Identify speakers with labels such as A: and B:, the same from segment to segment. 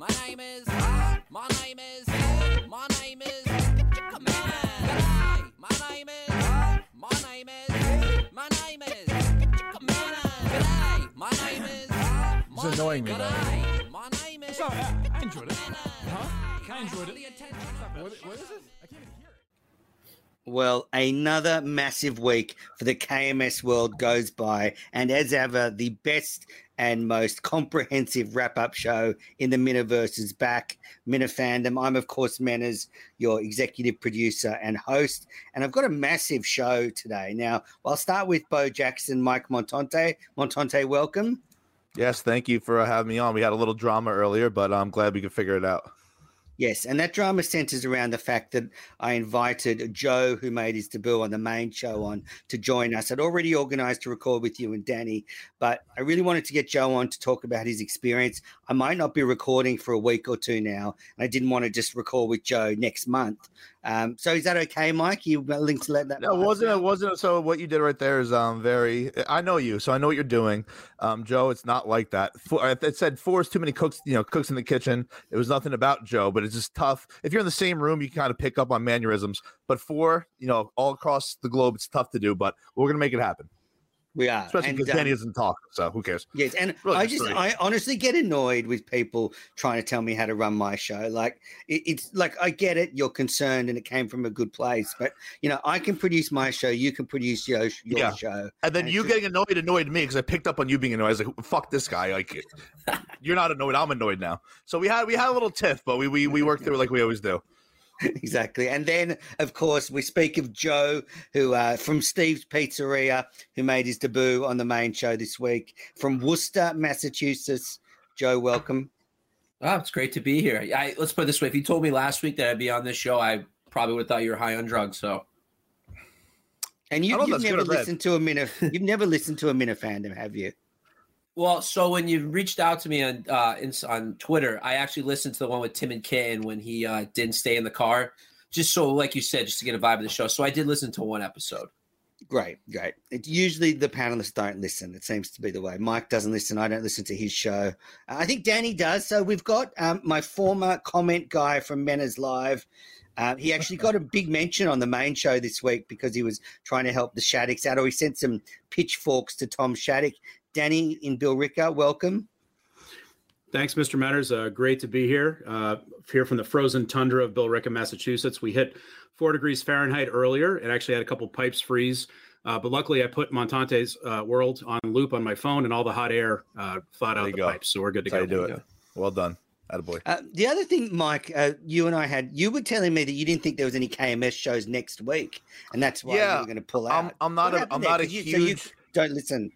A: My name is. My name is. My name is. G'day. My name is. My name is. My name is. G'day. My name is.
B: It's annoying me.
A: G'day. My name is.
B: So, I enjoyed it. Huh? I enjoyed it. What, what is it? I can't even hear it.
C: Well, another massive week for the KMS world goes by, and as ever, the best and most comprehensive wrap-up show in the Miniverse is back. Minifandom. I'm of course Menners, your executive producer and host, and I've got a massive show today. Now, I'll start with Bo Jackson, Mike Montante. Montante, welcome.
D: Yes, thank you for having me on. We had a little drama earlier, but I'm glad we could figure it out.
C: Yes, and that drama centers around the fact that I invited Joe, who made his debut on the main show, on to join us. I'd already organized to record with you and Danny, but I really wanted to get Joe on to talk about his experience. I might not be recording for a week or two now, and I didn't want to just record with Joe next month. Um, so is that okay, Mike? You willing to let that?
D: No, wasn't it? Wasn't it? So what you did right there is um very. I know you, so I know what you're doing, um, Joe. It's not like that. Four, it said four is too many cooks. You know, cooks in the kitchen. It was nothing about Joe, but it's just tough. If you're in the same room, you can kind of pick up on mannerisms. But four, you know, all across the globe, it's tough to do. But we're gonna make it happen,
C: We are,
D: especially because
C: um,
D: Danny doesn't talk. So who cares?
C: Yes, and
D: Really
C: I
D: just
C: just
D: three.
C: I honestly get annoyed with people trying to tell me how to run my show. Like it, it's like I get it, you're concerned, and it came from a good place. But you know, I can produce my show, you can produce your your
D: Yeah.
C: show.
D: And then
C: And
D: you getting annoyed annoyed me because I picked up on you being annoyed. I was like, "Fuck this guy!" Like, you're not annoyed. I'm annoyed now. So we had we had a little tiff, but we we, we worked through it like we always do.
C: exactly. And then, of course, we speak of Joe, who uh, from Steve's Pizzeria, who made his debut on the main show this week from Worcester, Massachusetts. Joe, welcome.
E: Oh, it's great to be here. I, let's put it this way: if you told me last week that I'd be on this show, I probably would have thought you were high on drugs. So
C: And you, you've never
D: good or bad.
C: listened to a minif- You've never listened to a Minifandom, have you?
E: Well, so when you reached out to me on uh, in, on Twitter, I actually listened to the one with Tim in Canton when he uh, didn't stay in the car, just so, like you said, just to get a vibe of the show. So I did listen to one episode.
C: Great, great. Usually the panelists don't listen. It seems to be the way. Mike doesn't listen. I don't listen to his show. I think Danny does. So we've got um, my former comment guy from Menners Live. Uh, he actually got a big mention on the main show this week because he was trying to help the Shattucks out, or he sent some pitchforks to Tom Shattuck. Danny in Billerica, welcome.
F: Thanks, Mr. Matters. Uh, great to be here. Uh, here from the frozen tundra of Billerica, Massachusetts. We hit four degrees Fahrenheit earlier and actually had a couple pipes freeze. Uh, but luckily, I put Montante's uh, World on loop on my phone, and all the hot air uh, thawed
D: There
F: out the
D: go.
F: pipes. So we're good to
D: That's how
F: go.
D: you do it. Well done, attaboy.
C: Uh, the other thing, Mike, uh, you and I had, you were telling me that you didn't think there was any KMS shows next week, and that's why
D: Yeah,
C: you were going to pull out.
D: I'm I'm not
C: What
D: a
C: happened
D: I'm
C: there?
D: not a
C: 'Cause you- so you
D: huge.
C: don't listen.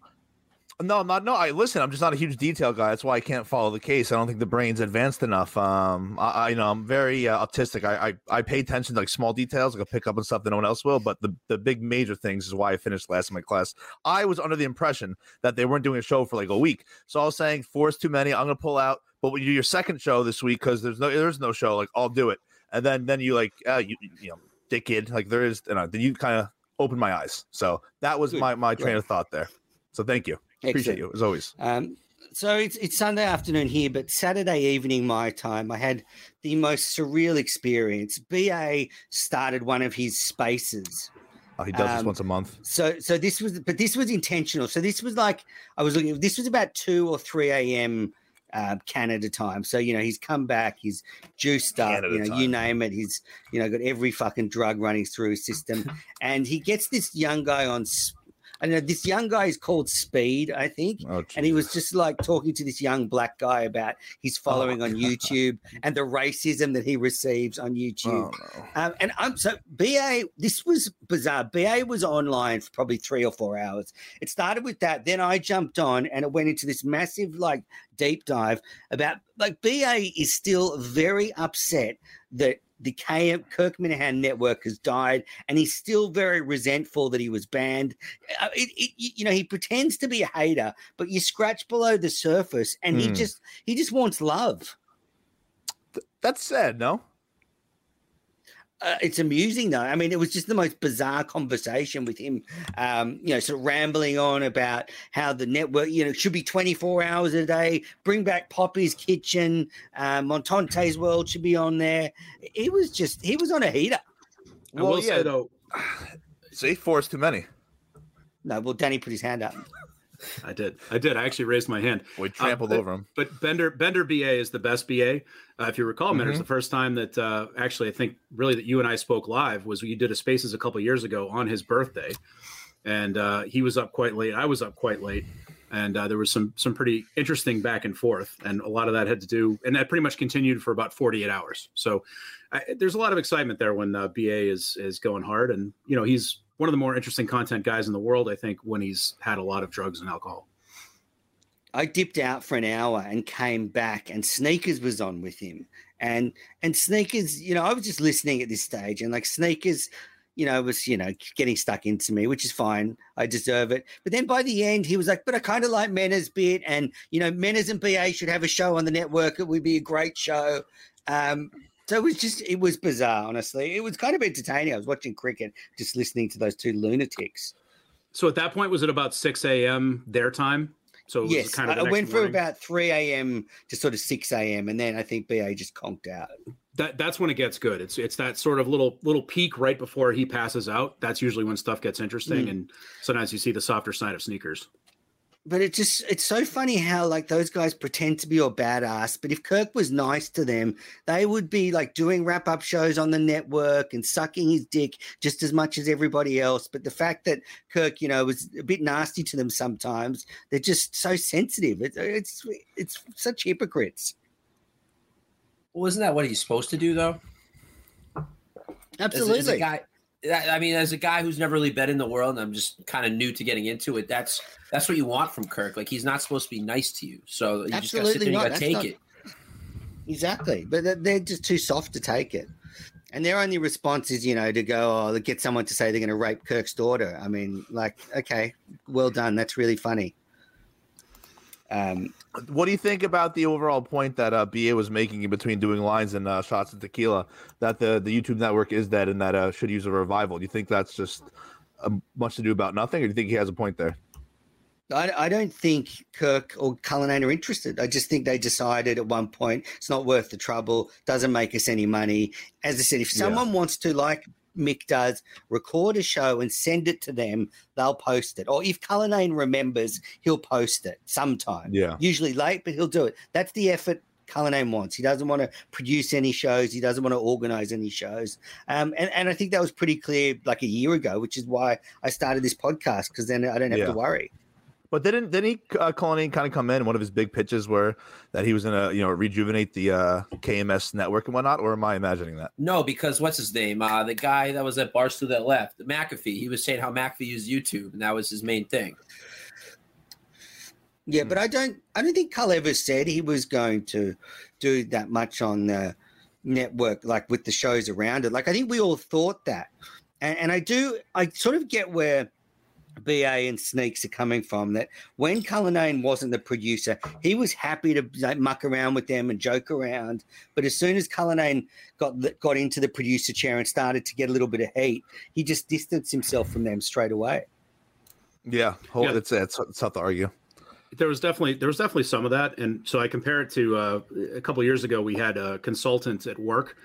D: No, I'm not. No, I listen. I'm just not a huge detail guy. That's why I can't follow the case. I don't think the brain's advanced enough. Um, I, I you know I'm very uh, autistic. I, I I pay attention to like small details. Like I pick up on stuff that no one else will. But the the big major things is why I finished last in my class. I was under the impression that they weren't doing a show for like a week. So I was saying four is too many. I'm gonna pull out. But when you do your second show this week because there's no there's no show, like I'll do it. And then then you like uh, you you know dickhead like there is. You know, then you kind of open my eyes. So that was my my train of thought there. So thank you. Appreciate you as always.
C: Um, so it's it's Sunday afternoon here, but Saturday evening my time, I had the most surreal experience. BA started one of his spaces.
D: Oh, he does this
C: Um,
D: once a month.
C: So so this was but this was intentional. So this was like I was looking this was about two or three AM uh, Canada time. So you know he's come back, he's juiced up,
D: Canada
C: you know, you name it. He's you know got every fucking drug running through his system, and he gets this young guy on. s- I know this young guy is called Speed, I think,
D: Oh,
C: and he was just like talking to this young black guy about his following on YouTube and the racism that he receives on YouTube.
D: Oh, no.
C: Um, and I'm so BA. This was bizarre. BA was online for probably three or four hours. It started with that. Then I jumped on, and it went into this massive like deep dive about like BA is still very upset that the Kirk Minihane network has died, and he's still very resentful that he was banned. Uh, it, it, you know, he pretends to be a hater, but you scratch below the surface, and he
D: Hmm.
C: just he just wants love.
D: That's sad, no?
C: Uh, it's amusing though. I mean, it was just the most bizarre conversation with him, um, you know, sort of rambling on about how the network, you know, should be 24 hours a day, bring back Poppy's Kitchen, uh, Montante's World should be on there. It was just, he was on a heater.
F: I will
D: yeah.
F: though,
D: See, four is too many.
C: No, well, Danny put his hand up.
F: I did. I did. I actually raised my hand.
D: We trampled
F: but-
D: over him.
F: But Bender Bender BA is the best BA. Uh, if you recall,
D: Mm-hmm.
F: Bender, the first time that uh, actually I think really that you and I spoke live was you did a Spaces a couple years ago on his birthday, and uh, he was up quite late. I was up quite late, and uh, there was some some pretty interesting back and forth, and a lot of that had to do, and that pretty much continued for about forty eight hours. So I, there's a lot of excitement there when uh, BA is is going hard, and you know he's one of the more interesting content guys in the world. I think when he's had a lot of drugs and alcohol.
C: I dipped out for an hour and came back, and Sneakers was on with him. And and Sneakers, you know, I was just listening at this stage, and like Sneakers, you know, was you know getting stuck into me, which is fine. I deserve it. But then by the end, he was like, "But I kind of like Menners bit, and you know, Menners and BA should have a show on the network. It would be a great show." Um, so it was just, it was bizarre, honestly. It was kind of entertaining. I was watching cricket, just listening to those two lunatics.
F: So at that point, was it about six a.m. their time? So it was
C: yes,
F: kind of
C: I went from about 3 a.m. to sort of 6 a.m. and then I think BA just conked out.
F: that. That's when it gets good. It's it's that sort of little little peak right before he passes out. That's usually when stuff gets interesting,
C: Mm.
F: and sometimes you see the softer side of sneakers.
C: But it just it's so funny how like those guys pretend to be all badass, but if Kirk was nice to them, they would be like doing wrap up shows on the network and sucking his dick just as much as everybody else. But the fact that Kirk, you know, was a bit nasty to them sometimes, they're just so sensitive. It, it's it's such hypocrites.
E: Well, isn't that what he's supposed to do, though? As As, a
C: Absolutely.
E: guy, I mean, as a guy who's never really been in the world, and I'm just kind of new to getting into it. That's that's what you want from Kirk. Like he's not supposed to be nice to you, so you just gotta sit
C: Absolutely
E: there and you gotta take
C: not-
E: it.
C: Exactly, but they're- they're just too soft to take it. And their only response is, you know, to go, oh, get someone to say they're going to rape Kirk's daughter. I mean, like, okay, well done. That's really funny. Um,
D: What do you think about the overall point that uh, BA was making in between doing lines and uh, shots of tequila that the, the YouTube network is dead and that uh, should use a revival? Do you think that's just uh, much to do about nothing, or do you think he has a point there?
C: I, I don't think Kirk or Cullinane are interested. I just think they decided at one point it's not worth the trouble, doesn't make us any money. As I said, if
D: Yeah.
C: someone wants to, like Mick does, record a show and send it to them, they'll post it. Or if Cullinane remembers, he'll post it sometime.
D: Yeah.
C: Usually late, but he'll do it. That's the effort Cullinane wants. He doesn't want to produce any shows. He doesn't want to organize any shows. Um, and, and I think that was pretty clear like a year ago, which is why I started this podcast because then I don't have
D: Yeah.
C: to worry.
D: But didn't didn't he uh, Cullinane kind of come in? One of his big pitches were that he was gonna you know rejuvenate the uh, KMS network and whatnot, or am I imagining that?
E: No, because what's his name? Uh, the guy that was at Barstool that left, McAfee. He was saying how McAfee used YouTube, and that was his main thing.
C: Yeah,
D: Hmm.
C: but I don't. I don't think Cull ever said he was going to do that much on the network, like with the shows around it. Like I think we all thought that, and, and I do. I sort of get where BA and Sneaks are coming from. That when Cullinane wasn't the producer, he was happy to like, muck around with them and joke around. But as soon as Cullinane got the- got into the producer chair and started to get a little bit of heat, he just distanced himself from them straight away.
D: Yeah, hold,
F: Yeah.
D: it's it's it's tough to argue.
F: There was definitely there was definitely some of that, and so I compare it to uh, a couple years ago. We had a consultant at work,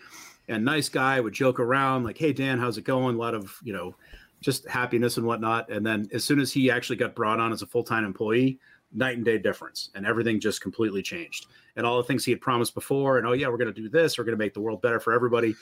F: and nice guy would joke around like, "Hey Dan, how's it going?" A lot of you know, just happiness and whatnot. And then as soon as he actually got brought on as a full time employee, night and day difference, and everything just completely changed. And all the things he had promised before, and oh yeah, we're going to do this, we're going to make the world better for everybody.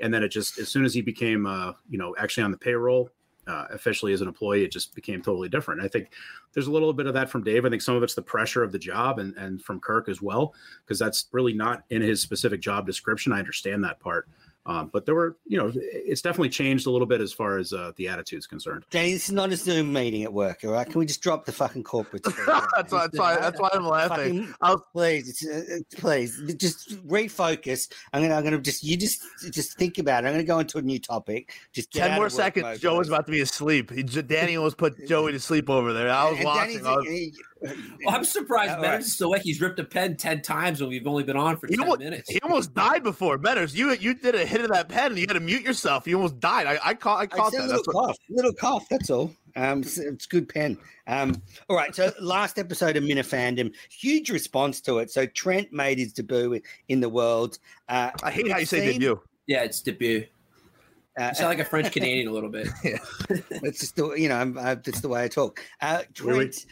F: And then it just as soon as he became, uh, you know, actually on the payroll. Uh, officially as an employee, it just became totally different. I think there's a little bit of that from Dave. I think some of it's the pressure of the job and, and from Kirk as well, because that's really not in his specific job description. I understand that part. Um, but there were, you know, it's definitely changed a little bit as far as uh, the attitude's concerned.
C: Danny, this is not a Zoom meeting at work, all right? Can we just drop the fucking corporate speak?
D: that's why that's why that's why I'm laughing.
C: Fucking,
D: I'll-
C: please, it's, uh, please, just refocus. I'm gonna, I'm gonna just, you just, just think about it. I'm gonna go into a new topic. Just get
D: Ten more seconds.
C: mode,
D: Joe was about to be asleep. He, Danny almost put Joey to sleep over there. I was
C: And
D: watching.
C: Danny's-
D: I was-
C: he-
E: Well, I'm surprised
C: All
E: Meadows
C: right.
E: is still like he's ripped a pen ten times when we've only been on for
D: He
E: ten
D: almost,
E: minutes.
D: he almost died before Meadows. You you did a hit of that pen and you had to mute yourself. You almost died. I, I caught I
C: I
D: caught
C: said a
D: that.
C: little
D: That's what,
C: cough, little cough. That's all. Um, it's, it's good pen. Um, all right. So last episode of Minifandom, huge response to it. So Trent made his debut in the world. Uh,
D: I hate how you say
C: Same-
D: debut.
E: yeah, it's debut.
C: uh,
E: You sound like a French Canadian a little bit.
C: it's just the you know I'm, uh, that's the way I talk. Uh, Trent, uh,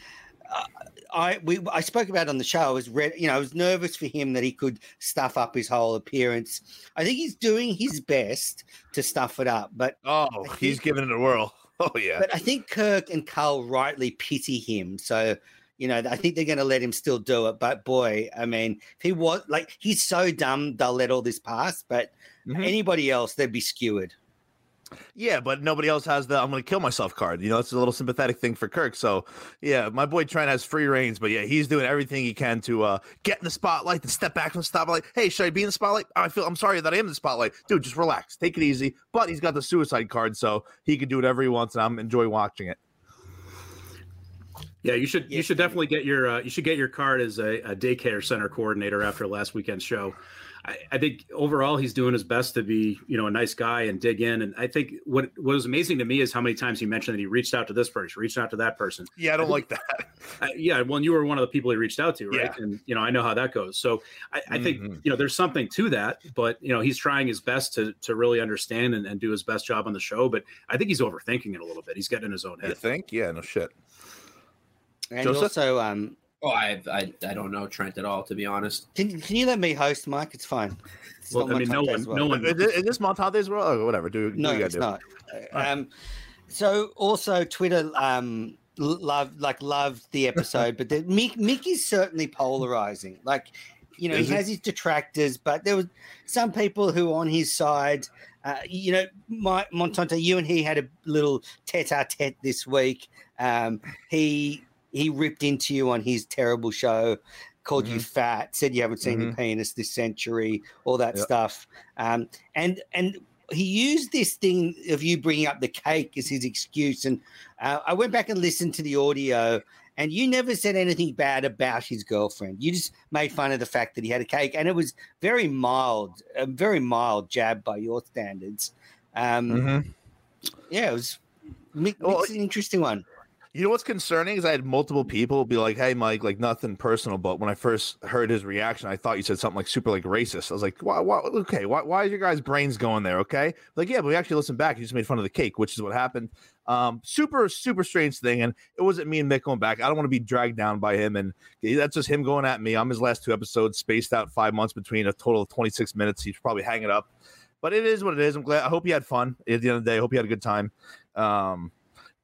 C: I we I spoke about on the show. I was read, you know I was nervous for him that he could stuff up his whole appearance. I think he's doing his best to stuff it up, but
D: Oh,
C: I
D: he's giving it a whirl. Oh yeah.
C: but I think Kirk and Carl rightly pity him. So, you know, I think they're going to let him still do it. But boy, I mean, if he was like, he's so dumb, they'll let all this pass. But
D: Mhm.
C: anybody else, they'd be skewered.
D: Yeah, but nobody else has the I'm going to kill myself card. You know, it's a little sympathetic thing for Kirk. So, yeah, my boy Trent has free reigns, but yeah, he's doing everything he can to uh, get in the spotlight, and step back from the spotlight. Hey, should I be in the spotlight? Oh, I feel I'm sorry that I am in the spotlight. Dude, just relax. Take it easy. But he's got the suicide card, so he can do whatever he wants, and I'm enjoy watching it.
F: Yeah, you should you should definitely get your uh, you should get your card as a, a daycare center coordinator after last weekend's show. I, I think overall he's doing his best to be you know a nice guy and dig in. And I think what what was amazing to me is how many times he mentioned that he reached out to this person, reached out to that person.
D: Yeah, I don't like that.
F: I, yeah, well, you were one of the people he reached out to, right?
D: Yeah.
F: And you know, I know how that goes. So I, I think you know there's something to that, but you know, he's trying his best to to really understand and, and do his best job on the show. But I think he's overthinking it a little bit. He's getting in his own
D: You
F: head.
D: think? Yeah, no shit.
C: And
D: Joseph?
C: also, um,
E: Oh, I, I I don't know Trent at all, to be honest.
C: can, can you let me host, Mike? It's fine. It's
F: Well,
C: not
F: I mean, no one,
C: well.
F: no one.
D: Is this, is this Montante's world? Oh, whatever. Do
C: No,
D: do what you
C: not. Um, so also Twitter um love like loved the episode, but the, Mick Mick is certainly polarizing. Like, you know,
D: Is
C: he
D: he?
C: has his detractors, but there was some people who are on his side. Uh, you know, my Montante, you and he had a little tete-a-tete this week. Um, he he ripped into you on his terrible show, called you fat, said you haven't seen your penis this century, all that
D: Yep.
C: stuff. Um, and and he used this thing of you bringing up the cake as his excuse. And uh, I went back and listened to the audio, and you never said anything bad about his girlfriend. You just made fun of the fact that he had a cake, and it was very mild, a very mild jab by your standards. Um,
D: Mhm.
C: Yeah, it was. Mick,
D: Well,
C: Mick's an interesting one.
D: You know what's concerning is I had multiple people be like, "Hey, Mike, like nothing personal," but when I first heard his reaction, I thought you said something like super like racist. I was like, "Why? why okay, why, why is your guys' brains going there?" Okay, like yeah, but we actually listened back. You just made fun of the cake, which is what happened. Um, super super strange thing, and it wasn't me and Mick going back. I don't want to be dragged down by him, and that's just him going at me. I'm his last two episodes, spaced out five months between a total of 26 minutes. He's probably hanging up, but it is what it is. I'm glad. I hope you had fun at the end of the day. I hope you had a good time. Um,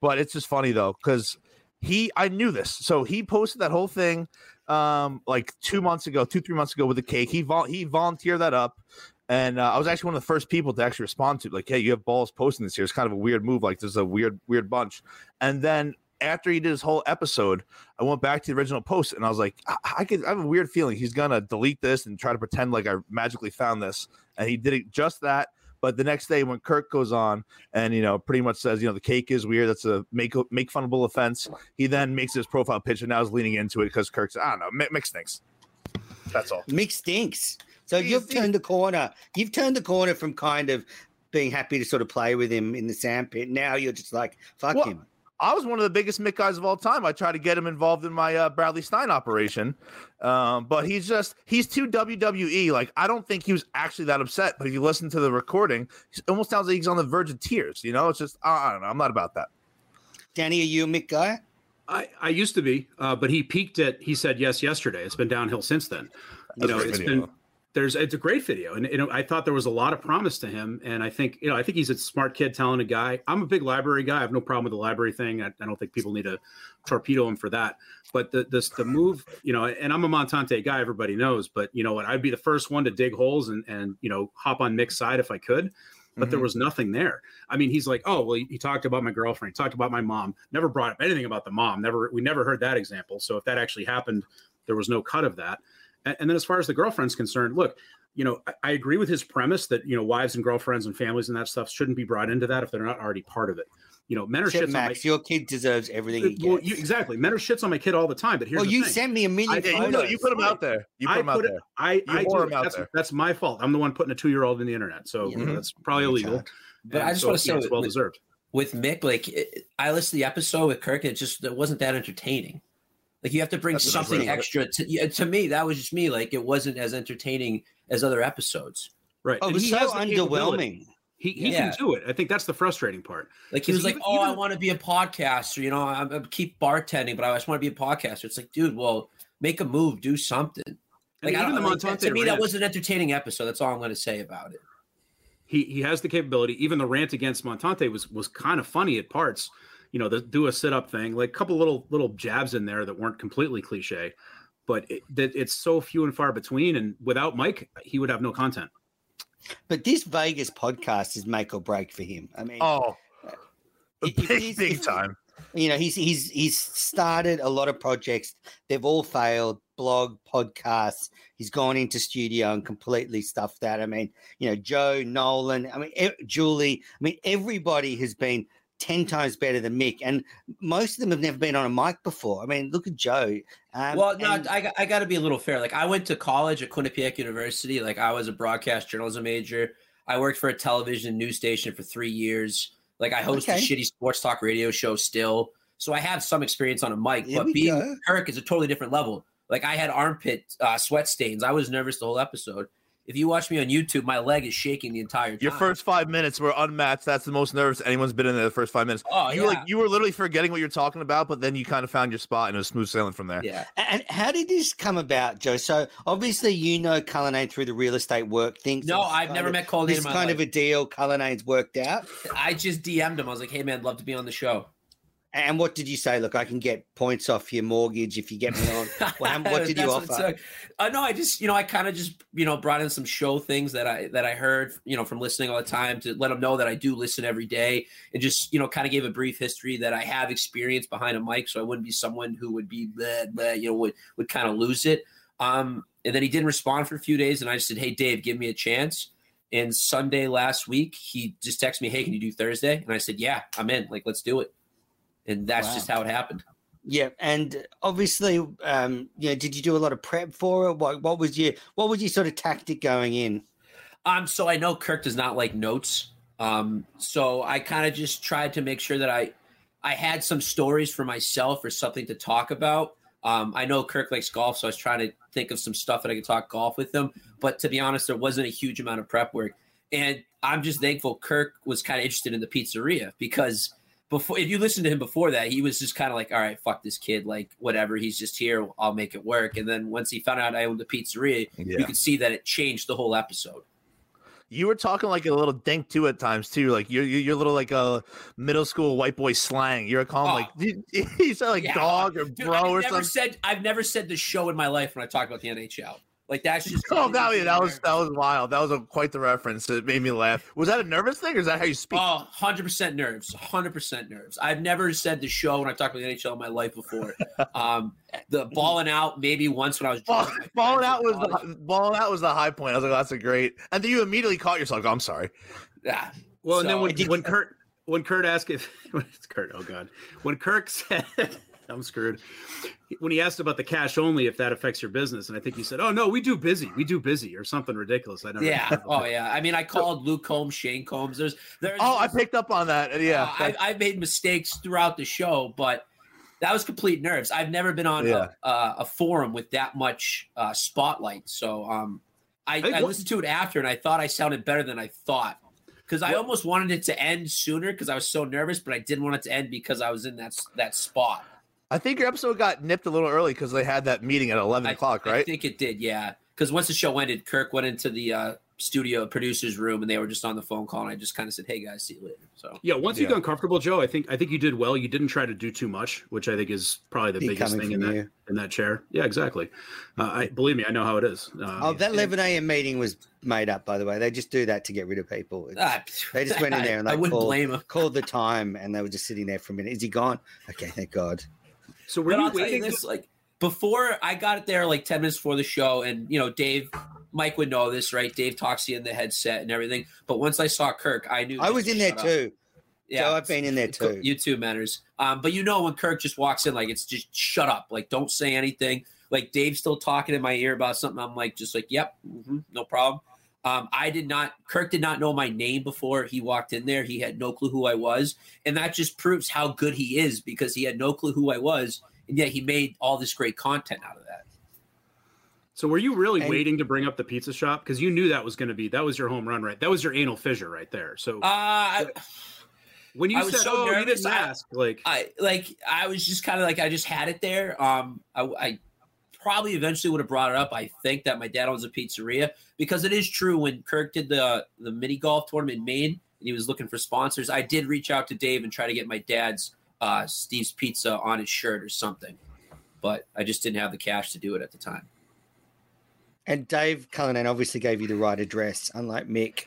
D: but it's just funny though because he i knew this. So he posted that whole thing um like two months ago two three months ago with the cake. He vol- he volunteered that up and uh, i was actually one of the first people to actually respond to like hey you have balls posting this here. It's kind of a weird move like there's a weird weird bunch. And then after he did his whole episode i went back to the original post and i was like i, I could i have a weird feeling he's gonna delete this and try to pretend like i magically found this and he did it just that but the next day when kirk goes on and you know pretty much says you know the cake is weird that's a make make funnable offense he then makes his profile picture now is leaning into it because kirk's i don't know mi- mix things that's all
C: Mick stinks. So
D: He
C: you've turned the corner. You've turned the corner from kind of being happy to sort of play with him in the sandpit. Now you're just like, fuck
D: Well,
C: him.
D: I was one of the biggest Mick guys of all time. I tried to get him involved in my uh, Bradley Stein operation, um, but he's just he's too WWE. Like I don't think he was actually that upset. But if you listen to the recording, it almost sounds like he's on the verge of tears. You know, it's just I, I don't know. I'm not about that.
C: Danny, are you a Mick guy?
F: I, I used to be, uh, but he peaked at he said yes yesterday. It's been downhill since then. You
D: That's a
F: know,
D: great
F: it's
D: video.
F: been there's it's a great video, and you know I thought there was a lot of promise to him, and I think you know I think he's a smart kid, talented guy. I'm a big library guy. I have no problem with the library thing. I, I don't think people need to torpedo him for that. But the this the move, you know, and I'm a Montante guy. Everybody knows, but you know what? I'd be the first one to dig holes and and you know hop on Mick's side if I could. But there
D: Mhm.
F: was nothing there. I mean, he's like, oh well, he, he talked about my girlfriend, he talked about my mom, never brought up anything about the mom. Never, we never heard that example. So if that actually happened, there was no cut of that. And, and then as far as the girlfriend's concerned, look, you know, I, I agree with his premise that you know wives and girlfriends and families and that stuff shouldn't be brought into that if they're not already part of it. You know, Menor
C: Shit,
F: shits on my
C: your kid deserves everything he gets.
F: well, you, exactly. Menor shits on my kid all the time. But here's the thing.
C: well,
F: the
C: you
F: thing.
C: sent me a million
D: Yeah, you, know, you put him out there. You put
F: I
D: him out
F: put it.
D: there.
F: I,
D: You
F: I
D: whore
F: do
D: him out
F: That's,
D: there.
F: that's my fault. I'm the one putting a two year old in the internet, so you know, that's probably
C: Good
F: illegal.
C: child.
E: But I just
F: so,
E: want to
F: you know,
E: say
F: it's well
E: with-
F: deserved.
E: with Mick, like it, I listened to the episode with Kirk, and it just it wasn't that entertaining. Like you have to bring
D: That's
E: something extra to yeah, to me. That was just me. Like it wasn't as entertaining as other episodes.
F: Right.
C: Oh, it
F: And
C: was so
F: has
C: underwhelming.
F: He, he
E: Yeah.
F: can do it. I think that's the frustrating part.
E: Like he was like,
F: even-
E: "Oh, I want to be a podcaster. You know, I'm, I'm keep bartending, but I just want to be a podcaster." It's like, dude, well, make a move, do something. Like, I
F: even
E: don't,
F: the
E: like,
F: Montante
E: to me, that was an entertaining episode. That's all I'm going to say about it.
F: he he has the capability. Even the rant against Montante was was kind of funny at parts. You know, the do a sit up thing, like a couple little little jabs in there that weren't completely cliche, but it, that it's so few and far between. And without Mike, he would have no content.
C: But this Vegas podcast is make or break for him. I mean,
D: Oh,
C: if
D: big,
C: he's-
D: big
C: if-
D: time.
C: you know, he's he's he's started a lot of projects. They've all failed. Blog, podcasts. He's gone into studio and completely stuffed that. I mean, you know, Joe Nolan. I mean, Julie. I mean, everybody has been ten times better than Mick, and most of them have never been on a mic before. I mean, look at Joe. Um,
E: well, no,
C: and-
E: I, got- I got to be a little fair. Like, I went to college at Quinnipiac University. Like, I was a broadcast journalism major. I worked for a television news station for three years. Like, I host
C: Okay.
E: a shitty sports talk radio show still. So I have some experience on a mic, but being
C: go.
E: Kirk is a totally different level. Like, I had armpit uh, sweat stains. I was nervous the whole episode. If you watch me on YouTube, my leg is shaking the entire time.
D: Your first five minutes were unmatched. That's the most nervous anyone's been in there the first five minutes.
E: oh,
D: you
E: yeah.
D: were like you were literally forgetting what you're talking about, but then you kind of found your spot and it was smooth sailing from there.
E: yeah.
C: And how did this come about, Joe? So obviously you know Cullinane through the real estate work thing.
E: No, I've never
C: of-
E: met Colleen
C: This
E: in my
C: kind
E: life.
C: of a deal Cullinane's worked out.
E: I just DM'd him. I was like, hey, man, love to be on the show.
C: And what did you say? Look, I can get points off your mortgage if you get me on. Well, what did you offer?
E: took. Uh, no, I just you know I kind of just you know brought in some show things that I that I heard you know from listening all the time to let them know that I do listen every day and just you know kind of gave a brief history that I have experience behind a mic, so I wouldn't be someone who would be bleh, bleh, you know would would kind of lose it. Um, and then he didn't respond for a few days, and I just said, "Hey, Dave, give me a chance." And Sunday last week, he just texted me, "Hey, can you do Thursday?" And I said, "Yeah, I'm in. Like, let's do it." And that's
C: Wow.
E: just how it happened.
C: Yeah, and obviously, um, you know, did you do a lot of prep for it? What what was your what was your sort of tactic going in?
E: Um, so I know Kirk does not like notes. Um, so I kind of just tried to make sure that I I had some stories for myself or something to talk about. Um, I know Kirk likes golf, so I was trying to think of some stuff that I could talk golf with him. But to be honest, there wasn't a huge amount of prep work, and I'm just thankful Kirk was kind of interested in the pizzeria because before, if you listen to him before that, he was just kind of like, "All right, fuck this kid, like whatever, he's just here, I'll make it work." And then once he found out I owned the pizzeria,
D: Yeah.
E: you could see that it changed the whole episode.
D: You were talking like a little dink too at times too. Like you're you're little like a middle school white boy slang. You're calling
E: Oh.
D: like you, you said like
E: Yeah.
D: dog or
E: Dude,
D: bro or
E: never
D: something.
E: said I've never said the show in my life when I talk about the NHL. Like that's just
D: Oh, that, that was that was wild. That was a, quite the reference. It made me laugh. Was that a nervous thing, or is that how you speak?
E: Oh, 100% nerves. 100% nerves. I've never said the show when I talked about the NHL in my life before. Um, the balling out maybe once when I was
D: Ball,
E: drunk with my
D: balling out was
E: college.
D: the balling out was the high point. I was like, that's a great. And then you immediately caught yourself. Like, I'm sorry.
E: yeah.
F: Well, and then when, when Kurt when Kurt asked if it's Kurt, oh god, when Kirk said I'm screwed. When he asked about the cash only, if that affects your business, and I think he said, "Oh no, we do busy, we do busy," or something ridiculous. I don't
E: Yeah.
F: know.
E: Oh yeah. I mean, I called Luke Combs, Shane Combs. There's there's
D: Oh, I picked up on that. Yeah.
E: Uh, I, I made mistakes throughout the show, but that was complete nerves. I've never been on
D: Yeah.
E: a, uh, a forum with that much uh, spotlight. So um, I,
F: think
E: I listened to it after, and I thought I sounded better than I thought because I almost wanted it to end sooner because I was so nervous, but I didn't want it to end because I was in that that spot.
D: I think your episode got nipped a little early because they had that meeting at 11
E: I-
D: o'clock, right?
E: I think it did, yeah. Because once the show ended, Kirk went into the uh, studio producers room, and they were just on the phone call, and I just kind of said, "Hey guys, see you later." So
F: Yeah, once you got comfortable, Joe, I think I think you did well. You didn't try to do too much, which I think is probably the
C: Be
F: biggest thing in
C: from
F: that in that chair. Yeah, exactly. Uh, I believe me, I know how it is. Uh,
C: Oh, that 11 a.m. meeting was made up, by the way. They just do that to get rid of people. It's-
E: ah,
C: They just went in there and
E: I,
C: like
E: wouldn't
C: called,
E: blame him.
C: called the time, and they were just sitting there for a minute. Is he gone? Okay, thank God.
F: So were
E: but
F: you
E: I'll tell you
F: waiting?
E: this, like before I got it there, like ten minutes before the show, and you know, Dave, Mike would know this, right? Dave talks to you in the headset and everything. But once I saw Kirk, I knew
C: I was in there
E: shut up.
C: too. Joe, I've been in there too.
E: You too, Menners. Um, but you know when Kirk just walks in, like it's just shut up, like don't say anything. Like Dave's still talking in my ear about something. I'm like, just like, yep, mhm, no problem. Um, I did not. Kirk did not know my name before he walked in there. He had no clue who I was, and that just proves how good he is because he had no clue who I was, and yet he made all this great content out of that.
F: So were you really
C: And-
F: waiting to bring up the pizza shop because you knew that was going to be that was your home run, right? That was your anal fissure right there. So
E: Uh, I,
F: when you
E: I
F: said,
E: so
F: "Oh, you
E: nervous,
F: didn't ask," like
E: I like I was just kind of like I just had it there. Um, I, I probably eventually would have brought it up. I think that my dad owns a pizzeria because it is true. When Kirk did the the mini golf tournament in Maine and he was looking for sponsors, I did reach out to Dave and try to get my dad's uh, Steve's Pizza on his shirt or something, but I just didn't have the cash to do it at the time.
C: And Dave Cullinane obviously gave you the right address, unlike Mick.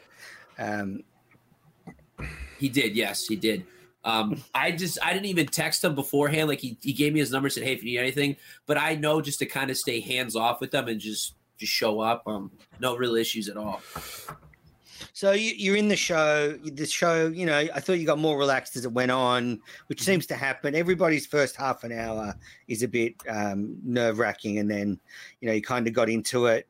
C: Um,
E: He did, yes, he did. Um, I just I didn't even text him beforehand. Like he, he gave me his number, said, "Hey, if you need anything," but I know just to kind of stay hands off with them and just just show up. Um, no real issues at all.
C: so you, you're in the show. The show, you know, I thought you got more relaxed as it went on, which seems to happen. Everybody's first half an hour is a bit um, nerve wracking, and then you know you kind of got into it.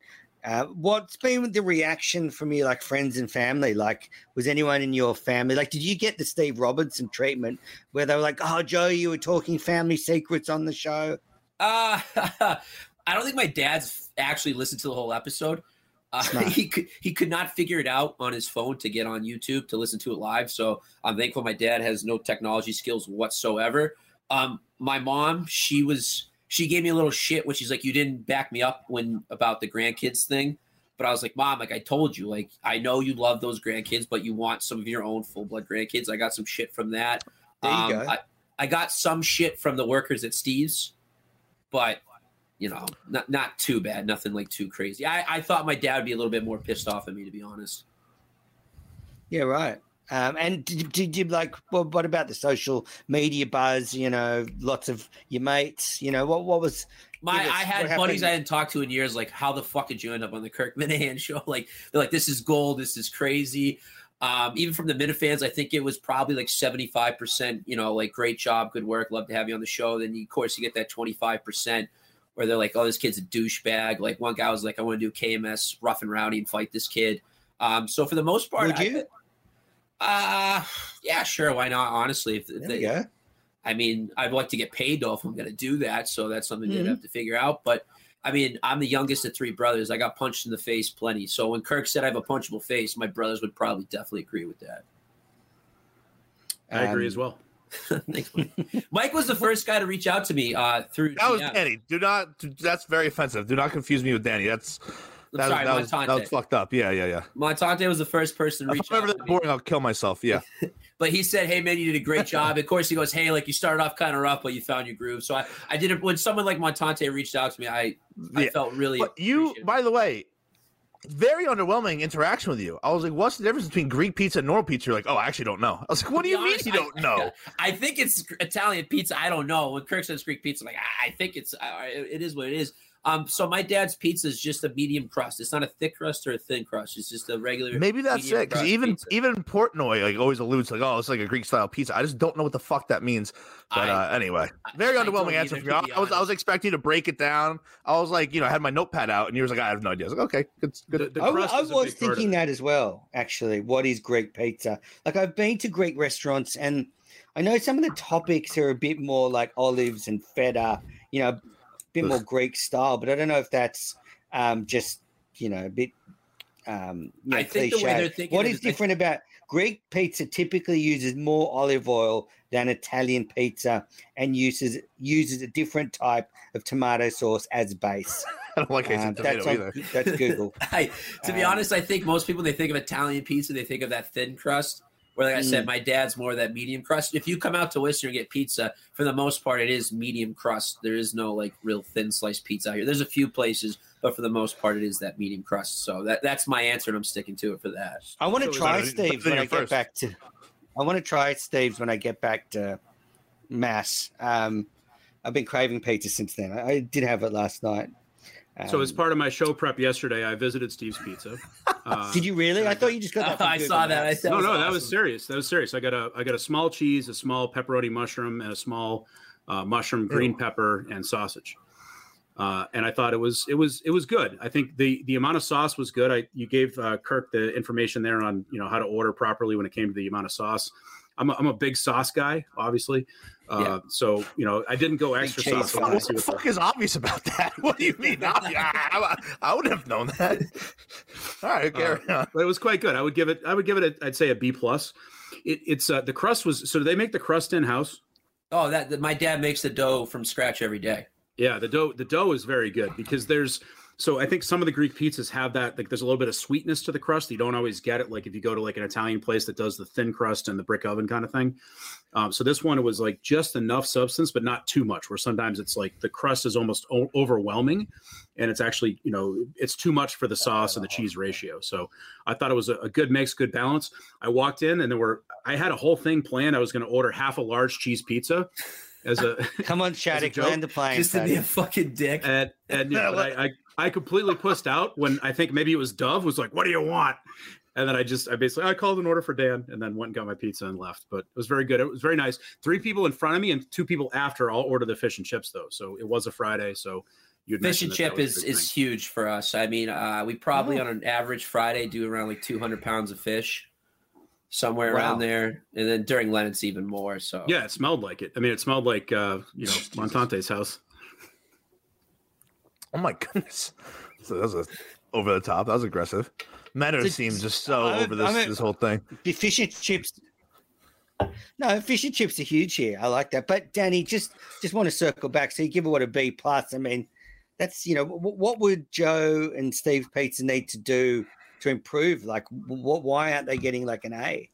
C: Uh, what's been the reaction from your like friends and family? Like, was anyone in your family like? Did you get the Steve Robinson treatment where they were like, "Oh, Joe, you were talking family secrets on the show"?
E: Uh, I don't think my dad's actually listened to the whole episode. Uh, he could he could not figure it out on his phone to get on YouTube to listen to it live. So I'm thankful my dad has no technology skills whatsoever. Um, my mom, she was she gave me a little shit when she's like, "You didn't back me up when about the grandkids thing." But I was like, "Mom, like I told you, like I know you love those grandkids, but you want some of your own full blood grandkids." I got some shit from that.
C: There you
E: Um,
C: go.
E: I, I got some shit from the workers at Steve's, but you know, not not too bad. Nothing like too crazy. I, I thought my dad would be a little bit more pissed off at me, to be honest.
C: Yeah, right. Um, and did, did you like? Well, what about the social media buzz? You know, lots of your mates. You know, what what was?
E: My
C: us-
E: I had buddies? I hadn't talked to in years. Like, how the fuck did you end up on the Kirk Minihane show? Like, they're like, this is gold. This is crazy. Um, even from the Minifans, I think it was probably like seventy five percent. You know, like great job, good work, love to have you on the show. Then you, of course you get that twenty five percent where they're like, oh, this kid's a douchebag. Like one guy was like, I want to do KMS rough and rowdy and fight this kid. Um, so for the most part,
C: Would
E: I-
C: you?
E: Uh yeah, sure. Why not? Honestly, if, if they,
C: you go.
E: I mean, I'd like to get paid though if I'm going to do that. So that's something you'd
C: Mhm.
E: have to figure out. But I mean, I'm the youngest of three brothers. I got punched in the face plenty. So when Kirk said I have a punchable face, my brothers would probably definitely agree with that.
F: I agree
C: Um,
F: as well.
E: Thanks, Mike. Mike was the first guy to reach out to me uh, through.
D: That was
E: GM.
D: Danny. Do not. That's very offensive. Do not confuse me with Danny. That's
E: I'm
D: that,
E: sorry,
D: that was, that was fucked up. Yeah, yeah, yeah.
E: Montante was the first person to
D: If
E: reach out
D: that boring, I'll kill myself. Yeah.
E: But he said, "Hey man, you did a great job." of course, he goes, "Hey, like you started off kind of rough, but you found your groove." So I, I did it when someone like Montante reached out to me. I, I
D: Yeah.
E: felt really.
D: But you, by the way, very underwhelming interaction with you. I was like, "What's the difference between Greek pizza and normal pizza?" You're like, "Oh, I actually don't know." I was like, "What do you mean you
E: I-
D: don't know?"
E: I think it's Italian pizza. I don't know. When Kirk says Greek pizza, I'm like "Ah, I think it's it is what it is. Um, so my dad's pizza is just a medium crust. It's not a thick crust or a thin crust. It's just a regular.
D: Maybe that's it. Because even
E: pizza.
D: even Portnoy like always alludes to like, "Oh, it's like a Greek style pizza." I just don't know what the fuck that means. But
E: I-
D: uh, anyway, very
E: I
D: underwhelming
E: don't
D: answer from you. I was I was expecting you to break it down. I was like, you know, I had my notepad out, and you was like, "I have no idea." I was like, "Okay, good, good."
F: The, the
C: I,
F: crust
C: I
F: is a
C: was
F: big part of
C: thinking that as well. Actually, what is Greek pizza? Like I've been to Greek restaurants, and I know some of the topics are a bit more like olives and feta. You know, a bit more Greek style. But I don't know if that's um, just you know a bit. Um, you know,
E: I think the way
C: cliche.
E: they're thinking
C: What is
E: it, I-
C: different about Greek pizza? Typically uses more olive oil than Italian pizza, and uses uses a different type of tomato sauce as base.
D: I don't like
C: Um,
D: Asian
C: that's,
D: tomato
C: on,
D: either.
C: that's Google.
E: I, to be
C: Um,
E: honest, I think most people they think of Italian pizza, they think of that thin crust. Where, like I said,
C: Mm.
E: my dad's more of that medium crust. If you come out to Worcester and get pizza, for the most part, it is medium crust. There is no like real thin sliced pizza out here. There's a few places, but for the most part, it is that medium crust. So that that's my answer, and I'm sticking to it for that.
C: I want to
F: is
C: try
D: that-
C: Steve's when I
D: you're
C: get
D: first.
C: back to. I want to try Steve's when I get back to Mass. Um, I've been craving pizza since then. I, I did have it last night.
F: So as part of my show prep yesterday, I visited Steve's Pizza. Uh,
C: did you really? I thought you just got that. from
E: I saw that. I
C: said,
E: That
F: no,
E: was
F: no, that was serious. That was serious. I got a I got a small cheese, a small pepperoni mushroom, and a small uh, mushroom green pepper and sausage. Uh, and I thought it was it was it was good. I think the the amount of sauce was good. I you gave uh, Kirk the information there on you know how to order properly when it came to the amount of sauce. I'm a, I'm a big sauce guy, obviously. Uh,
E: Yeah.
F: So you know I didn't go extra
C: cheese
F: sauce. I
C: guy.
F: wanted to
D: What the
F: what the-
D: fuck is obvious about that? What do you mean? I, I, I would have known that. All right, carry on.
F: but it was quite good. I would give it. I would give it. A, I'd say a B plus. It, it's uh, the crust was. So do they make the crust in house?
E: Oh, that, that my dad makes the dough from scratch every day.
F: Yeah, the dough. The dough is very good because there's. So I think some of the Greek pizzas have that. Like there's a little bit of sweetness to the crust. You don't always get it. Like if you go to like an Italian place that does the thin crust and the brick oven kind of thing. Um, so this one was like just enough substance, but not too much. Where sometimes it's like the crust is almost o- overwhelming, and it's actually you know it's too much for the sauce and the cheese ratio. So I thought it was a, a good mix, good balance. I walked in and there were I had a whole thing planned. I was going to order half a large cheese pizza as a
C: Come on, Shattuck,
F: joke,
C: land the plane.
E: Just to be a fucking dick.
F: and and yeah, but I, I I completely pussed out when I think maybe it was Dove was like, "What do you want?" And then I just I basically I called an order for Dan and then went and got my pizza and left. But it was very good. It was very nice. Three people in front of me and two people after all ordered the fish and chips though. So it was a Friday. So you'd
E: Fish and chip is is
F: thing.
E: huge for us. I mean, uh, we probably on an average Friday do around like 200 pounds of fish, somewhere
C: Wow.
E: around there, and then during Lent it's even more. So
F: yeah. It smelled like it. I mean, it smelled like uh, you know Montante's house.
D: Oh my goodness. So that was a, over the top. That was aggressive. Meta
C: So-
D: seems just so
C: I'm
D: over this
C: I'm
D: this whole thing.
C: Fish and chips. No, fish and chips are huge here. I like that. But Danny, just just want to circle back. So you give it what a B plus. I mean, that's you know wh- what would Joe and Steve Pizza need to do to improve? Like, what? Why aren't they getting like an A?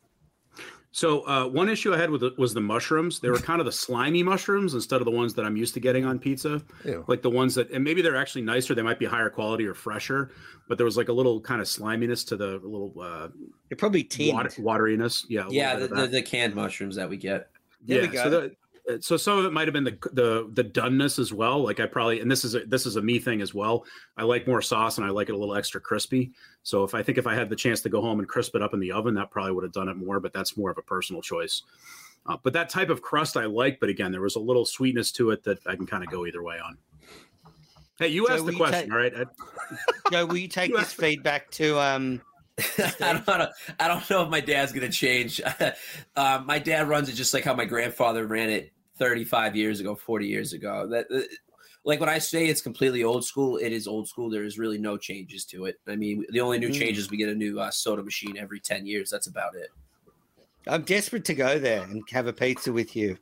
F: So uh, one issue I had with it was the mushrooms. They were kind of the slimy mushrooms instead of the ones that I'm used to getting on pizza.
D: Ew.
F: Like the ones that, and maybe they're actually nicer. They might be higher quality or fresher, but there was like a little kind of sliminess to the little uh,
C: They're probably tinned.
F: water, wateriness. Yeah,
E: yeah, the, the, the canned mushrooms that we get.
C: There we
F: yeah.
C: go.
F: So, the, so some of it might have been the the the doneness as well. Like I probably, and this is a, this is a me thing as well. I like more sauce and I like it a little extra crispy. So if I think if I had the chance to go home and crisp it up in the oven, that probably would have done it more. But that's more of a personal choice. Uh, but that type of crust I like. But again, there was a little sweetness to it that I can kind of go either way on. Hey, you
C: So
F: asked the question,
C: take-
F: all right? I-
C: Joe, will you take
F: You
C: this feedback to um?
E: I don't, know, I don't know if my dad's gonna change. um, my dad runs it just like how my grandfather ran it 35 years ago, 40 years ago. That, uh, like when I say it's completely old school, it is old school. There is really no changes to it. I mean, the only new
C: Mm.
E: change is we get a new uh, soda machine every 10 years. That's about it.
C: I'm desperate to go there and have a pizza with you.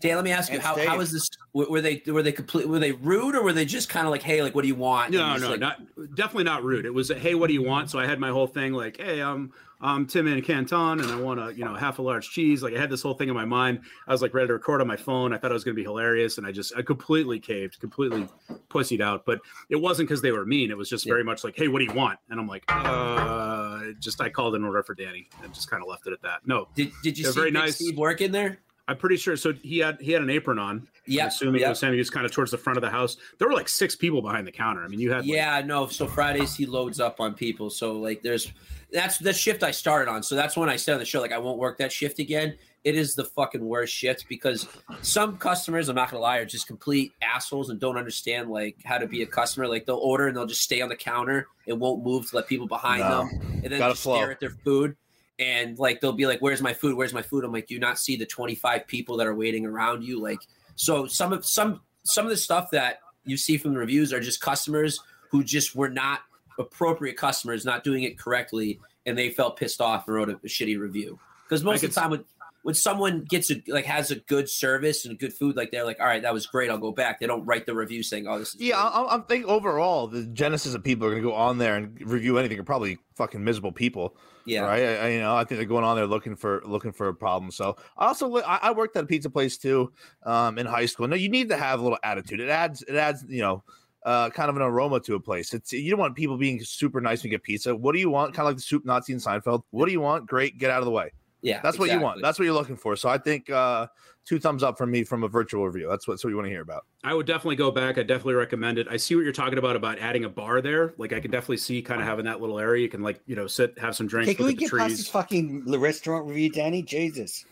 E: Dan, let me ask you
C: And
E: how,
C: Steve.
E: how is this? Were were they were they complete? Were they rude or were they just kind of like, hey, like, what do you want? And
F: No, no,
E: like-
F: not definitely not rude. It was, a, hey, what do you want? So I had my whole thing like, hey, I'm I'm Tim in Canton, and I want a you know half a large cheese. Like I had this whole thing in my mind. I was like ready to record on my phone. I thought it was going to be hilarious, and I just I completely caved, completely pussied out. But it wasn't because they were mean. It was just very much like, hey, what do you want? And I'm like, uh, just I called an order for Danny and just kind of left it at that. No,
E: Did, did you see
F: very
E: Big
F: nice.
E: Steve work in there?
F: I'm pretty sure. So he had he had an apron on.
E: Yeah,
F: assuming
E: yeah.
F: it was him. He was kind of towards the front of the house. There were like six people behind the counter. I mean, you had like,
E: Yeah, no. So Fridays he loads up on people. So like, there's that's the shift I started on. So that's when I said on the show like I won't work that shift again. It is the fucking worst shift because some customers, I'm not gonna lie, are just complete assholes and don't understand like how to be a customer. Like they'll order and they'll just stay on the counter and won't move to let people behind
D: No.
E: them, and then
D: Gotta
E: just
D: flow.
E: stare at their food. And like they'll be like, "Where's my food? Where's my food?" I'm like, "Do you not see the 25 people that are waiting around you?" Like, so some of some some of the stuff that you see from the reviews are just customers who just were not appropriate customers, not doing it correctly, and they felt pissed off and wrote a, a shitty review. Because most of the time, when when someone gets a like has a good service and good food, like they're like, "All right, that was great, I'll go back." They don't write the review saying, "Oh, this is
D: Yeah. I, I'm thinking overall, the genesis of people are going to go on there and review anything are probably fucking miserable people.
E: yeah."
D: right? I, I, you know, I think they're going on there looking for looking for a problem. So I also I, I worked at a pizza place too, um, in high school. No, you need to have a little attitude. It adds it adds you know. Uh, kind of an aroma to a place. It's you don't want people being super nice when you get pizza. What do you want? Kind of like the soup Nazi in Seinfeld. What do you want? Great, get out of the way.
E: Yeah,
D: That's what you want. That's what you're looking for. So I think uh, two thumbs up from me from a virtual review. That's what, that's what you want to hear about.
F: I would definitely go back. I definitely recommend it. I see what you're talking about about adding a bar there. Like I can definitely see kind of having that little area. You can like you know sit, have some drinks,
C: Okay, can we
F: look at the
C: get past this fucking restaurant review, Danny? Jesus.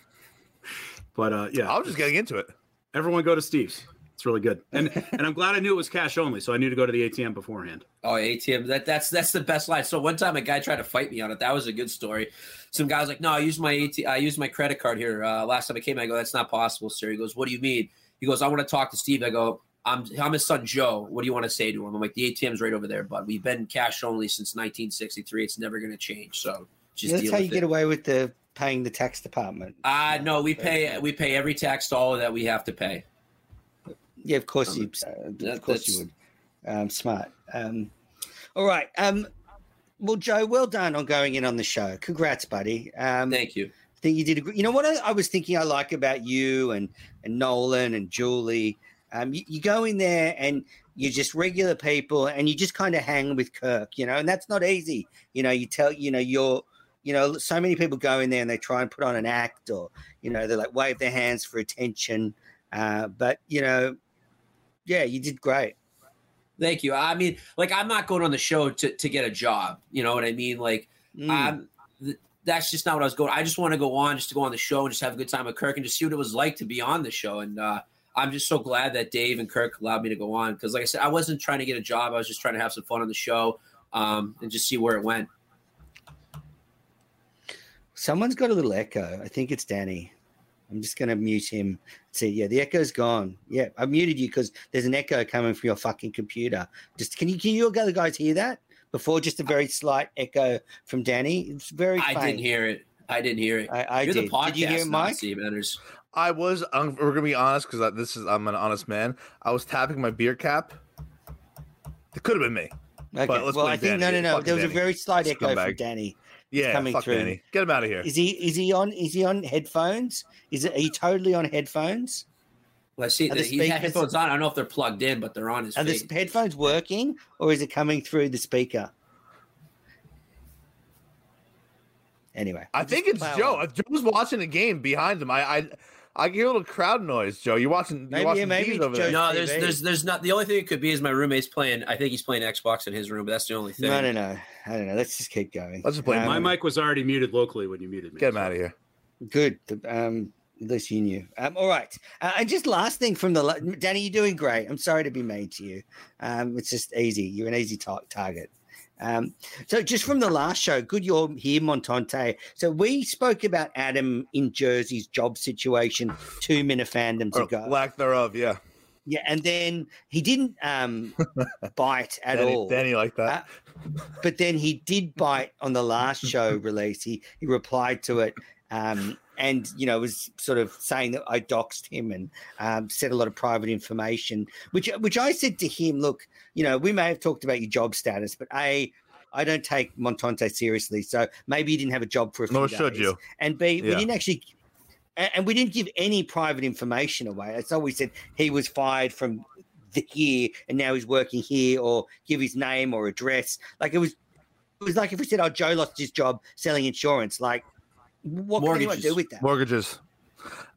F: But uh, yeah,
D: I was just getting into it.
F: everyone go to Steve's. It's really good, and and I'm glad I knew it was cash only, so I knew to go to the ATM beforehand.
E: Oh, ATM. That that's that's the best line. So one time a guy tried to fight me on it. That was a good story. Some guy was like, "No, I used my AT, I used my credit card here uh, last time I came." I go, "That's not possible, sir." He goes, "What do you mean?" He goes, "I want to talk to Steve." I go, "I'm I'm his son Joe. What do you want to say to him?" I'm like, "The ATM's right over there, bud. We've been cash only since 1963. It's never going to change. So just
C: That's
E: deal
C: how you
E: it."
C: get away with the paying the tax department.
E: Uh no, we pay we pay every tax dollar that we have to pay.
C: Yeah, of course
E: Um,
C: you. Uh, of course you would. Um, smart. Um, all right. Um, well, Joe, well done on going in on the show. Congrats, buddy. Um,
E: Thank you.
C: I think you did. A, you know what I, I was thinking I like about you and and Nolan and Julie. Um, you, you go in there and you're just regular people, and you just kind of hang with Kirk. You know, and that's not easy. You know, you tell you know you're. You know, so many people go in there and they try and put on an act, or you know, they like wave their hands for attention. Uh, but you know, yeah, you did great.
E: Thank you. I mean, like I'm not going on the show to to get a job. You know what I mean? Like
C: Mm.
E: um, th- that's just not what I was going. I just want to go on, just to go on the show and just have a good time with Kirk and just see what it was like to be on the show. And uh, I'm just so glad that Dave and Kirk allowed me to go on because, like I said, I wasn't trying to get a job. I was just trying to have some fun on the show um, and just see where it went.
C: Someone's got a little echo. I think it's Danny. I'm just going to mute him. See, yeah, the echo's gone. Yeah, I muted you because there's an echo coming from your fucking computer. Just can you can you other guys hear that before? Just a very slight echo from Danny. It's very.
E: I
C: faint.
E: didn't hear it. I didn't hear it.
C: I, I
E: You're
C: did.
E: the podcast
C: did you hear it, Mike?
E: Nazi, Menners.
D: I was. Um, we're gonna be honest because this is. I'm an honest man. I was tapping my beer cap. It could have been me.
C: Okay.
D: But let's
C: well, I think
D: Danny.
C: no, no, no.
D: Fuck
C: There was a very slight echo from Danny.
D: Yeah,
C: coming
D: fuck
C: through.
D: Danny. Get him out of here.
C: Is he? Is he on? Is he on headphones? Is it? Are you totally on headphones?
E: Well, I see
C: Are
E: that
C: the
E: he had
C: speakers-
E: headphones on. I don't know if they're plugged in, but they're on his
C: Are the headphones working, or is it coming through the speaker? Anyway,
D: I think it's Joe.
C: on.
D: Joe's watching the game behind him. I, I, I hear a little crowd noise. Joe, you're watching.
C: Maybe-
D: you're watching
C: maybe
D: over there.
E: No, there's there's there's not the only thing it could be is my roommate's playing. I think he's playing Xbox in his room, but that's the only thing.
C: No, no, no. I don't know. Let's just keep going.
D: Let's just blame
C: Um,
F: My mic was already muted locally when you muted me.
D: Get him out of here.
C: Good. Um, at least you knew. Um, all right. Uh, and just last thing from the Danny, you're doing great. I'm sorry to be mean to you. Um, it's just easy. You're an easy tar- target. Um, so just from the last show, good you're here, Montante. So we spoke about Adam in Jersey's job situation two minute fandoms
D: Or
C: ago.
D: lack thereof. Yeah,
C: Yeah, and then he didn't um, bite at
D: Danny,
C: all.
D: Danny like that.
C: but then he did bite on the last show release. He he replied to it, um, and you know was sort of saying that I doxed him and um, said a lot of private information, which which I said to him, look, you know, we may have talked about your job status, but a I don't take Montante seriously, so maybe you didn't have a job for a few
D: Nor should
C: days.
D: you.
C: And B, we didn't actually, and we didn't give any private information away. All we said. He was fired from the here, and now he's working here, or give his name or address. Like it was, it was like if we said, "Oh, Joe lost his job selling insurance." Like, what can anyone
E: Mortgages.
C: do with that?
D: Mortgages.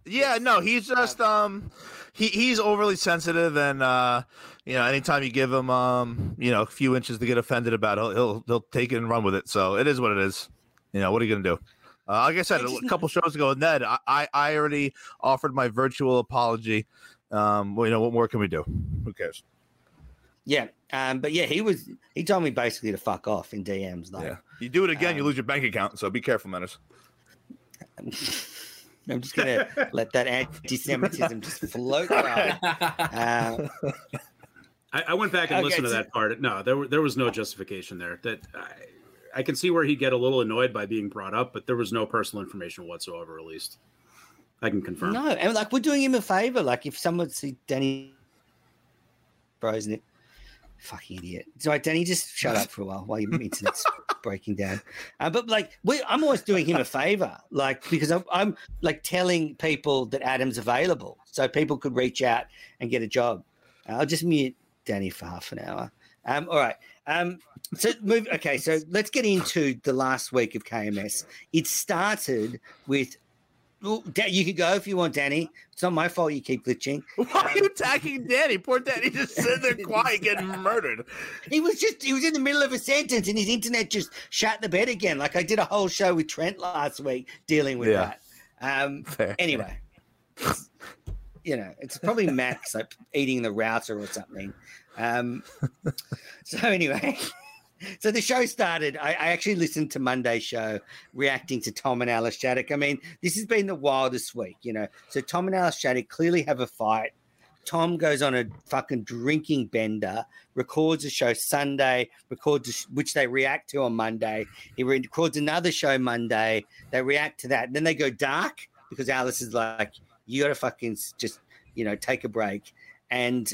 D: Yeah, no, he's just um he he's overly sensitive and uh you know, anytime you give him um, you know, a few inches to get offended about, he'll he'll he'll take it and run with it. So it is what it is. You know, what are you gonna do? Uh, like I said a couple shows ago, Ned, I, I I already offered my virtual apology. Um, well, you know, what more can we do? Who cares?
C: Yeah, um, but yeah, he was. He told me basically to fuck off in DMs. Like,
D: Yeah. You do it again, you
C: Um,
D: lose your bank account. So be careful, Menace.
C: I'm just gonna let that anti-Semitism just float right. Uh,
F: I, I went back and
C: Okay,
F: listened to that part. No, there were- there was no justification there. That I, I can see where he'd get a little annoyed by being brought up, but there was no personal information whatsoever released. I can confirm.
C: No, and like we're doing him a favor. Like if someone see Danny it, fucking idiot. So Danny, just shut up for a while while your internet's breaking down. Uh, but like we, I'm always doing him a favor, like because I'm, I'm like telling people that Adam's available, so people could reach out and get a job. I'll just mute Danny for half an hour. Um, all right. Um, so move. Okay, so let's get into the last week of KMS. It started with. Well, you can go if you want, Danny. It's not my fault. You keep glitching.
D: Why are you attacking Danny? Poor Danny just sitting there quiet, getting murdered.
C: He was just. He was in the middle of a sentence, and his internet just shut the bed again. Like I did a whole show with Trent last week dealing with
D: Yeah.
C: that. Um,
D: Fair.
C: anyway, you know, it's probably Max like eating the router or something. Um, so anyway, so the show started. I, I actually listened to Monday's show, reacting to Tom and Alice Shattuck. I mean, this has been the wildest week, you know. So Tom and Alice Shattuck clearly have a fight. Tom goes on a fucking drinking bender, records a show Sunday, records sh- which they react to on Monday. He re- records another show Monday. They react to that. Then they go dark because Alice is like, "You got to fucking just, you know, take a break." And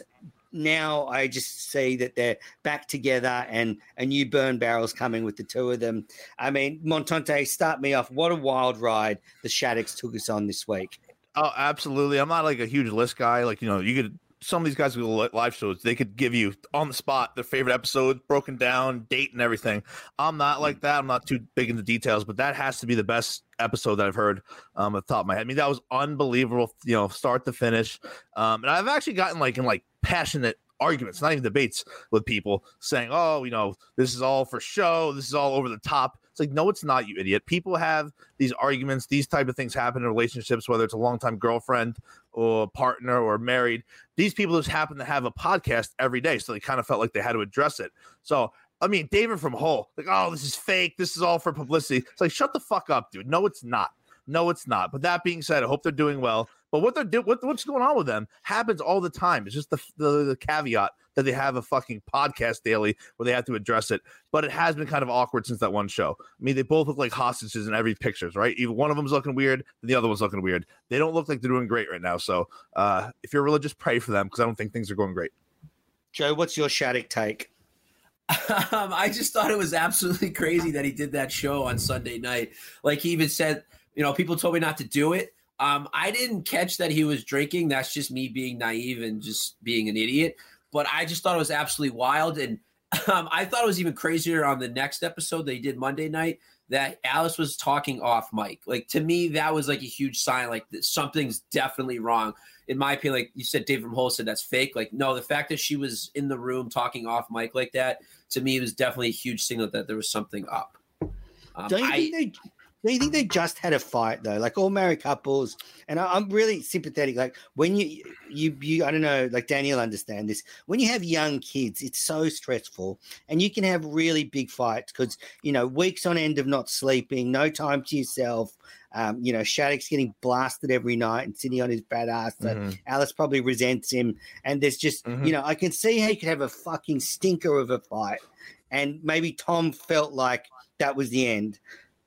C: now I just see that they're back together and a new burn barrel's coming with the two of them. I mean, Montante, start me off. What a wild ride the Shattucks took us on this week.
D: Oh, absolutely. I'm not like a huge list guy. Like, you know, you could some of these guys with live shows, they could give you on the spot their favorite episode, broken down, date and everything. I'm not like that. I'm not too big into details, but that has to be the best episode that I've heard um at the top of my head. I mean, that was unbelievable, you know, start to finish. Um, and I've actually gotten like in like passionate arguments, not even debates with people saying, Oh, you know, this is all for show, this is all over the top. It's like, no, it's not, you idiot. People have these arguments, these type of things happen in relationships, whether it's a longtime girlfriend or partner or married. These people just happen to have a podcast every day. So they kind of felt like they had to address it. So I mean, David from Hull, like, oh, this is fake. This is all for publicity. It's like, shut the fuck up, dude. No, it's not. No, it's not. But that being said, I hope they're doing well. But what they're do- what, what's going on with them happens all the time. It's just the, the the caveat that they have a fucking podcast daily where they have to address it. But it has been kind of awkward since that one show. I mean, they both look like hostages in every pictures, right? Even one of them's looking weird, and the other one's looking weird. They don't look like they're doing great right now. So uh, if you're religious, pray for them because I don't think things are going great.
C: Joe, what's your Shattuck take?
E: um, I just thought it was absolutely crazy that he did that show on Sunday night. Like he even said, you know, people told me not to do it. Um, I didn't catch that he was drinking. That's just me being naive and just being an idiot. But I just thought it was absolutely wild. And um, I thought it was even crazier on the next episode they did Monday night that Alice was talking off mic. Like to me, that was like a huge sign. Like that something's definitely wrong. In my opinion, like you said, Dave from Hull said that's fake. Like no, the fact that she was in the room talking off mic like that to me was definitely a huge signal that there was something up. Um,
C: Don't you
E: I,
C: think they? Do you think they just had a fight though? Like all married couples, and I, I'm really sympathetic. Like when you, you, you, I don't know. Like Daniel understand this. When you have young kids, it's so stressful, and you can have really big fights because you know weeks on end of not sleeping, no time to yourself. Um, you know, Shattuck's getting blasted every night and sitting on his bad ass. So
D: Mhm.
C: Alice probably resents him, and there's just
D: Mhm.
C: you know I can see how you could have a fucking stinker of a fight, and maybe Tom felt like that was the end.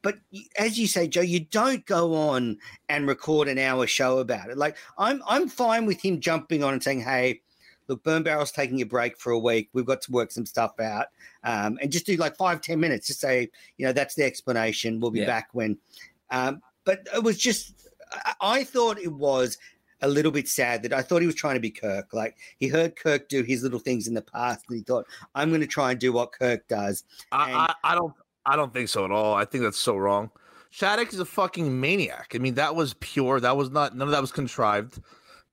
C: But as you say, Joe, you don't go on and record an hour show about it. Like I'm, I'm fine with him jumping on and saying, "Hey, look, Burn Barrel's taking a break for a week. We've got to work some stuff out, um, and just do like five, ten minutes. Just say, you know, that's the explanation. We'll be
E: Yeah.
C: back when." Um, but it was just, I, I thought it was a little bit sad that I thought he was trying to be Kirk. Like he heard Kirk do his little things in the past, and he thought, "I'm going to try and do what Kirk does."
D: I, I, I don't I don't think so at all. I think that's so wrong. Shattuck is a fucking maniac. I mean, that was pure. That was not none of that was contrived.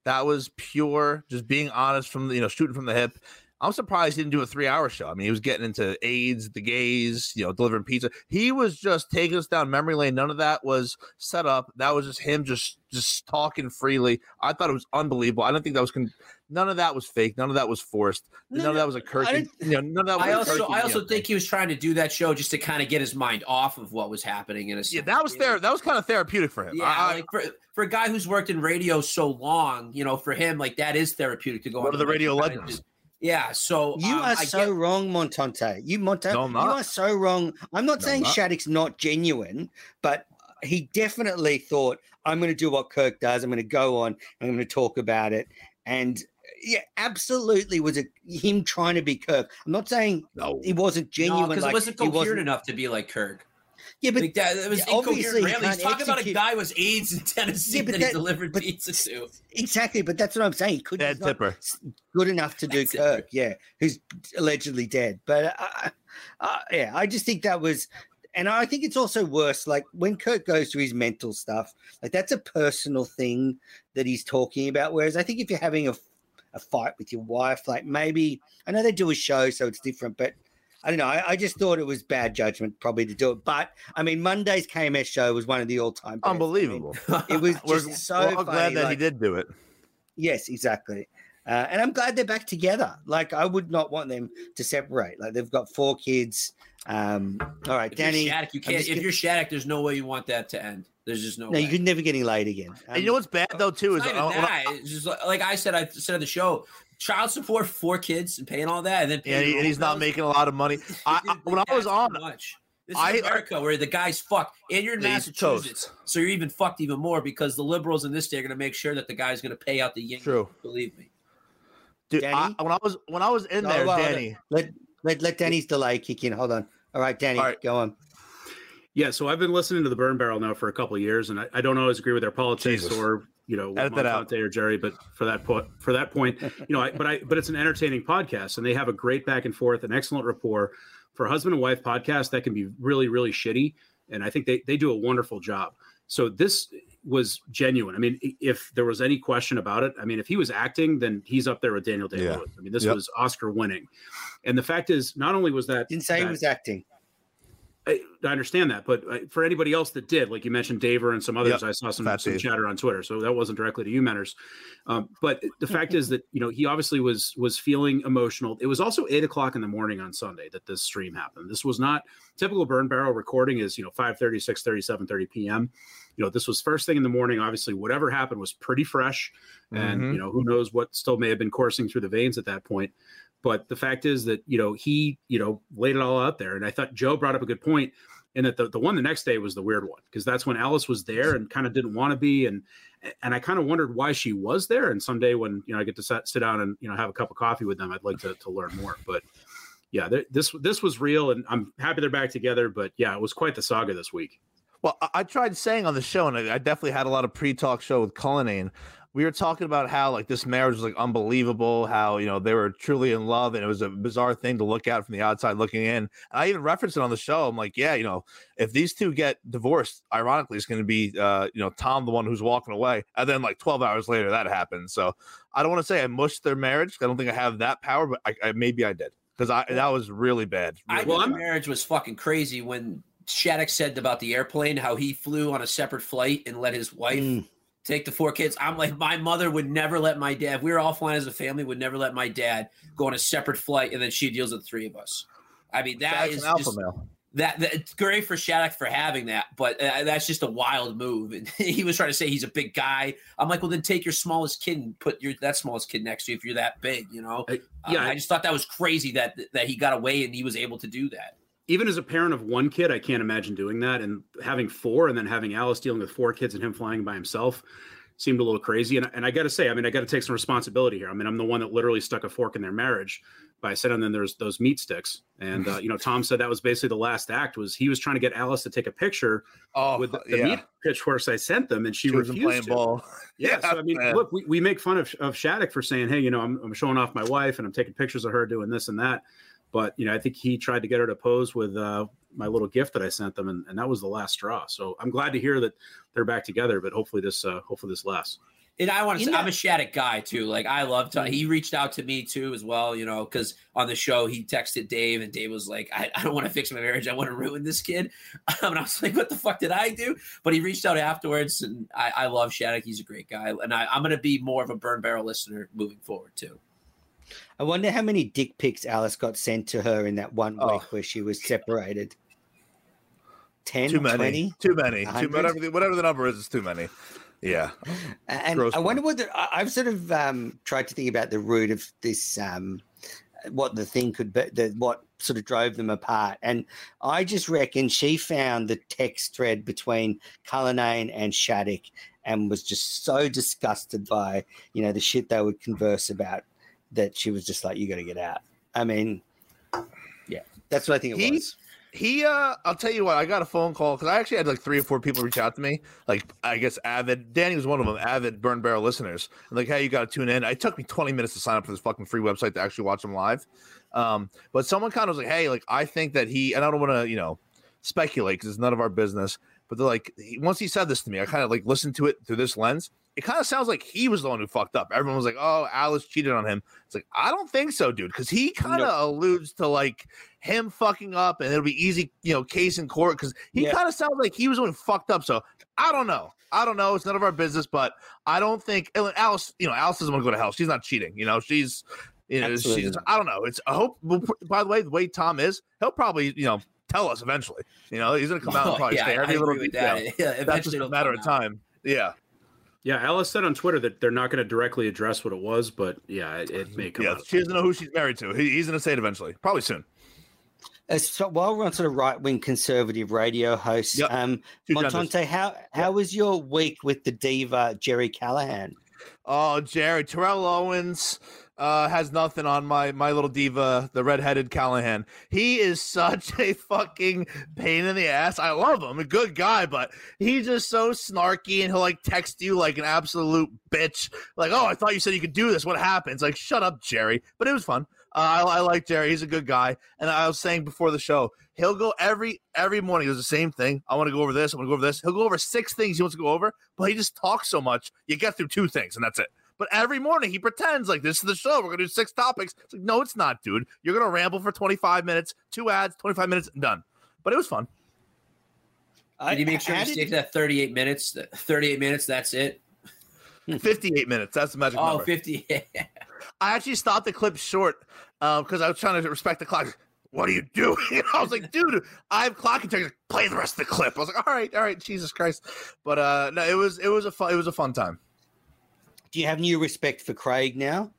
D: That was pure, just being honest from the, you know, shooting from the hip. I'm surprised he didn't do a three hour show. I mean, he was getting into AIDS, the gays, you know, delivering pizza. He was just taking us down memory lane. None of that was set up. That was just him just just talking freely. I thought it was unbelievable. I don't think that was con- none of that was fake. None of that was forced.
C: No,
D: none of that was a
C: don't-
D: You know, none of that was
E: I also, I also think he was trying to do that show just to kind of get his mind off of what was happening. In
D: Yeah, that was there. That was kind of therapeutic for him.
E: Yeah,
D: I-
E: like for, for a guy who's worked in radio so long, you know, for him, like that is therapeutic to go.
D: One
E: on
D: of the radio legends.
E: Just- yeah, so
C: You
E: um,
C: are
E: I
C: so
E: get-
C: wrong, Montante. You Monta,
D: No,
C: you are so wrong. I'm not
D: No,
C: saying
D: I'm not.
C: Shattuck's not genuine, but he definitely thought, I'm going to do what Kirk does. I'm going to go on I'm going to talk about it. And yeah, absolutely was a him trying to be Kirk. I'm not saying
D: no.
C: he wasn't
E: no,
C: genuine.
E: because
C: like,
E: it wasn't
C: he
E: coherent
C: wasn't-
E: enough to be like Kirk.
C: Yeah, but
E: Like that, it was
C: yeah, obviously
E: incoherent. He's
C: can't
E: talking about a guy who was AIDS in Tennessee
C: Yeah, but
E: that,
C: that-
E: he delivered
C: but-
E: pizza to.
C: exactly. But that's what I'm saying. He could
D: Dead
C: not
D: tipper.
C: good enough to do
E: Dead tipper.
C: Kirk. Yeah, who's allegedly dead. But uh, uh, yeah, I just think that was. And I think it's also worse. Like when Kirk goes through his mental stuff, like that's a personal thing that he's talking about. Whereas I think if you're having a, a fight with your wife, like maybe I know they do a show, so it's different, but I don't know. I, I just thought it was bad judgment probably to do it. But I mean, Monday's KMS show was one of the all-time best. I mean,
D: Unbelievable.
C: it was
D: We're,
C: just so
D: we're all
C: funny,
D: glad that he did do it.
C: Yes, exactly. Uh, and I'm glad they're back together. Like I would not want them to separate. Like they've got four kids. Um, all right,
E: If
C: Danny.
E: you're Shattuck, you can't. If
C: gonna-
E: you're Shattuck, there's no way you want that to end. There's just no.
C: no,
E: way.
C: you could never getting laid again.
D: and you know
C: Um,
D: what's bad though too is
E: It's not even
D: I-
E: that. It's just like, like I said, I said on the show, child support for kids and paying all that, and then
D: yeah,
E: paying
D: he- and
E: own
D: he's not
E: bills.
D: making a lot of money. I, I, when I was on,
E: too much. This is
D: I-
E: America where the guy's fucked, and you're in Massachusetts,
D: toast.
E: so you're even fucked even more because the liberals in this state are going to make sure that the guy's going to pay out the yin.
D: True.
E: Believe me.
D: dude, I, when I was when I was in
C: no,
D: there,
C: hold on,
D: Danny.
C: Let let let Danny's delay kick in. Hold on. All right, Danny,
D: All right.
C: go on.
F: Yeah, so I've been listening to the Burn Barrel now for a couple of years, and I, I don't always agree with their politics
D: Jesus.
F: or you know
D: Edit that out.
F: Monte or Jerry, but for that point, for that point, you know, I, but I but it's an entertaining podcast, and they have a great back and forth, an excellent rapport for a husband and wife podcast that can be really really shitty, and I think they they do a wonderful job. So this was genuine. I mean, if there was any question about it, I mean, if he was acting, then he's up there with Daniel Day
D: Yeah.
F: Lewis. I mean, this
D: Yep.
F: was Oscar winning, and the fact is, not only was that
C: Didn't say he was acting.
F: I, I understand that, but uh, for anybody else that did, like you mentioned, Daver and some others,
D: Yep.
F: I saw some, some
D: Dave.
F: chatter on Twitter, so that wasn't directly to you, Menners. Um, but the fact is that you know he obviously was was feeling emotional. It was also eight o'clock in the morning on Sunday that this stream happened. This was not typical Burn Barrel recording is you know 5:30, 6:30, 7:30 p.m. You know this was first thing in the morning. Obviously, whatever happened was pretty fresh, and
D: Mhm.
F: you know who knows what still may have been coursing through the veins at that point. But the fact is that you know he you know laid it all out there, and I thought Joe brought up a good point and that the, the one the next day was the weird one because that's when Alice was there and kind of didn't want to be and and I kind of wondered why she was there and someday when you know I get to sit, sit down and you know have a cup of coffee with them I'd like to, to learn more but yeah th- this this was real and I'm happy they're back together but yeah it was quite the saga this week
D: Well, I, I tried saying on the show, and I, I definitely had a lot of pre-talk show with Cullinane. We were talking about how like this marriage was like unbelievable, how you know they were truly in love, and it was a bizarre thing to look at from the outside looking in. And I even referenced it on the show. I'm like, yeah, you know, if these two get divorced, ironically, it's going to be uh, you know Tom the one who's walking away, and then like 12 hours later that happens. So I don't want to say I mushed their marriage. I don't think I have that power, but I, I maybe I did because I that was really bad.
E: I
D: Really
F: Well,
E: think
F: I'm-
E: the marriage was fucking crazy when Shattuck said about the airplane how he flew on a separate flight and let his wife
C: Mm.
E: Take the four kids. I'm like, my mother would never let my dad. If we were all flying as a family, would never let my dad go on a separate flight, and then she deals with the three of us. I mean, that
D: That's
E: is
D: an alpha
E: just,
D: male.
E: that, that it's great for Shattuck for having that, but uh, that's just a wild move. And he was trying to say he's a big guy. I'm like, well, then take your smallest kid and put your that smallest kid next to you if you're that big, you know.
F: Uh,
E: Uh,
F: yeah,
E: I just thought that was crazy that that he got away and he was able to do that.
F: Even as a parent of one kid I can't imagine doing that and having four and then having Alice dealing with four kids and him flying by himself seemed a little crazy and, and I got to say I mean I got to take some responsibility here I mean I'm the one that literally stuck a fork in their marriage by sending them there's those meat sticks and uh, you know Tom said that was basically the last act was he was trying to get Alice to take a picture
D: Oh,
F: with the, the
D: yeah.
F: meat pitchforks I sent them and she,
D: She
F: refused
D: playing
F: to.
D: ball.
F: Yeah, so I mean,
D: man.
F: look, we, we make fun of, of Shattuck for saying, hey, you know, I'm, I'm showing off my wife and I'm taking pictures of her doing this and that. But, you know, I think he tried to get her to pose with uh, my little gift that I sent them, and, and that was the last straw. So I'm glad to hear that they're back together, but hopefully this uh, hopefully this lasts.
E: And I want to
C: You
E: say, I'm a Shattuck guy too. Like I love to. He reached out to me too as well. You know, because on the show he texted Dave, and Dave was like, "I, I don't want to fix my marriage. I want to ruin this kid." and I was like, "What the fuck did I do?" But he reached out afterwards, and I, I love Shattuck. He's a great guy, and I, I'm going to be more of a burn barrel listener moving forward too.
C: I wonder how many dick pics Alice got sent to her in that one
D: Oh.
C: week where she was separated. 10,
D: too many,
C: 20?
D: too many,
C: A
D: too
C: hundred?
D: whatever the, number is, it's too many. Yeah,
C: And
D: Gross
C: I wonder
D: point.
C: what the, I've sort of um, tried to think about the root of this, um, what the thing could be, the, what sort of drove them apart. And I just reckon she found the text thread between Cullinane and Shattuck and was just so disgusted by, you know, the shit they would converse about that she was just like, you got to get out. I mean, yeah, that's what I think it
D: He-
C: was.
D: He, uh, I'll tell you what, I got a phone call because I actually had like three or four people reach out to me. Like, I guess avid, Danny was one of them, avid Burn Barrel listeners. like, hey, you got to tune in. It took me 20 minutes to sign up for this fucking free website to actually watch them live. Um, but someone kind of was like, hey, like, I think that he, and I don't want to, you know, speculate because it's none of our business. But they're like, he, once he said this to me, I kind of like listened to it through this lens it kind of sounds like he was the one who fucked up. Everyone was like, "Oh, Alice cheated on him." It's like I don't think so, dude, because he kind of nope. alludes to like him fucking up, and it'll be easy, you know, case in court. Because he yeah. kind of sounds like he was the one who fucked up. So I don't know. I don't know. It's none of our business, but I don't think Alice. You know, Alice doesn't want to go to hell. She's not cheating. You know, she's. You know, she's. I don't know. It's. I hope. By the way, the way Tom is, he'll probably you know tell us eventually. You know, he's gonna come out and probably yeah, say every little detail. That. Yeah, That's just a matter of time. Yeah.
F: Yeah, Alice said on Twitter that they're not going to directly address what it was, but yeah, it, it may come.
D: Yeah,
F: out.
D: she doesn't know who she's married to. He, he's going to say it eventually, probably soon.
C: so while we're on sort of right wing conservative radio hosts, yep. um, Montante, how how was your week with the diva Jerry Callahan?
D: Oh, Jerry Terrell Owens uh, has nothing on my my little diva, the redheaded Callahan. He is such a fucking pain in the ass. I love him, a good guy, but he's just so snarky and he'll like text you like an absolute bitch. Like, oh, I thought you said you could do this. What happens? Like, shut up, Jerry. But it was fun. Uh, I, I like Jerry. He's a good guy. And I was saying before the show, he'll go every every morning. He does the same thing. I want to go over this. I want to go over this. He'll go over six things he wants to go over, but he just talks so much. You get through two things, and that's it. But every morning he pretends like this is the show. We're gonna do six topics. It's like, no, it's not, dude. You're gonna ramble for 25 minutes, two ads, 25 minutes, done. But it was fun.
E: Did you make sure you stick to that 38 minutes? 38 minutes, that's it.
D: 58 minutes. That's the magic
E: oh,
D: number.
E: 50.
D: I actually stopped the clip short because uh, I was trying to respect the clock. What are you doing? I was like, dude, I have clock integrity. Play the rest of the clip. I was like, all right, all right, Jesus Christ. But uh no, it was it was a fun it was a fun time.
C: Do you have new respect for Craig now?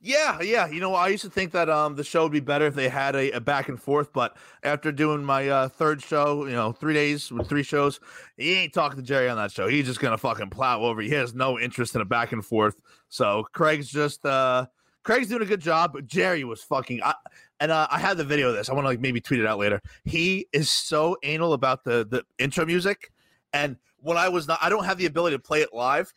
D: Yeah, yeah. You know, I used to think that um the show would be better if they had a, a back and forth, but after doing my uh, third show, you know, three days with three shows, he ain't talking to Jerry on that show. He's just gonna fucking plow over. He has no interest in a back and forth. So Craig's just uh Craig's doing a good job, but Jerry was fucking. I, and uh, I had the video of this. I want to like maybe tweet it out later. He is so anal about the the intro music, and when I was not, I don't have the ability to play it live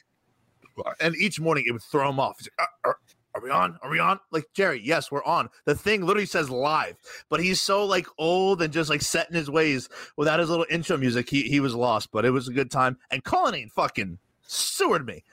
D: and each morning it would throw him off. Like, are, are, are, we on? Are we on? Like Jerry, yes, we're on. The thing literally says live, but he's so like old and just like set in his ways without his little intro music. He he was lost, but it was a good time. And Cullinane fucking sewered me.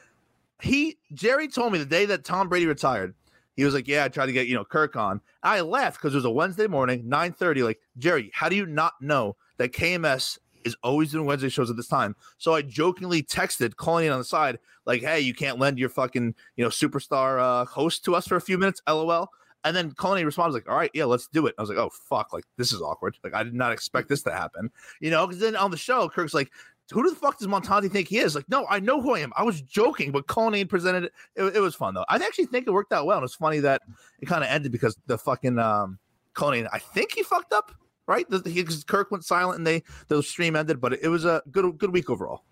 D: He Jerry told me the day that Tom Brady retired. He was like, "Yeah, I tried to get you know Kirk on." I laughed because it was a Wednesday morning, nine thirty. Like Jerry, how do you not know that KMS is always doing Wednesday shows at this time. So I jokingly texted, in on the side, like, "Hey, you can't lend your fucking you know superstar uh, host to us for a few minutes?" LOL. And then Cullinane responds like, "All right, yeah, let's do it." I was like, "Oh fuck, like this is awkward. Like I did not expect this to happen." You know, because then on the show, Kirk's like, "Who the fuck does Montante think he is?" Like, no, I know who I am. I was joking, but Cullinane presented it. it. It was fun though. I actually think it worked out well. And it's funny that it kind of ended because the fucking um, Cullinane, I think he fucked up right? The, he, Kirk went silent and they the stream ended, but it was a good good week overall.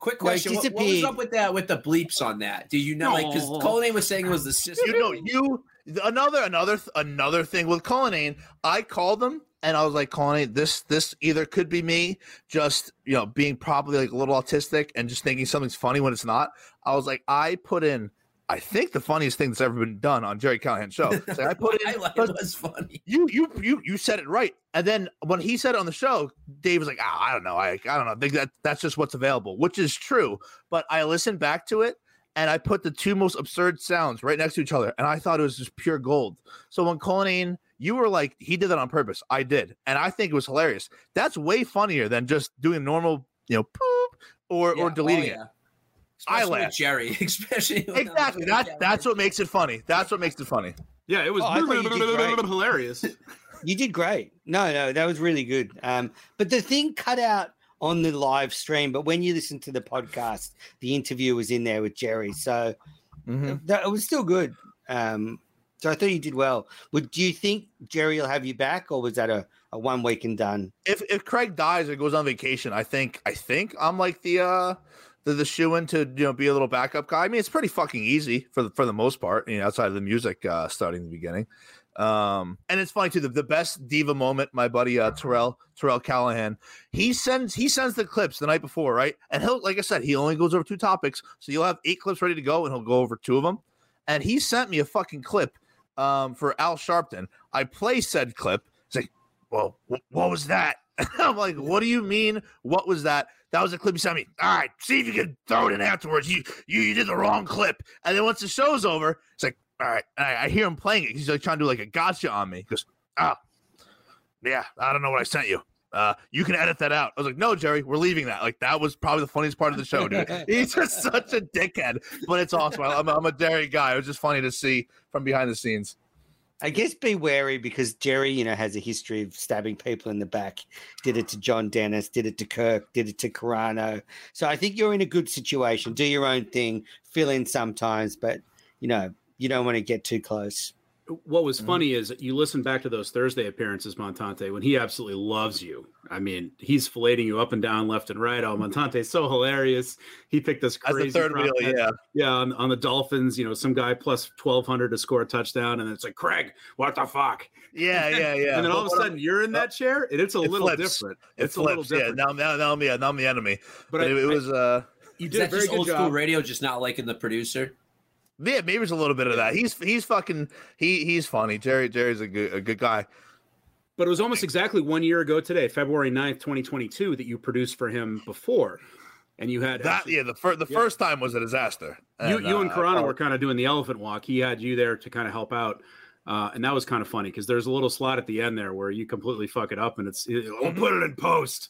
E: Quick question: what, what, was up with that? With the bleeps on that? Do you know? Like, because Cullinane was saying it was the sister.
D: You know, you another another another thing with Cullinane. I called them and I was like, Cullinane, this this either could be me just you know being probably like a little autistic and just thinking something's funny when it's not. I was like, I put in I think the funniest thing that's ever been done on Jerry Callahan's show. I put
E: it. it was funny.
D: You you you you said it right, and then when he said it on the show, Dave was like, oh, "I don't know, I I don't know. I think that that's just what's available," which is true. But I listened back to it, and I put the two most absurd sounds right next to each other, and I thought it was just pure gold. So when Cullinane, you were like, he did that on purpose. I did, and I think it was hilarious. That's way funnier than just doing a normal, you know, poop or yeah. or deleting oh, yeah. it.
E: Especially I laugh. Jerry, especially
D: exactly. That's that's what makes it funny. That's what makes it funny.
F: Yeah, it was oh, hilarious.
C: you did great. No, no, that was really good. Um, but the thing cut out on the live stream, but when you listen to the podcast, the interview was in there with Jerry, so mm-hmm. that, it was still good. Um, so I thought you did well. Would do you think Jerry will have you back, or was that a, a one week and done?
D: If if Craig dies or goes on vacation, I think I think I'm like the uh the, the shoe in to you know be a little backup guy. I mean, it's pretty fucking easy for the for the most part. You know, outside of the music uh, starting the beginning. Um, and it's funny too. The, the best diva moment, my buddy uh, Terrell Terrell Callahan, he sends he sends the clips the night before, right? And he'll like I said, he only goes over two topics, so you'll have eight clips ready to go, and he'll go over two of them. And he sent me a fucking clip um, for Al Sharpton. I play said clip. It's like, well, wh- what was that? I'm like, what do you mean? What was that? That was a clip you sent me. All right, see if you can throw it in afterwards. You you, you did the wrong clip. And then once the show's over, it's like, all right. I, I, hear him playing it. He's like trying to do like a gotcha on me. He goes, oh, yeah, I don't know what I sent you. Uh, you can edit that out. I was like, no, Jerry, we're leaving that. Like that was probably the funniest part of the show, dude. He's just such a dickhead, but it's awesome. I'm, I'm a Jerry guy. It was just funny to see from behind the scenes.
C: I guess be wary because Jerry, you know, has a history of stabbing people in the back. Did it to John Dennis, did it to Kirk, did it to Carrano. So I think you're in a good situation. Do your own thing, fill in sometimes, but you know, you don't want to get too close.
F: What was mm-hmm. funny is you listen back to those Thursday appearances, Montante, when he absolutely loves you. I mean, he's filleting you up and down, left and right. Oh, Montante's so hilarious. He picked this crazy
D: third wheel, yeah,
F: yeah. On, on, the Dolphins, you know, some guy plus twelve hundred to score a touchdown, and it's like Craig, what the fuck?
D: Yeah, yeah, yeah.
F: and then all of a sudden you're in that chair, and it's a
D: it
F: little
D: flips.
F: different.
D: It's it a little different. Yeah, now, now, now I'm yeah, now I'm the enemy.
E: But,
D: but I, it, it, was uh.
E: You did a very good old job. school radio, just not liking the producer.
D: Yeah, maybe it's a little bit of that. He's he's fucking he he's funny. Jerry Jerry's a good a good guy.
F: But it was almost exactly one year ago today, February 9th, 2022, that you produced for him before. And you had
D: that, yeah. The first the yeah. first time was a disaster.
F: And, you you and uh, were kind of doing the elephant walk. He had you there to kind of help out, uh, and that was kind of funny because there's a little slot at the end there where you completely fuck it up, and it's we'll put it in post.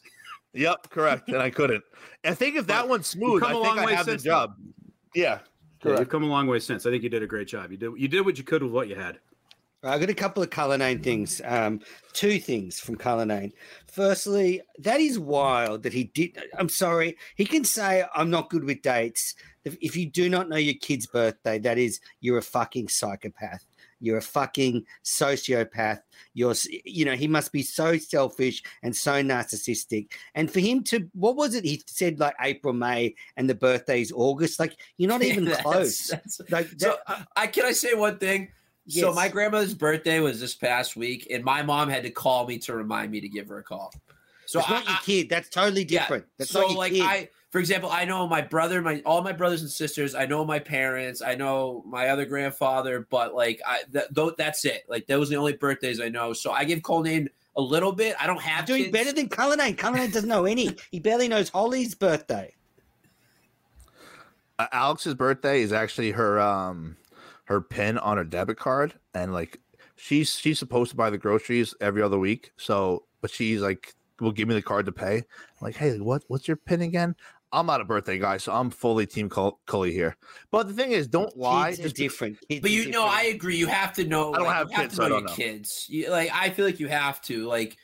D: Yep, correct. and I couldn't. I think if that one's smooth, I think I have the job. Yeah,
F: yeah, you've come a long way since. I think you did a great job. You did you did what you could with what you had.
C: I got a couple of Cullinane things. Um, two things from Cullinane. Firstly, that is wild that he did. I'm sorry. He can say, I'm not good with dates. If, if you do not know your kid's birthday, that is, you're a fucking psychopath. You're a fucking sociopath. You're, you know, he must be so selfish and so narcissistic. And for him to, what was it? He said like April, May, and the birthday's August. Like you're not even that's, close. That's,
E: like, that, so, uh, I can I say one thing? Yes. So my grandmother's birthday was this past week, and my mom had to call me to remind me to give her a call.
C: So it's I, not your kid. That's totally different. Yeah, That's
E: so
C: like
E: kid. I for example, I know my brother, my all my brothers and sisters. I know my parents. I know my other grandfather, but like I, th- that's it. Like those are the only birthdays I know. So I give Cullinane a little bit. I don't have
C: You're doing
E: kids.
C: better than Cullinane. Cullinane doesn't know any. He barely knows Holly's birthday.
D: Uh, Alex's birthday is actually her um her pin on her debit card, and like she's she's supposed to buy the groceries every other week. So, but she's like will give me the card to pay. I'm like, hey, what what's your pin again? I'm not a birthday guy, so I'm fully Team Cully here. But the thing is, don't lie.
C: Kids different.
E: Kids but you know, I agree. You have to know.
D: I don't
E: like,
D: have,
E: have
D: kids.
E: to know
D: your
E: know. kids. You, like, I feel like you have to. Like,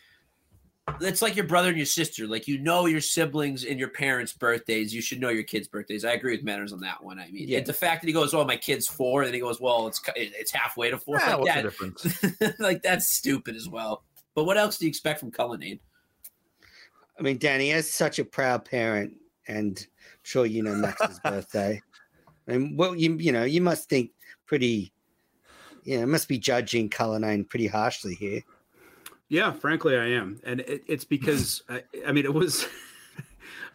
E: it's like your brother and your sister. Like, you know your siblings and your parents' birthdays. You should know your kids' birthdays. I agree with Menners on that one. I mean, yeah. the fact that he goes, "Oh, my kid's four, and he goes, "Well, it's it's halfway to four.
D: Yeah,
E: like,
D: what's
E: that,
D: the difference?
E: like that's stupid as well. But what else do you expect from Cullinane?
C: I mean, Danny, as such a proud parent, and I'm sure you know Max's birthday, and well, you you know you must think pretty, you know, must be judging Cullinane pretty harshly here.
F: Yeah, frankly, I am, and it, it's because I, I mean it was.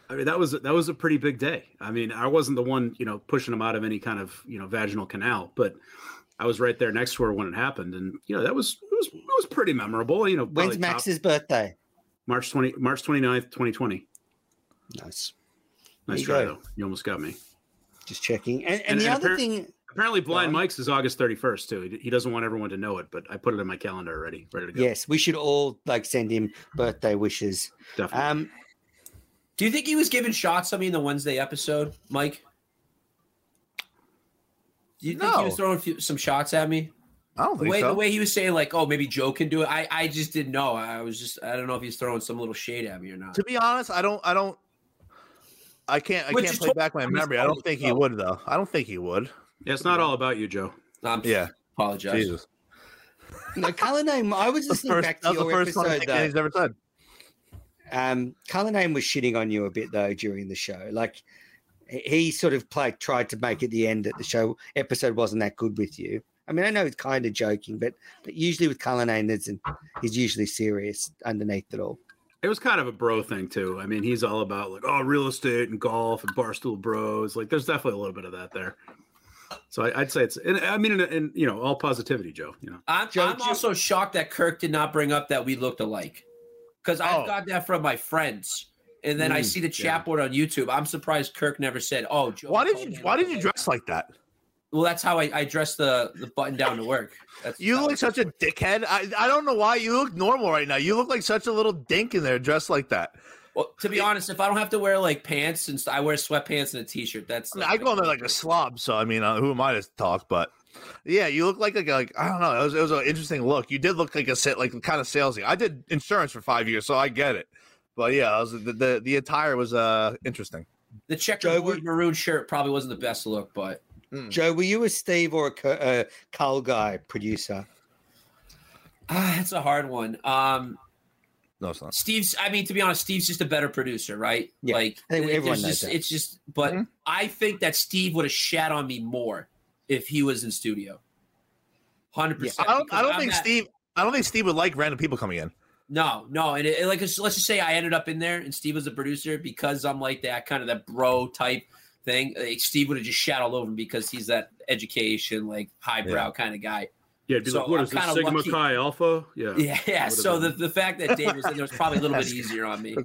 F: I mean that was that was a pretty big day. I mean, I wasn't the one, you know, pushing him out of any kind of, you know, vaginal canal, but I was right there next to her when it happened, and you know that was it was it was pretty memorable. You know,
C: when's Max's top, birthday?
F: March 20 March 29th, 2020.
C: Nice.
F: Nice try though. You almost got me.
C: Just checking. And, and, and the and other thing
F: apparently blind mike's is august 31st too he doesn't want everyone to know it but i put it in my calendar already ready to go
C: yes we should all like send him birthday wishes
F: definitely um
E: do you think he was giving shots at me in the wednesday episode mike do you think he was throwing few, some shots at me
D: I don't think
E: the way,
D: so.
E: The way he was saying, like, oh, maybe Joe can do it. I, I just didn't know. I was just, I don't know if he's throwing some little shade at me or not.
D: To be honest, I don't, I don't, I can't, I can't play back my memory. I don't think he would though. I don't think he would.
F: Yeah, it's not all about you, Joe.
E: I'm,
D: yeah,
E: apologize.
D: Jesus.
C: No, Cullinane, I was listening
D: first,
C: back to your episode though.
D: He's ever said.
C: Um, Cullinane was shitting on you a bit though during the show. Like he sort of played, tried to make it the end at the show episode wasn't that good with you. I mean, I know he's kind of joking, but but usually with Cullinane, there's an, he's usually serious underneath it all.
F: It was kind of a bro thing too. I mean, he's all about like oh real estate and golf and barstool bros. Like, there's definitely a little bit of that there. So I, would say it's. And I mean, and you know, all positivity, Joe. You know,
E: I'm,
C: Joe,
E: I'm also shocked that Kirk did not bring up that we looked alike, because I've
D: Oh.
E: got that from my friends. And then I
F: Mm,
E: see the chat
F: yeah.
E: board on YouTube. I'm surprised Kirk never said, "Oh, Joe."
D: Why did you Why did you dress like that?
E: Well, that's how I, I dress the the button down to work. That's
D: You look like such a dickhead. I, I don't know why you look normal right now. You look like such a little dink in there dressed like that.
E: Well, to be honest, if I don't have to wear like pants and st- I wear sweatpants and a t-shirt, that's.
D: I, I go in there like a slob, so I mean, uh, who am I to talk? But yeah, you look like a like I don't know. It was it was an interesting look. You did look like a sa- like kind of salesy. I did insurance for five years, so I get it. But yeah, was, the, the the attire was uh interesting.
E: The
C: Joe,
E: checkerboard
C: we-
E: maroon shirt probably wasn't the best look, but
C: Joe, were you a Steve or a Cu- uh, guy producer?
E: ah, it's a hard one. Um,
D: No, it's not.
E: Steve's. I mean, to be honest, Steve's just a better producer, right?
C: Yeah,
E: like
C: I think everyone
E: there's
C: knows
E: just,
C: that.
E: It's just, but
D: Mhm.
E: I think that Steve would have shat on me more if he was in studio. Hundred percent.
D: I don't I don't think Steve I don't think Steve would like random people coming in.
E: No, no, and it, it- like let's just say I ended up in there and Steve was a producer because I'm like that kind of that bro type thing. Like, Steve would have just shat all over him because he's that education like highbrow kind of guy.
F: yeah, it'd be
E: So
F: like, what
E: I'm
F: is this Sigma
E: lucky-
F: Chi Alpha? Yeah,
E: Yeah, yeah. So the,
F: been-
E: the fact that Dave was in there was probably a little bit easier on me.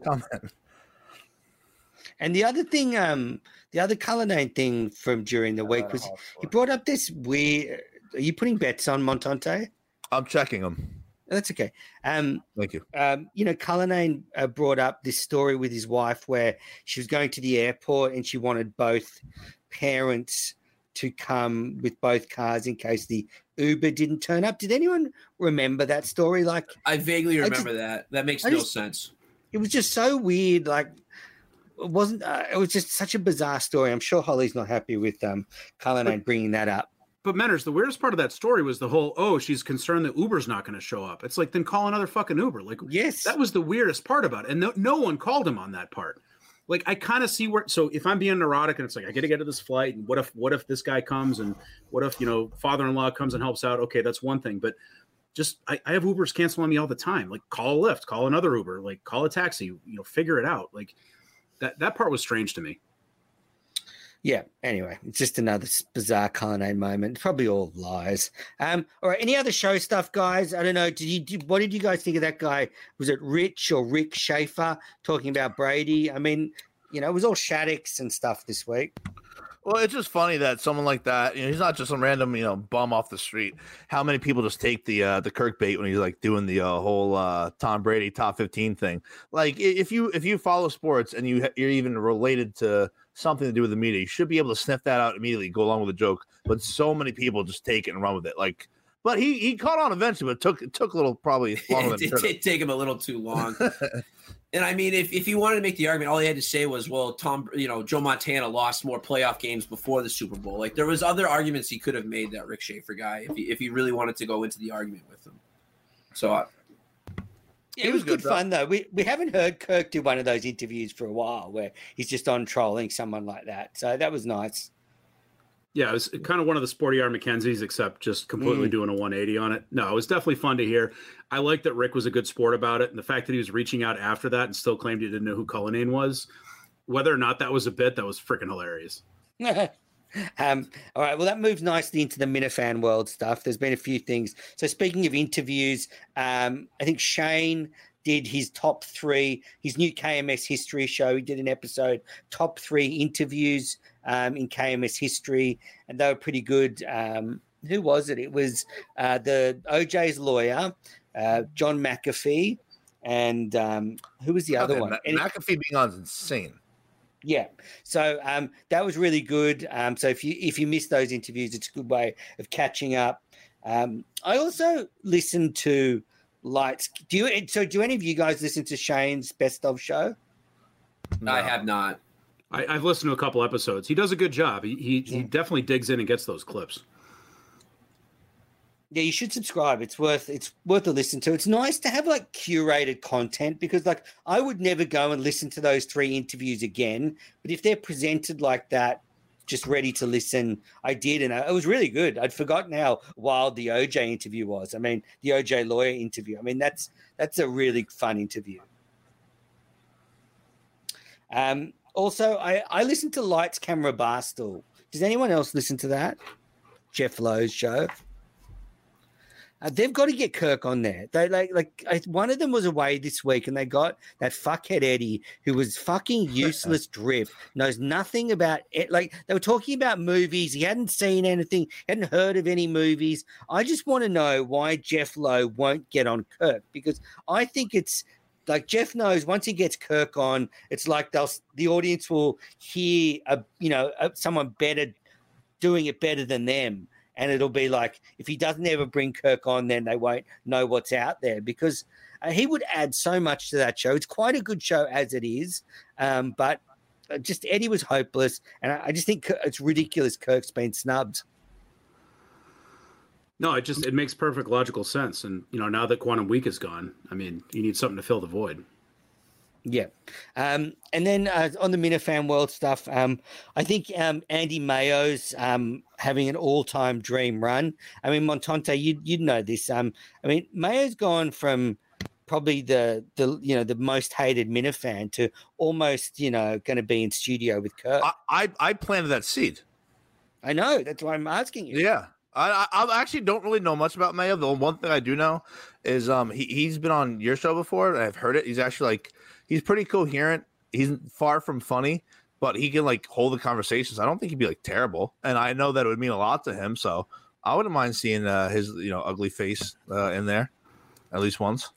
C: And the other thing, um, the other color Cullinane thing from during the week was he brought up this weird. Are you putting bets on Montante?
D: I'm checking him.
C: That's okay. Um,
D: Thank you.
C: um, you know, Cullinane uh, brought up this story with his wife where she was going to the airport and she wanted both parents to come with both cars in case the Uber didn't turn up. Did anyone remember that story? Like,
E: I vaguely
C: I
E: remember that. That makes
C: I
E: no
C: just-
E: sense.
C: it was just so weird. Like, it wasn't. Uh, it was just such a bizarre story. I'm sure Holly's not happy with um, Cullinane bringing that up.
F: But Menners, the weirdest part of that story was the whole oh, she's concerned that Uber's not going to show up. It's like then call another fucking Uber. Like
C: Yes,
F: that was the weirdest part about it, and no, no one called him on that part. Like I kind of see where. So if I'm being neurotic and it's like I got to get to this flight, and what if what if this guy comes and what if you know father-in-law comes and helps out? Okay, that's one thing, but just I, I have Ubers cancel on me all the time. Like call a Lyft, call another Uber, like call a taxi. You know, figure it out. Like that that part was strange to me.
C: Yeah. Anyway, it's just another bizarre Cullinane moment. Probably all lies. Um. All right. Any other show stuff, guys? I don't know. Did you? Did, what did you guys think of that guy? Was it Rich or Rick Schaefer talking about Brady? I mean, you know, it was all Shattucks and stuff this week.
D: Well, it's just funny that someone like that, you know, he's not just some random, you know, bum off the street. How many people just take the uh the Kirk bait when he's like doing the uh, whole uh Tom Brady top 15 thing? Like if you if you follow sports and you you're even related to something to do with the media, you should be able to sniff that out immediately, go along with the joke. But so many people just take it and run with it. Like but he he caught on eventually, but it took it took a little probably longer than
E: it
D: it
E: did take him a little too long. and I mean, if, if he wanted to make the argument, all he had to say was, "Well, Tom, you know, Joe Montana lost more playoff games before the Super Bowl." Like there was other arguments he could have made that Rick Schaefer guy if he if he really wanted to go into the argument with him. So I,
C: It was good fun though. We we haven't heard Kirk do one of those interviews for a while where he's just on trolling someone like that. So that was nice.
F: Yeah, it was kind of one of the sporty R Mackenzies, except just completely
C: Mm.
F: doing a 180 on it. No, it was definitely fun to hear. I like that Rick was a good sport about it, and the fact that he was reaching out after that and still claimed he didn't know who Cullinane was. Whether or not that was a bit, that was freaking hilarious.
C: um, all right. Well, that moves nicely into the Minifan world stuff. There's been a few things. So, speaking of interviews, um, I think Shane did his top three, his new KMS history show. He did an episode, top three interviews um, in KMS history, and they were pretty good. Um, who was it? It was uh, the OJ's lawyer, uh, John McAfee, and um, who was the other
D: Okay,
C: one?
D: Ma- McAfee being on is insane.
C: Yeah. So um, that was really good. Um, so if you if you miss those interviews, it's a good way of catching up. Um, I also listened to Lights. Do you? So do any of you guys listen to Shane's Best of show?
D: No.
E: I have not.
F: I, I've listened to a couple episodes. He does a good job. He he, he definitely digs in and gets those clips.
C: Yeah, you should subscribe. It's worth it's worth a listen to. It's nice to have like curated content because like I would never go and listen to those three interviews again. But if they're presented like that, just ready to listen. I did, and it was really good. I'd forgotten how wild the OJ interview was. I mean, the OJ lawyer interview. I mean, that's that's a really fun interview. Um, also, I I listened to Lights Camera Barstool. Does anyone else listen to that? Jeff Lowe's show. Uh, they've got to get Kirk on there. They like like I, one of them was away this week, and they got that fuckhead Eddie who was fucking useless. drip knows nothing about it. Like they were talking about movies, he hadn't seen anything, hadn't heard of any movies. I just want to know why Jeff Lowe won't get on Kirk because I think it's like Jeff knows once he gets Kirk on, it's like they'll the audience will hear a you know a, someone better doing it better than them and it'll be like if he doesn't ever bring Kirk on, then they won't know what's out there because uh, he would add so much to that show. It's quite a good show as it is, um, but uh, just Eddie was hopeless, and I, I just think it's ridiculous. Kirk's been snubbed.
F: No, it just it makes perfect logical sense, and you know now that Quantum Week is gone, I mean you need something to fill the void.
C: Yeah. Um, and then uh, on the Minifan World stuff, um, I think um, Andy Mayo's um, having an all time dream run. I mean, Montante, you, you'd know this. Um, I mean, Mayo's gone from probably the, the you know the most hated Minifan to almost you know going to be in studio with Kirk.
D: I, I, I planted that seed.
C: I know. That's why I'm asking you.
D: Yeah. I, I actually don't really know much about Mayo. The one thing I do know is um he, he's been on your show before. I've heard it. He's actually like he's pretty coherent. He's far from funny, but he can like hold the conversations. I don't think he'd be like terrible, and I know that it would mean a lot to him. So I wouldn't mind seeing uh, his you know ugly face uh, in there at least once.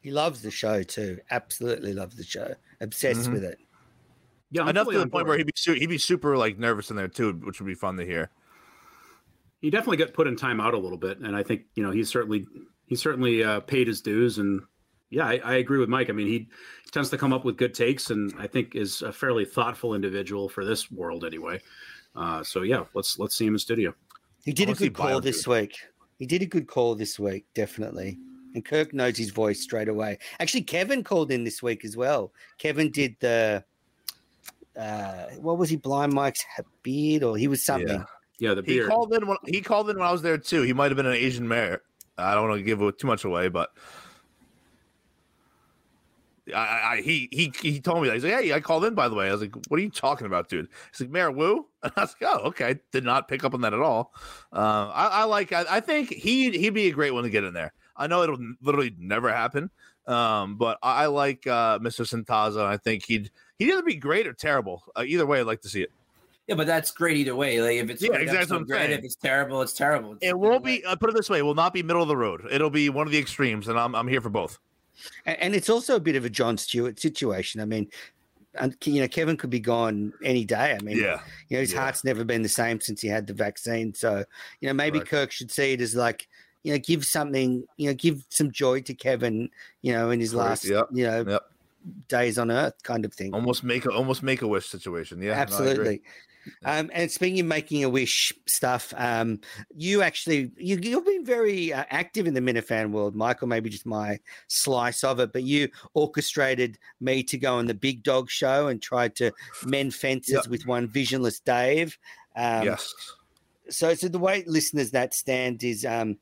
C: He loves the show too. Absolutely loves the show. Obsessed mm-hmm. with it.
D: Yeah, I'm enough to the point where he'd be su- he'd be super like nervous in there too, which would be fun to hear.
F: He definitely got put in time out a little bit, and I think you know he's certainly he certainly uh, paid his dues and yeah, I, I, agree with Mike. I mean, he tends to come up with good takes, and I think is a fairly thoughtful individual for this world anyway. Uh, so yeah, let's let's see him in studio.
C: He did a good call this week. He did a good call this week, definitely. And Kirk knows his voice straight away. Actually, Kevin called in this week as well. Kevin did the uh, what was he? Blind Mike's beard, or he was something.
F: Yeah, yeah the beard.
D: He called in. When, he called in when I was there too. He might have been an Asian mayor. I don't want to give too much away, but I, I, he he he told me that. He's like, hey, I called in by the way. I was like, what are you talking about, dude? He's like, Mayor Wu, and I was like, oh, okay. I Did not pick up on that at all. Uh, I, I, like. I, I, think he he'd be a great one to get in there. I know it'll literally never happen, um, but I, like uh, Mr. Santaza. I think he'd he'd either be great or terrible. Uh, either way, I'd like to see it.
E: Yeah, but that's great either way. Like if it's
D: yeah, exactly great.
E: Saying. If it's terrible, it's terrible. It's
D: it won't be. I put it this way: it will not be middle of the road. It'll be one of the extremes, and I'm I'm here for both.
C: And, it's also a bit of a John Stewart situation. I mean, and you know, Kevin could be gone any day. I mean, yeah, you know, his yeah. heart's never been the same since he had the vaccine. So, you know, maybe right. Kirk should see it as like, you know, give something, you know, give some joy to Kevin, you know, in his last, yep. you know, yep. days on Earth, kind of thing.
D: Almost make a almost make a wish situation. Yeah,
C: absolutely. Um, and speaking of making a wish stuff, um, you actually you, have been very uh, active in the Minifan world, Michael. Maybe just my slice of it, but you orchestrated me to go on the Big Dog Show and tried to mend fences yep. with one visionless Dave.
D: Um, yes
C: so so the way listeners that stand is um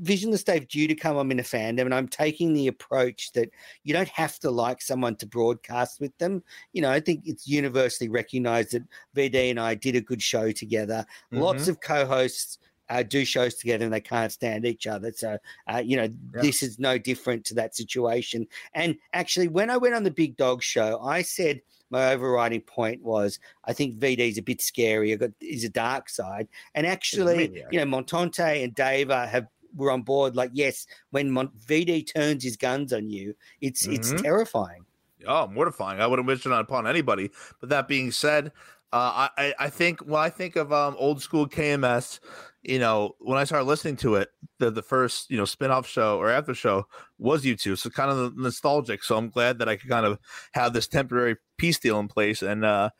C: visionless dave due to come i'm in a fandom and i'm taking the approach that you don't have to like someone to broadcast with them you know i think it's universally recognized that vd and i did a good show together mm-hmm. lots of co-hosts uh, do shows together and they can't stand each other. So, uh, you know, yeah. this is no different to that situation. And actually, when I went on the Big Dog show, I said my overriding point was I think VD is a bit scary. Got is a dark side, and actually, you know, Montante and Dave have were on board. Like, yes, when Mon- VD turns his guns on you, it's mm-hmm. it's terrifying.
D: Oh, mortifying! I wouldn't wish it upon anybody. But that being said, uh, I I think when I think of um, old school KMS, you know, when I started listening to it, the the first you know spinoff show or after show was you two, so kind of nostalgic. So I'm glad that I could kind of have this temporary peace deal in place and uh,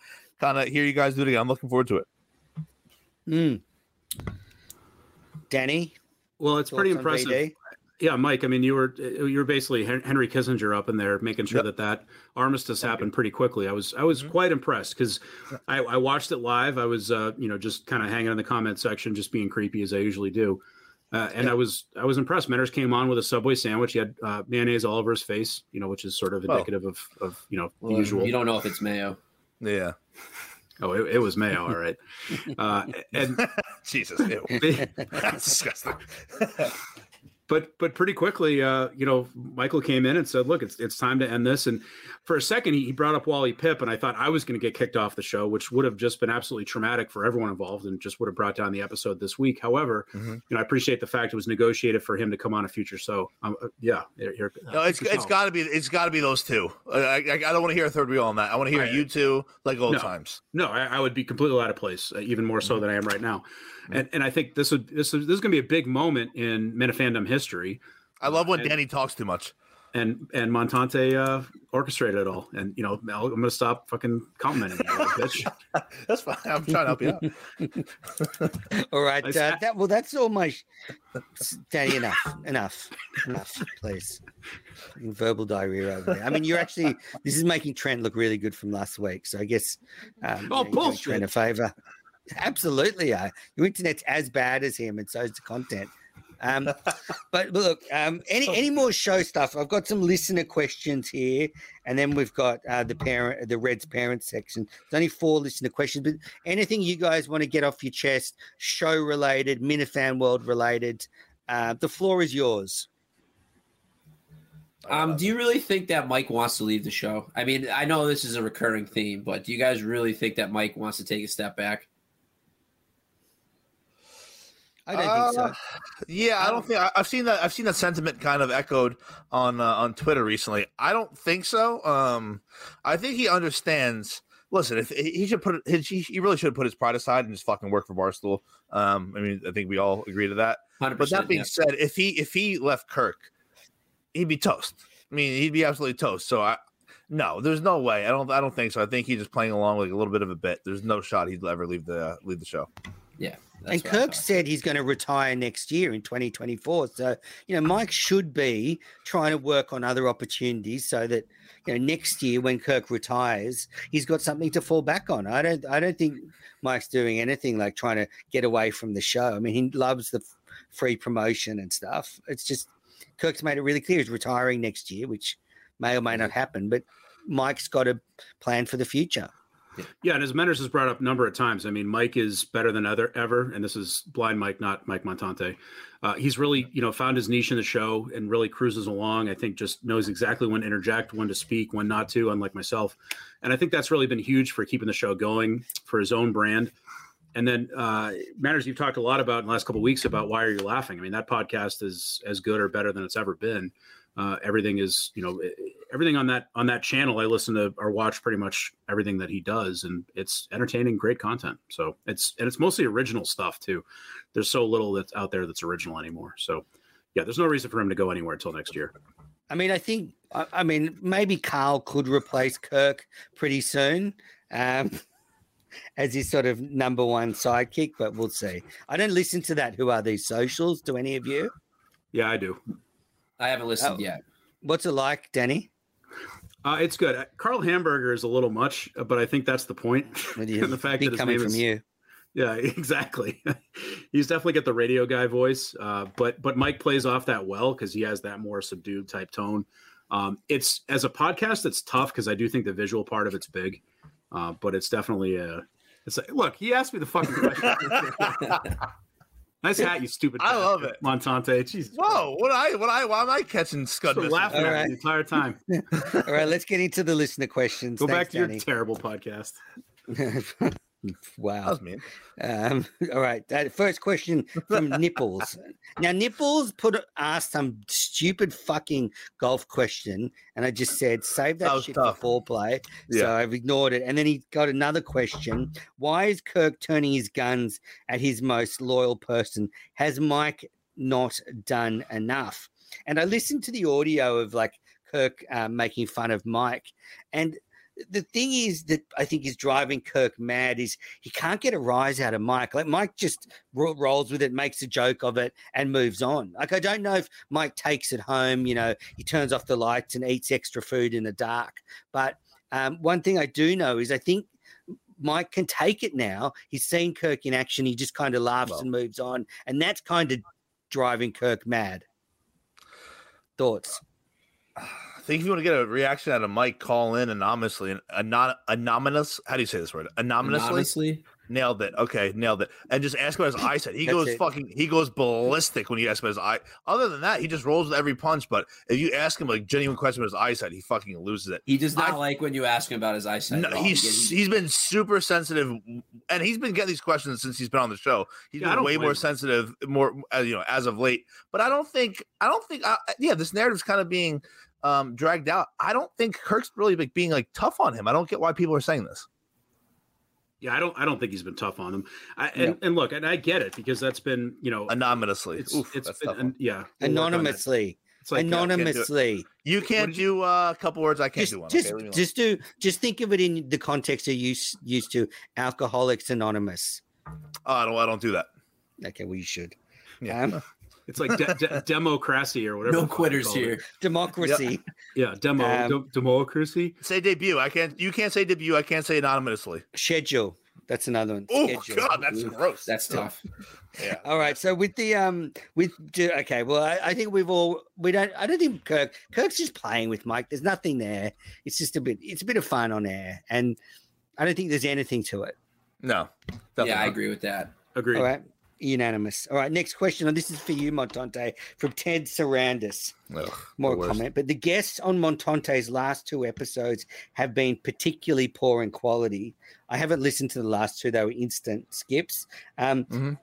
D: kind of hear you guys do it again. I'm looking forward to it.
C: Hmm. Danny.
F: Well, it's pretty impressive. Yeah, Mike. I mean, you were you were basically Henry Kissinger up in there, making sure yep. that that armistice happened pretty quickly. I was I was mm-hmm. quite impressed because I, I, watched it live. I was uh, you know just kind of hanging in the comment section, just being creepy as I usually do. Uh, and I was I was impressed. Menners came on with a Subway sandwich. He had uh, mayonnaise all over his face, you know, which is sort of indicative of of you know well, usual.
E: You don't know if it's mayo.
D: Yeah.
F: Oh, it, it was mayo, all right. Uh, and
D: Jesus, ew. that's disgusting
F: but but pretty quickly, uh, you know, Michael came in and said, "Look, it's it's time to end this." And for a second, he, he brought up Wally Pipp, and I thought I was going to get kicked off the show, which would have just been absolutely traumatic for everyone involved, and just would have brought down the episode this week. However, mm-hmm. you know, I appreciate the fact it was negotiated for him to come on a future. So, um, uh, yeah, here, here
D: no, it's it's got to be it's got to be those two. I, I, I don't want to hear a third wheel on that. I want to hear I, you two like old
F: no,
D: times.
F: No, I, I, would be completely out of place, uh, even more so mm-hmm. than I am right now. Mm-hmm. And and I think this would this is, this is going to be a big moment in Minifandom history
D: I love when and, Danny talks too much.
F: And and Montante uh, orchestrated it all. And you know, I'm going to stop fucking commenting, bitch.
D: that's fine. I'm trying to help you out.
C: all right. Uh, that, well, that's all my. Danny, enough, enough, enough, please. Verbal diarrhea over there. I mean, you're actually. This is making Trent look really good from last week. So I guess. Um,
F: oh, bullshit.
C: Trent a favor. Absolutely, uh, your internet's as bad as him, and so is the content. Um, but look, um, any any more show stuff? I've got some listener questions here, and then we've got uh, the parent, the Reds parent section. There's only four listener questions, but anything you guys want to get off your chest, show related, Minifan World related, uh, the floor is yours.
E: Um, do you really think that Mike wants to leave the show? I mean, I know this is a recurring theme, but do you guys really think that Mike wants to take a step back?
C: I don't uh, think so. Uh,
D: yeah, I don't think I, have seen that. I've seen that sentiment kind of echoed on uh, on Twitter recently. I don't think so. Um, I think he understands. Listen, if he should put it, he, he really should put his pride aside and just fucking work for Barstool. Um, I mean, I think we all agree to that. But that being yeah. said, if he if he left Kirk, he'd be toast. I mean, he'd be absolutely toast. So I, no, there's no way. I don't. I don't think so. I think he's just playing along like a little bit of a bit. There's no shot he'd ever leave the uh, leave the show.
E: Yeah,
C: and Kirk said he's going to retire next year in 2024. So, you know, Mike should be trying to work on other opportunities so that, you know, next year when Kirk retires, he's got something to fall back on. I don't I don't think Mike's doing anything like trying to get away from the show. I mean, he loves the free promotion and stuff. It's just Kirk's made it really clear he's retiring next year, which may or may not happen, but Mike's got a plan for the future.
F: Yeah, and as Menners has brought up a number of times, I mean, Mike is better than other ever, and this is blind Mike, not Mike Montante. Uh, he's really, you know, found his niche in the show and really cruises along. I think just knows exactly when to interject, when to speak, when not to, unlike myself. And I think that's really been huge for keeping the show going for his own brand. And then uh, Menners, you've talked a lot about in the last couple weeks about why are you laughing? I mean, that podcast is as good or better than it's ever been. Uh, everything is, you know, everything on that on that channel. I listen to or watch pretty much everything that he does, and it's entertaining, great content. So it's and it's mostly original stuff too. There's so little that's out there that's original anymore. So yeah, there's no reason for him to go anywhere until next year.
C: I mean, I think, I mean, maybe Carl could replace Kirk pretty soon. Um, as his sort of number one sidekick, but we'll see. I don't listen to that. Who are these socials? Do any of you?
F: Yeah, I do.
E: I haven't listened oh. yet.
C: What's it like, Denny?
F: Uh, it's good. Carl Hamburger is a little much, but I think that's the point.
C: the fact that coming from is, you.
F: Yeah, exactly. He's definitely got the radio guy voice, uh, but but Mike plays off that well because he has that more subdued type tone. Um, it's as a podcast, it's tough because I do think the visual part of it's big, uh, but it's definitely a. It's like, look, he asked me the fucking question. Nice hat, you stupid.
D: I love it,
F: Montante. Jesus.
D: Whoa! What I what I why am I catching scud?
F: So laughing at right. the entire time.
C: All right, let's get into the listener questions.
F: Go
C: Thanks,
F: back to Danny. your terrible podcast.
C: Wow. Um, all right. Uh, first question from Nipples. now, Nipples put asked some stupid fucking golf question, and I just said, save that, that shit tough. for foreplay. Yeah. So I've ignored it. And then he got another question. Why is Kirk turning his guns at his most loyal person? Has Mike not done enough? And I listened to the audio of like Kirk um, making fun of Mike, and the thing is that I think is driving Kirk mad is he can't get a rise out of Mike. Like Mike just ro- rolls with it, makes a joke of it, and moves on. Like I don't know if Mike takes it home. You know, he turns off the lights and eats extra food in the dark. But um, one thing I do know is I think Mike can take it now. He's seen Kirk in action. He just kind of laughs
D: Well.
C: and moves on, and that's kind of driving Kirk mad. Thoughts?
D: I think if you want to get a reaction out of Mike, call in anonymously. Anon- anonymous. How do you say this word? Anonymously.
E: Anonymously,
D: Nailed it. Okay, nailed it. And just ask about his eyesight. He goes
C: it.
D: fucking. He goes ballistic when you ask about his eye. Other than that, he just rolls with every punch. But if you ask him like genuine question about his eyesight, he fucking loses it.
E: he does not
D: I-
E: like when you ask him about his eyesight.
D: No,
E: at all.
D: he's
E: He-
D: he's been super sensitive, and he's been getting these questions since he's been on the show. He's
F: Yeah,
D: been way more
F: him.
D: sensitive, more uh, you know, as of late. But I don't think I don't think uh, yeah, this narrative's kind of being um dragged out. I don't think Kirk's really like being like tough on him. I don't get why people are saying this.
F: Yeah, I don't. I don't think he's been tough on them. I, and, and look, and I get it because that's been you know
D: Anonymously,
F: it's
D: Oof,
F: it's
D: that's
F: been
D: tough
F: an, yeah we'll work on.
C: Anonymously.
F: It's like uh,
C: Anonymously.
D: You can't
F: did
D: do uh, a couple words. I can't
C: just,
D: do one.
C: just,
D: okay, leave me alone.
C: just do just think of it in the context you're used used to alcoholics anonymous
D: oh, I don't. I don't do that.
C: okay well you should
D: Yeah.
C: um,
F: it's like de- de- democracy or whatever.
E: no
F: the fuck they
E: quitters
F: call it.
E: here.
C: democracy
F: Yeah, demo
C: Um,
F: de- democracy.
D: Say debut. I can't. You can't say debut. I can't say anonymously.
C: schedule that's another one. schedule.
D: God, that's gross.
E: That's tough.
D: yeah.
C: all right so with the um with do- okay well I, I think we've all we don't i don't think kirk kirk's just playing with mike there's nothing there it's just a bit it's a bit of fun on air and i don't think there's anything to it
D: No. definitely
E: yeah, I agree with that.
F: Agree.
C: all right unanimous all right next question and this is for you montante from ted sarandis
D: Ugh,
C: more comment. But the guests on Montante's last two episodes have been particularly poor in quality. I haven't listened to the last two; they were instant skips. Um,
D: Mhm.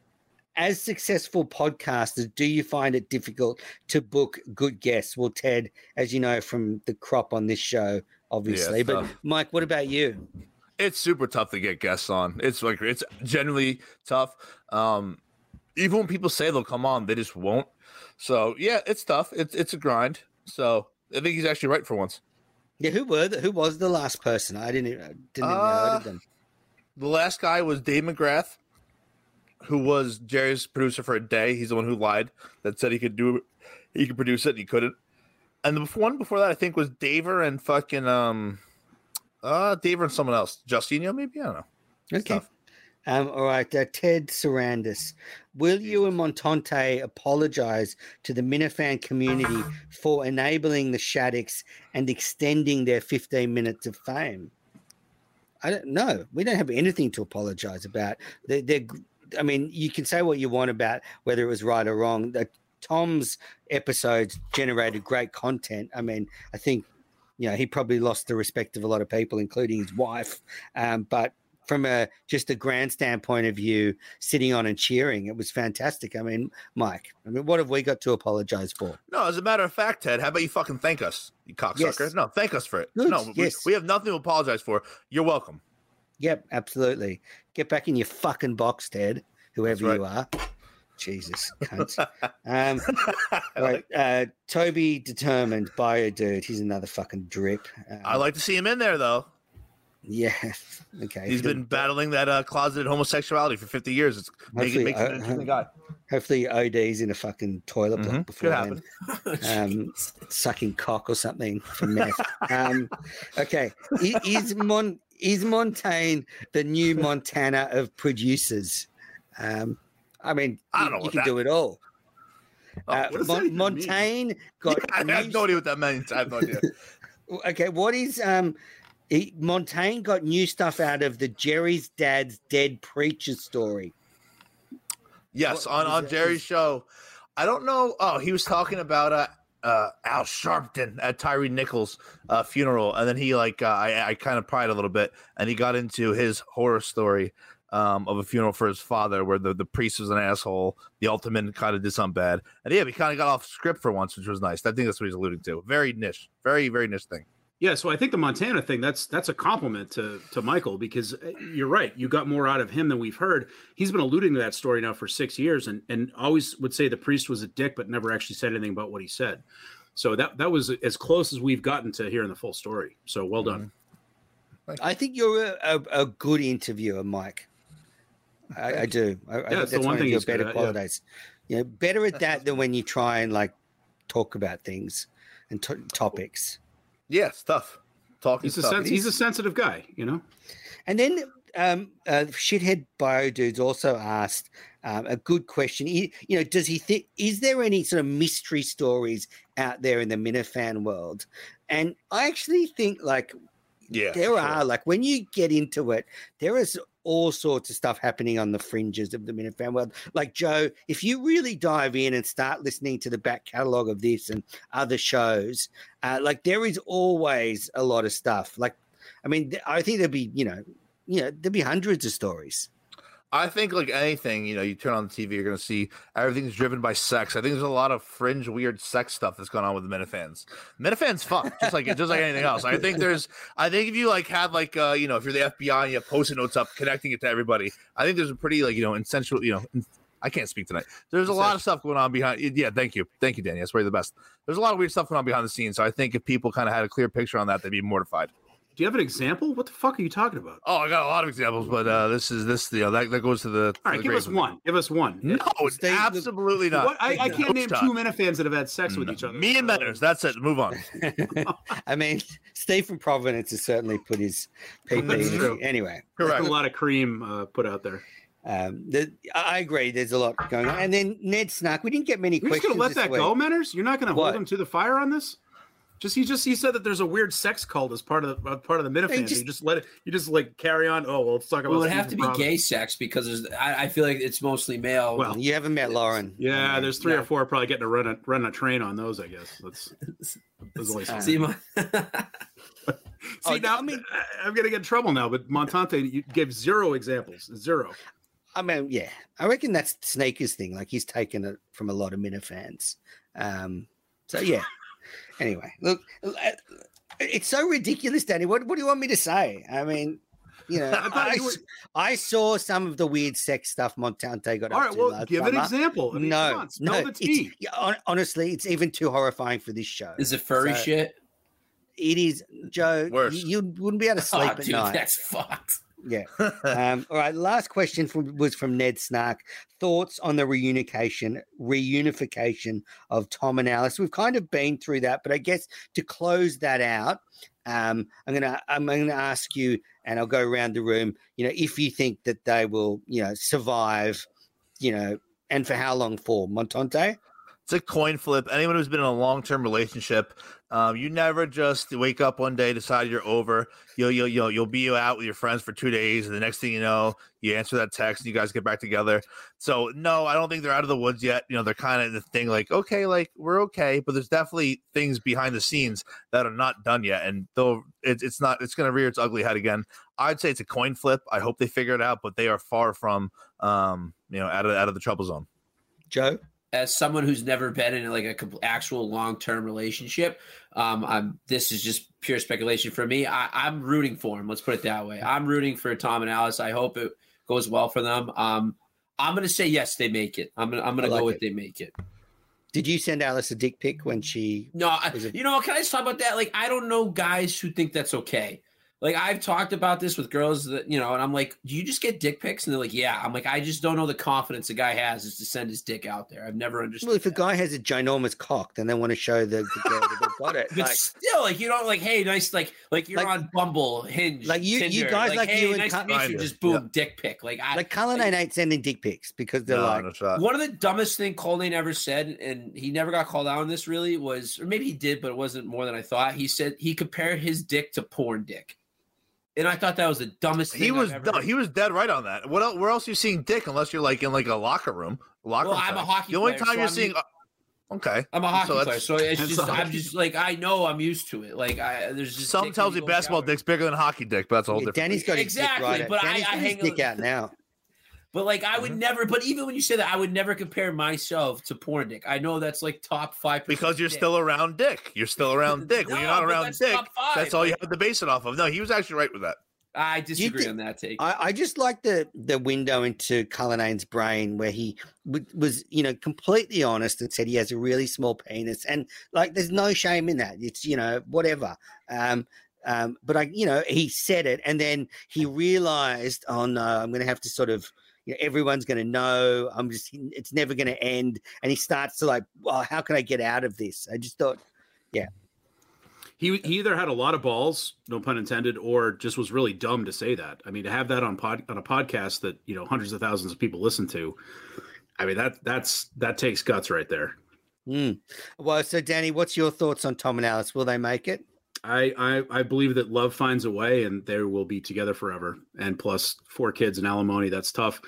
C: As successful podcasters, do you find it difficult to book good guests? Well, Ted, as you know from the crop on this show, obviously. but
D: tough.
C: Mike, what about you?
D: it's super tough to get guests on. It's like it's generally tough. Um, even when people say they'll come on, they just won't. So yeah, it's tough. It's it's a grind. So I think he's actually right for once.
C: Yeah, who were the, who was the last person? I didn't even- didn't even know heard
D: Uh,
C: of them.
D: The last guy was Dave McGrath, who was Jerry's producer for a day. He's the one who lied that said he could do he could produce it and he couldn't. And the one before that, I think, was Daver and fucking um uh Daver and someone else. Justino, maybe? I don't know.
C: Okay.
D: tough.
C: Um, all right, uh, Ted Sarandis. Will you and Montante apologize to the Minifan community for enabling the Shattucks and extending their 15 minutes of fame? I don't know. We don't have anything to apologize about. They're, they're, I mean, you can say what you want about whether it was right or wrong. The, Tom's episodes generated great content. I mean, I think, you know, he probably lost the respect of a lot of people, including his wife. Um, but from a just a grandstand point of view, sitting on and cheering, it was fantastic. I mean, Mike, I mean, what have we got to apologize for?
D: No, as a matter of fact, Ted, how about you fucking thank us, you cocksucker?
C: Yes.
D: No, thank us for it.
C: Good,
D: No, we,
C: yes.
D: we have nothing to apologize for. You're welcome.
C: Yep, absolutely. Get back in your fucking box, Ted, whoever
D: That's
C: you are. Jesus, cunt. um, right, uh, Toby determined bio dude. He's another fucking drip. Um,
D: I like to see him in there, though.
C: Yeah. Okay.
D: He's been battling that uh, closeted homosexuality for 50 years. It's making makes him an interesting guy.
C: Hopefully, OD's in a fucking toilet block
D: Mhm,
C: before then. um, sucking cock or something for meth. um, okay, is Mon is Montante the new Montana of producers? Um, I mean,
D: I
C: you,
D: don't know
C: you can
D: that-
C: do it all.
D: Oh,
C: Uh,
F: what does that
C: Mon-
F: even mean?
C: Montante got
D: I have no idea what that means. I have no idea.
C: okay. What is um? He, Montante got new stuff out of the Jerry's dad's dead preacher story.
D: Yes,
C: What
D: on, on Jerry's show. I don't know. Oh, he was talking about uh, uh, Al Sharpton at Tyre Nichols' uh, funeral, and then he like uh, I, I kind of pried a little bit, and he got into his horror story um, of a funeral for his father, where the, the priest was an asshole, the ultimate kind of did something bad, and yeah, we kind of got off script for once, which was nice. I think that's what he's alluding to. Very niche, very very niche thing.
F: Yeah, so I think the Montana thing that's that's a compliment to to Michael because uh, you're right. You got more out of him than we've heard. He's been alluding to that story now for six years, and and always would say the priest was a dick, but never actually said anything about what he said. So that that was as close as we've gotten to hearing the full story. So well done.
C: I think you're a, a, a good interviewer, Mike. I, I do. I, I
F: Yeah,
C: think
F: it's the
C: that's
F: one
C: one of
F: thing
C: your
F: he's good
C: better
F: at, yeah.
C: You know, better at that than when you try and like talk about things and to topics.
D: Yeah, it's tough. Talking
F: He's a
D: stuff.
F: sens- he's a sensitive guy, you know.
C: And then um, uh, shithead bio dudes also asked um, a good question. He, you know, does he think is there any sort of mystery stories out there in the Minifan world? And I actually think like
D: yeah,
C: there
D: sure.
C: are like when you get into it, there is all sorts of stuff happening on the fringes of the Minifan world. Like Joe, if you really dive in and start listening to the back catalog of this and other shows, uh, like there is always a lot of stuff. Like, I mean, I think there'd be you know, you know, there'd be hundreds of stories.
D: I think like anything, you know, you turn on the TV, you're gonna see everything's driven by sex. I think there's a lot of fringe, weird sex stuff that's going on with the Minifans. Minifans fuck, just like just like anything else. I think there's, I think if you like had like, uh, you know, if you're the FBI and you have post-it notes up connecting it to everybody, I think there's a pretty like, you know, insensual, you know, in- I can't speak tonight. There's a lot of stuff going on behind. Yeah, thank you, thank you, Danny. That's where you're the best. There's a lot of weird stuff going on behind the scenes. So I think if people kind of had a clear picture on that, they'd be mortified.
F: Do you have an example? What the fuck are you talking about?
D: Oh, I got a lot of examples, but uh, this is this, you know, that, that goes to the.
F: All right,
D: the
F: give us
D: with me.
F: one. Give us one.
D: No,
C: Stay-
D: absolutely not.
F: What, I, I can't name
D: Stop.
F: two Minifans that have had sex with each other.
D: Me and Menners. That's it. Move on.
C: I mean, Steve from Providence has certainly put his paper
F: That's
C: in. Anyway,
F: There's
D: Correct.
F: a lot of cream uh, put out there.
C: um, the, I agree. There's a lot going on. And then Ned Snark, we didn't get many
F: You're just
C: questions.
F: gonna let that
C: week.
F: go, Menners? You're not gonna
C: What?
F: hold him to the fire on this? Just he just he said that there's a weird sex cult as part of the uh, part of the Minifans.
C: just-
F: you just let it. You just like carry on. Oh well, let's talk about.
E: Well, it would have to be
F: Providence.
E: gay sex because there's, I, I feel like it's mostly male.
F: Well,
C: You haven't met Lauren.
F: Yeah,
C: I mean,
F: there's three
E: Yeah.
F: or four probably getting to run a run a train on those. I guess that's. that's only.
E: See my
C: Oh,
F: See now,
C: I mean-
F: I am gonna get in trouble now. But Montante, you gave zero examples. Zero.
C: I mean, yeah, I reckon that's Sneaker's thing. Like he's taken it from a lot of Minifans. Um, so yeah. Anyway, look, uh, it's so ridiculous, Danny. What what do you want me to say? I mean, you know,
F: I
C: I,
F: you were-
C: s- I saw some of the weird sex stuff Montante got
F: All
C: up
F: right,
C: to All right,
F: well,
C: last
F: give an example. I mean,
C: no,
F: come on, spill
C: no,
F: the
C: it's,
F: tea.
C: yeah, honestly, it's even too horrifying for this show.
E: is it furry
C: So-
E: shit?
C: It is, Joe.
D: Worse.
C: You, you wouldn't be able to sleep
E: Oh,
C: at
E: dude,
C: night.
E: that's fucked.
C: Yeah. Um, all right. Last question from, was from Ned Snark. Thoughts on the reunification, reunification of Tom and Alice. We've kind of been through that, but I guess to close that out, um, I'm gonna I'm gonna ask you, and I'll go around the room. You know, if you think that they will, you know, survive, you know, and for how long for Montante?
D: It's a coin flip. Anyone who's been in a long term relationship, um, you never just wake up one day, decide you're over. You'll you'll you'll you'll be out with your friends for two days, and the next thing you know, you answer that text, and you guys get back together. So no, I don't think they're out of the woods yet. You know, they're kind of in the thing like, okay, like we're okay, but there's definitely things behind the scenes that are not done yet, and though it's it's not, it's going to rear its ugly head again. I'd say it's a coin flip. I hope they figure it out, but they are far from, um, you know, out of out of the trouble zone.
C: Joe.
E: As someone who's never been in like a actual long term relationship, um, I'm this is just pure speculation for me. I, I'm rooting for him. Let's put it that way. I'm rooting for Tom and Alice. I hope it goes well for them. Um, I'm gonna say yes, they make it. I'm gonna I'm gonna
C: like
E: go with they make it.
C: Did you send Alice a dick pic when she?
E: No, I,
C: it-
E: you know, can I just talk about that? Like, I don't know guys who think that's okay. Like, I've talked about this with girls that you know, and I'm like, do you just get dick pics? And they're like, yeah. I'm like, I just don't know the confidence a guy has is to send his dick out there. I've never understood.
C: Well, if a guy has a ginormous cock, then they want to show the, the girl that they've got it.
E: But
C: Like,
E: still, like you don't like hey, nice, like like you're
C: Like-
E: on Bumble, Hinge,
C: like you- you guys like
E: hey,
C: you and
E: nice
C: Ka-
E: to meet you, just boom, dick pic. Like I,
C: like Cullinane ain't sending dick pics because they're
D: No,
C: like,
D: no
E: one of the dumbest thing Colleen ever said, and he never got called out on this really was, or maybe he did, but it wasn't more than I thought. He said he compared his dick to porn dick, and I thought that was the dumbest thing.
D: He
E: I've
D: was
E: ever
D: no, he was dead right on that. What else? Where else are you seeing dick unless you're like in like a locker room? Locker
E: Well,
D: room
E: I'm a
D: setting.
E: hockey
D: The only
E: player,
D: time
E: so
D: you're
E: I'm
D: seeing.
E: used-
D: uh, okay,
E: I'm a hockey
D: So
E: player, so it's
F: That's
E: just
F: a
E: I'm just like I know I'm used to it. Like I there's just
D: some
E: dick
D: tells you basketball dick's bigger than hockey dick, but that's a whole
C: Yeah,
D: different.
C: Danny's got his
E: Exactly,
C: dick right
E: but I-
C: Danny's
E: I
C: got his
E: hang
C: dick
E: out-
C: out now.
E: But like I would
D: Mm-hmm.
E: never. But even when you say that, I would never compare myself to porn dick. I know that's like top five
D: because you're still around dick. You're still around dick. when you're not around
E: that's
D: dick, that's all you have to base it off of. No, he was actually right with that.
E: I disagree
C: thi-
E: on that take.
C: I, I just like the the window into Cullinane's brain where he w- was, you know, completely honest and said he has a really small penis, and like, there's no shame in that. It's you know, whatever. Um, Um, but I, you know, he said it, and then he realized, oh no, I'm going to have to sort of, you know, everyone's going to know. I'm just, it's never going to end. And he starts to like, well, how can I get out of this? I just thought, yeah.
F: He, he either had a lot of balls, no pun intended, or just was really dumb to say that. I mean, to have that on pod on a podcast that you know hundreds of thousands of people listen to, I mean that that's that takes guts right there.
C: Mm. Well, so Danny, what's your thoughts on Tom and Alice? Will they make it?
F: I, I I believe that love finds a way, and they will be together forever. And plus, four kids and alimony, that's tough.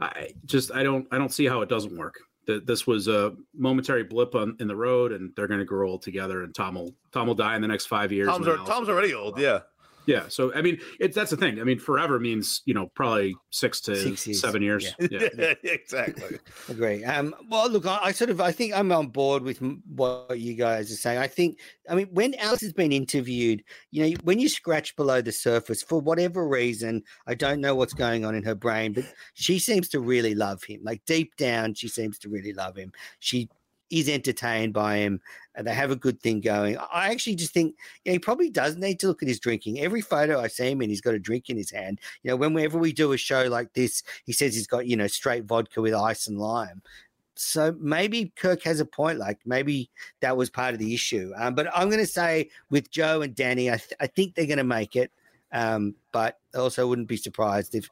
F: I just I don't I don't see how it doesn't work that this was a momentary blip on in the road, and they're going to grow old together. And Tom will Tom will die in the next five years.
D: Tom's, are, Tom's already old, yeah.
F: Yeah, so I mean, it's that's the thing. I mean, forever means you know probably six to six years. seven years.
D: Yeah, yeah, yeah. exactly.
C: Agree. Um, well, look, I, I, sort of I think I'm on board with what you guys are saying. I think, I mean, when Alice has been interviewed, you know, when you scratch below the surface for whatever reason, I don't know what's going on in her brain, but she seems to really love him. Like deep down, she seems to really love him. She is entertained by him they have a good thing going. I actually just think he probably does need to look at his drinking. Every photo I see him in, he's got a drink in his hand. You know, whenever we do a show like this, he says he's got, you know, straight vodka with ice and lime. So maybe Kirk has a point. Like maybe that was part of the issue. Um, but I'm going to say with Joe and Danny, I, th- I think they're going to make it. Um, but also wouldn't be surprised if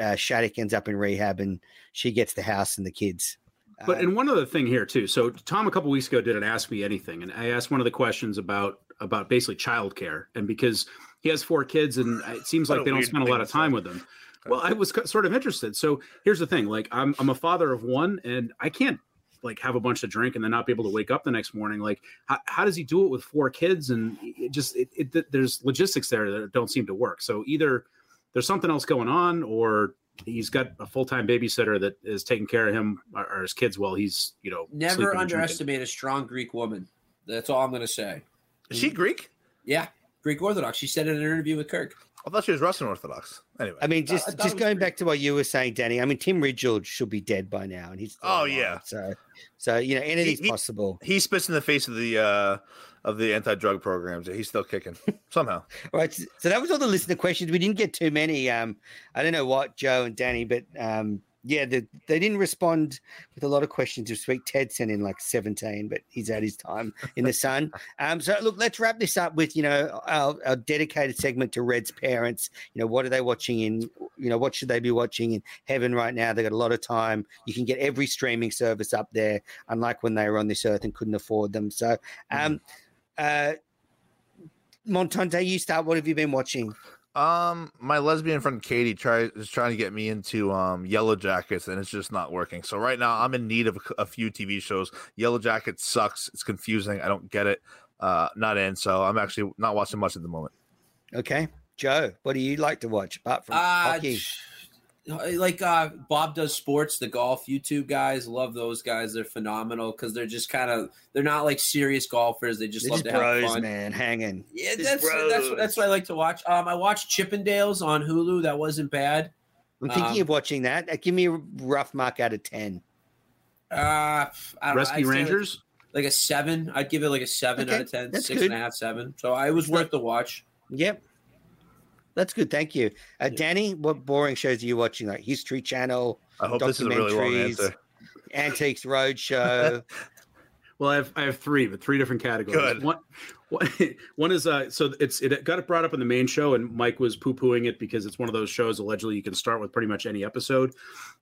C: uh, Shattuck ends up in rehab and she gets the house and the kids.
F: But and one other thing here too. So Tom a couple weeks ago did an Ask Me Anything, and I asked one of the questions about about basically childcare, and because he has four kids, and it seems like they don't spend a lot of time with them. Well, I was sort of interested. So here's the thing: like I'm I'm a father of one, and I can't like have a bunch of drink and then not be able to wake up the next morning. Like how, how does he do it with four kids? And it just it, it, there's logistics there that don't seem to work. So either there's something else going on, or he's got a full time babysitter that is taking care of him or, his kids while he's you know.
E: Never underestimate a strong Greek woman. That's all I'm going to say.
D: Is she Greek?
E: Yeah, Greek Orthodox. She said in an interview with Kirk.
D: I thought she was Russian Orthodox. Anyway,
C: I mean, just just going back to what you were saying, Danny. I mean, Tim Ridgell should be dead by now, and he's
D: oh alive, yeah.
C: So, so you know, anything's he, possible.
D: He spits in the face of the uh of the anti-drug programs. He's still kicking somehow.
C: all right. So that was all the listener questions. We didn't get too many. Um, I don't know what Joe and Danny, but um, yeah, the, they didn't respond with a lot of questions this week. Ted sent in like 17, but he's had his time in the sun. Um, so look, let's wrap this up with, you know, our, our, dedicated segment to Red's parents. You know, what are they watching in, you know, what should they be watching in heaven right now? They got a lot of time. You can get every streaming service up there, unlike when they were on this earth and couldn't afford them. So, um, mm-hmm uh, Montante, you start. What have you been watching?
D: Um, my lesbian friend Katie tries is trying to get me into um Yellow Jackets, and it's just not working. So right now, I'm in need of a, a few TV shows. Yellow Jackets sucks. It's confusing. I don't get it. Uh, not in. So I'm actually not watching much at the moment.
C: Okay, Joe, what do you like to watch apart from uh, hockey?
E: Like uh bob does sports the golf youtube guys love those guys. They're phenomenal because they're just kind of they're not like serious golfers. They just they're love just to bros, have fun.
C: man hanging.
E: Yeah that's that's that's what i like to watch. Um i watched chippendales on hulu. That wasn't bad.
C: I'm thinking um, of watching that. Uh, give me a rough mark out of 10
E: uh
F: rescue rangers
E: like, like, a seven. I'd give it like a seven okay, out of ten six good. and a half seven. So i was worth the watch.
C: Yep that's good. Thank you. Uh, Danny, what boring shows are you watching? Like History Channel,
D: I hope this is a really long answer.
C: Antiques Roadshow.
F: well, I have I have three, but three different categories.
D: Good.
F: One, one, is uh, so it's it got it brought up in the main show, and Mike was poo pooing it because it's one of those shows allegedly you can start with pretty much any episode,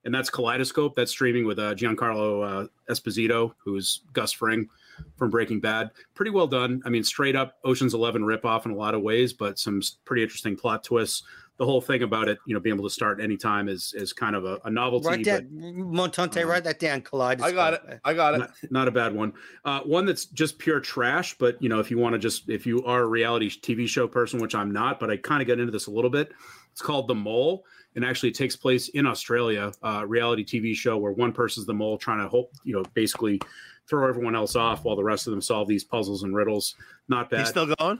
F: and that's Kaleidoscope. That's streaming with uh, Giancarlo uh, Esposito, who's Gus Fring from Breaking Bad. Pretty well done. I mean, straight up Ocean's Eleven ripoff in a lot of ways, but some pretty interesting plot twists. The whole thing about it, you know, being able to start anytime is is kind of a, a novelty.
C: Write that, Montante, uh, write that down. Kaleidoscope.
D: I got it. I got it.
F: Not, not a bad one. Uh, one that's just pure trash, but you know, if you want to just if you are a reality TV show person, which I'm not, but I kind of got into this a little bit. It's called The Mole and actually takes place in Australia, uh, reality TV show where one person's the mole trying to hope, you know, basically throw everyone else off while the rest of them solve these puzzles and riddles. Not bad.
D: He's still going.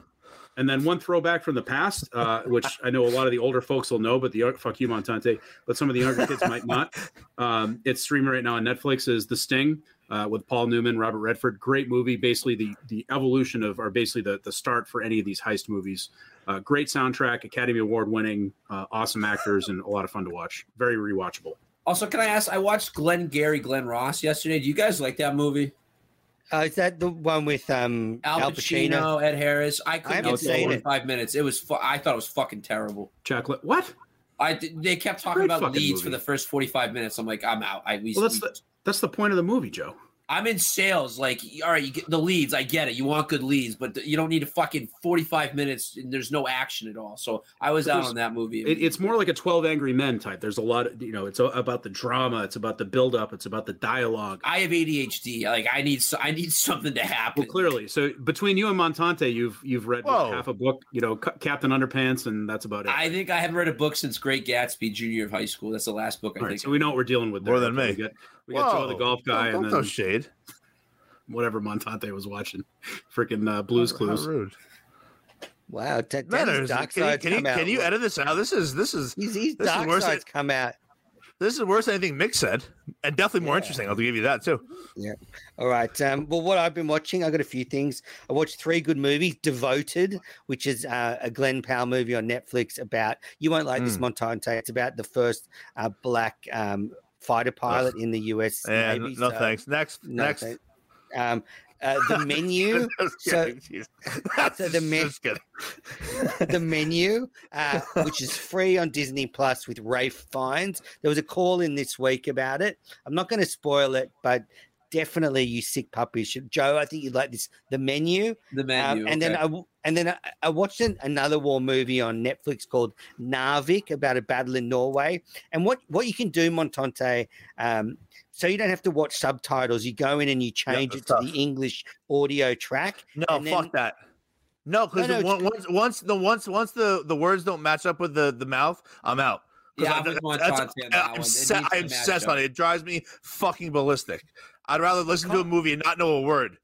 F: And then one throwback from the past, uh, which I know a lot of the older folks will know, but the fuck you, Montante, but some of the younger kids might not. Um, it's streaming right now on Netflix. Is The Sting? uh, with Paul Newman, Robert Redford. Great movie. Basically, the the evolution of, or basically the the start for any of these heist movies. Uh, great soundtrack, Academy Award winning, uh, awesome actors, and a lot of fun to watch. Very rewatchable.
E: Also, can I ask? I watched Glenn Gary, Glen Ross yesterday. Do you guys like that movie?
C: Uh, is that the one with um,
E: Al,
C: Al
E: Pacino,
C: Pacino?
E: Ed Harris. I couldn't
C: haven't
E: get
C: seen
E: through
C: it.
E: five minutes. It was. Fu- I thought it was fucking terrible.
F: Chocolate. What?
E: I they kept talking
F: Great
E: about
F: fucking
E: leads for the first forty five minutes. I'm like, I'm out. I we,
F: Well, that's
E: we-
F: the that's the point of the movie, Joe.
E: I'm in sales. Like, all right, you get the leads. I get it. You want good leads, but you don't need a fucking 45 minutes and there's no action at all. So I was out on that movie.
F: It, it's more like a Twelve Angry Men type. There's a lot of you know. It's a- about the drama. It's about the build up. It's about the dialogue.
E: I have ADHD. Like, I need so- I need something to happen.
F: Well, clearly, so between you and Montante, you've you've read
D: Whoa.
F: half a book. You know, Ca- Captain Underpants, and that's about it.
E: I think I haven't read a book since Great Gatsby, junior of high school. That's the last book I
F: All right,
E: think.
F: so we know what we're dealing with. There.
D: More than
F: Okay,
D: me.
F: We got, we got Joe the golf guy,
D: Don't,
F: and
D: don't
F: then
D: shade.
F: whatever Montante was watching, freaking uh, Blues
D: How
F: Clues.
D: rude.
C: Wow, t-
D: Menners,
C: Dark
D: can you, can you, can you edit this out? This is this is
C: His, his
D: this is
C: Dark
D: worse than-
C: Side's come out.
D: this is worse than anything Mick said, and definitely more
C: Yeah.
D: interesting. I'll give you that too. Yeah.
C: All right. Um, well, what I've been watching, I got a few things. I watched three good movies. Devoted, which is uh, a Glenn Powell movie on Netflix about you won't like this Montante. It's about the first uh, black um, fighter pilot in the U.S.
D: And
C: Navy.
D: no
C: so-
D: thanks. Next,
C: no
D: next.
C: thanks. Um, uh, the menu. So-
D: kidding, jeez. That's
C: so the
D: kidding.
C: the menu, uh, which is free on Disney Plus with Ralph Fiennes. There was a call in this week about it. I'm not going to spoil it, but definitely you sick puppies should. Joe, I think you'd like this. The menu,
E: the
C: um,
E: menu.
C: and then
E: okay.
C: I w- and then I, I watched an, another war movie on Netflix called Narvik about a battle in Norway. And what what you can do, Montante, um, so you don't have to watch subtitles. You go in and you change it
D: that's
C: to the English audio track.
D: No,
C: and then-
D: fuck that. No, because
C: No, no,
D: once once the once once the the words don't match up with the the mouth, I'm out
E: Yeah,
D: I-
E: I'm with
D: that's-
E: Montante on
D: I'm
E: one. It
D: obse-
E: needs to
D: I'm obsessed on it. It drives me fucking ballistic. I'd rather listen to a movie and not know a word.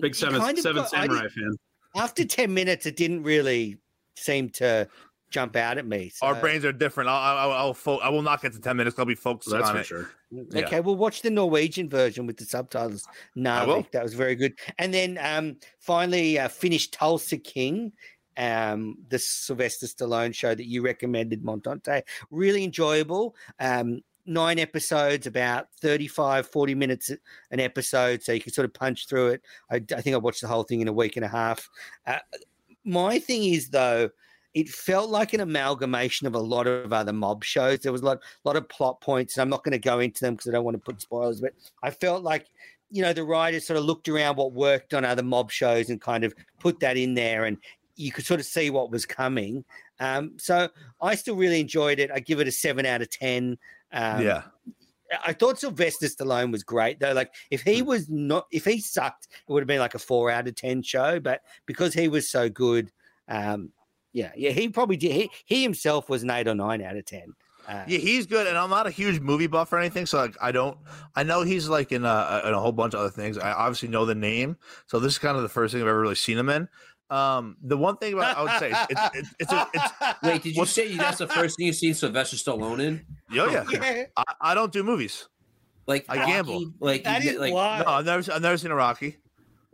F: Big seven
C: kind of
F: seven
C: got- I
F: samurai fan.
C: after 10 minutes it didn't really seem to jump out at me so,
D: Our brains are different. I'll I'll, I'll fo- I will not get to ten minutes. I'll be focused
F: That's
D: on
F: for
D: it.
F: sure.
D: yeah.
C: okay we'll watch the norwegian version with the subtitles
D: will.
C: Narvik. that was very good and then um finally uh, finished tulsa king um the sylvester stallone show that you recommended montante really enjoyable um nine episodes about 35 40 minutes an episode so you can sort of punch through it. I, I think i watched the whole thing in a week and a half. Uh, my thing is though it felt like an amalgamation of a lot of other mob shows. There was a lot, lot of plot points and i'm not going to go into them because i don't want to put spoilers but i felt like you know the writers sort of looked around what worked on other mob shows and kind of put that in there and you could sort of see what was coming. Um, so i still really enjoyed it. I give it a 7 out of 10 um,
D: yeah.
C: I thought Sylvester Stallone was great though. Like if he was not, if he sucked, it would have been like a four out of ten show. But because he was so good, um, yeah, yeah, he probably did. He, he himself was an eight or nine out of ten. Uh,
D: Yeah, he's good, and I'm not a huge movie buff or anything, so like I don't. I know he's like in a, in a whole bunch of other things. I obviously know the name, so this is kind of the first thing I've ever really seen him in. Um, the one thing about I would say it's it's it's, it's, a, it's
E: Wait, did you
D: What's-
E: say that's the first thing you've seen Sylvester Stallone in?
D: oh yeah,
C: yeah.
D: I, I don't do movies.
E: Like
D: I
E: Rocky?
D: gamble.
E: Like
C: That
E: you
C: is
E: like
C: why.
D: No, I've never I've never seen a Rocky.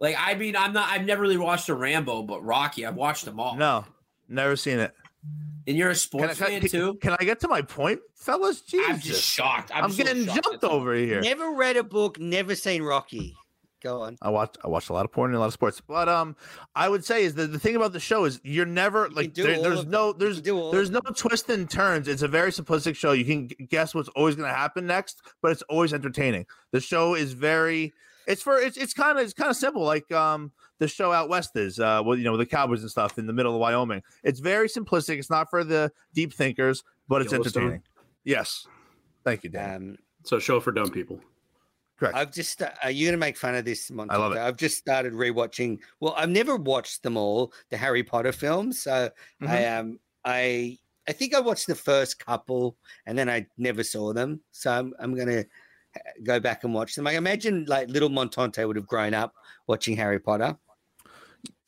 E: like I mean I'm not I've never really watched a Rambo, but Rocky I've watched them all.
D: No, never seen it.
E: and you're a
D: Can I,
E: sports
D: can,
E: fan
D: can-
E: too.
D: can I get to my point, fellas? Jesus,
E: I'm just shocked. I'm,
D: I'm,
E: so
D: getting
E: shocked
D: jumped over here.
C: Never read a book. Never seen Rocky. Go on.
D: I watch I watch a lot of porn and a lot of sports, but um, I would say is that the thing about the show is you're never like
C: do
D: there- there's no
C: them.
D: There's
C: can do all
D: there's
C: of
D: no twists and turns. It's a very simplistic show. You can guess what's always going to happen next, but it's always entertaining. The show is very it's for it's it's kind of it's kind of simple like um the show out west is uh well you know the Cowboys and stuff in the middle of Wyoming. It's very simplistic. It's not for the deep thinkers, but it's entertaining. Yes, thank you, Dan.
C: Um,
F: So show for dumb people.
D: Correct.
C: I've just uh, are you going to make fun of this, Monte?
D: I love it.
C: I've just started rewatching. Well, I've never watched them all, the Harry Potter films. So I
D: Mm-hmm.
C: um I I think I watched the first couple and then I never saw them. So I'm I'm going to go back and watch them. I imagine like little Montante would have grown up watching Harry Potter.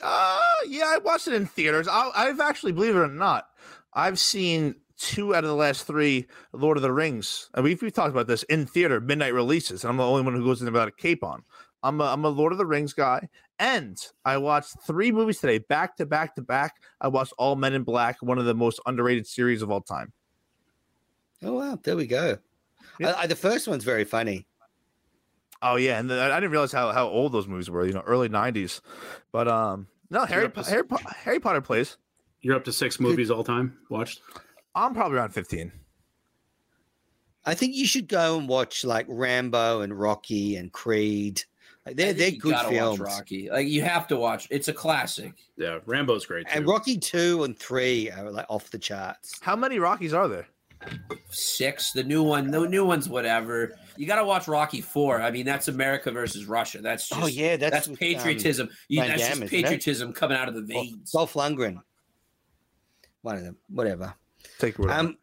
D: Uh, yeah, I watched it in theaters. I, I've actually, believe it or not, I've seen two out of the last three Lord of the Rings. And we've, we've talked about this in theater midnight releases, and I'm the only one who goes in without a cape on. I'm a, I'm a Lord of the Rings guy, and I watched three movies today, back to back to back. I watched All Men in Black, one of the most underrated series of all time.
C: Oh wow, there we go.
D: Yeah.
C: I, I, the first one's very funny.
D: Oh yeah, and the, I didn't realize how, how old those movies were. You know, early '90s. But um, no, Harry
F: to-
D: Harry, Po- Harry Potter plays.
F: You're up to six movies all time watched.
D: I'm probably around 15.
C: I think you should go and watch like Rambo and Rocky and Creed. Like,
E: I
C: they're
E: think
C: they're
E: you
C: good
E: gotta
C: films.
E: Watch Rocky, like you have to watch. It's a classic.
F: Yeah, Rambo's great too.
C: And Rocky two and three are like off the charts.
D: How many Rockies are there?
E: Six, the new one, the new one's whatever. You got to watch Rocky Four. I mean, that's America versus Russia. That's just,
C: oh yeah, that's,
E: that's,
C: with, um,
E: patriotism. You, that's
C: Damme,
E: just patriotism coming out of the veins.
C: Dolph Lundgren. One of them, whatever.
D: Take your word. it.
C: Um,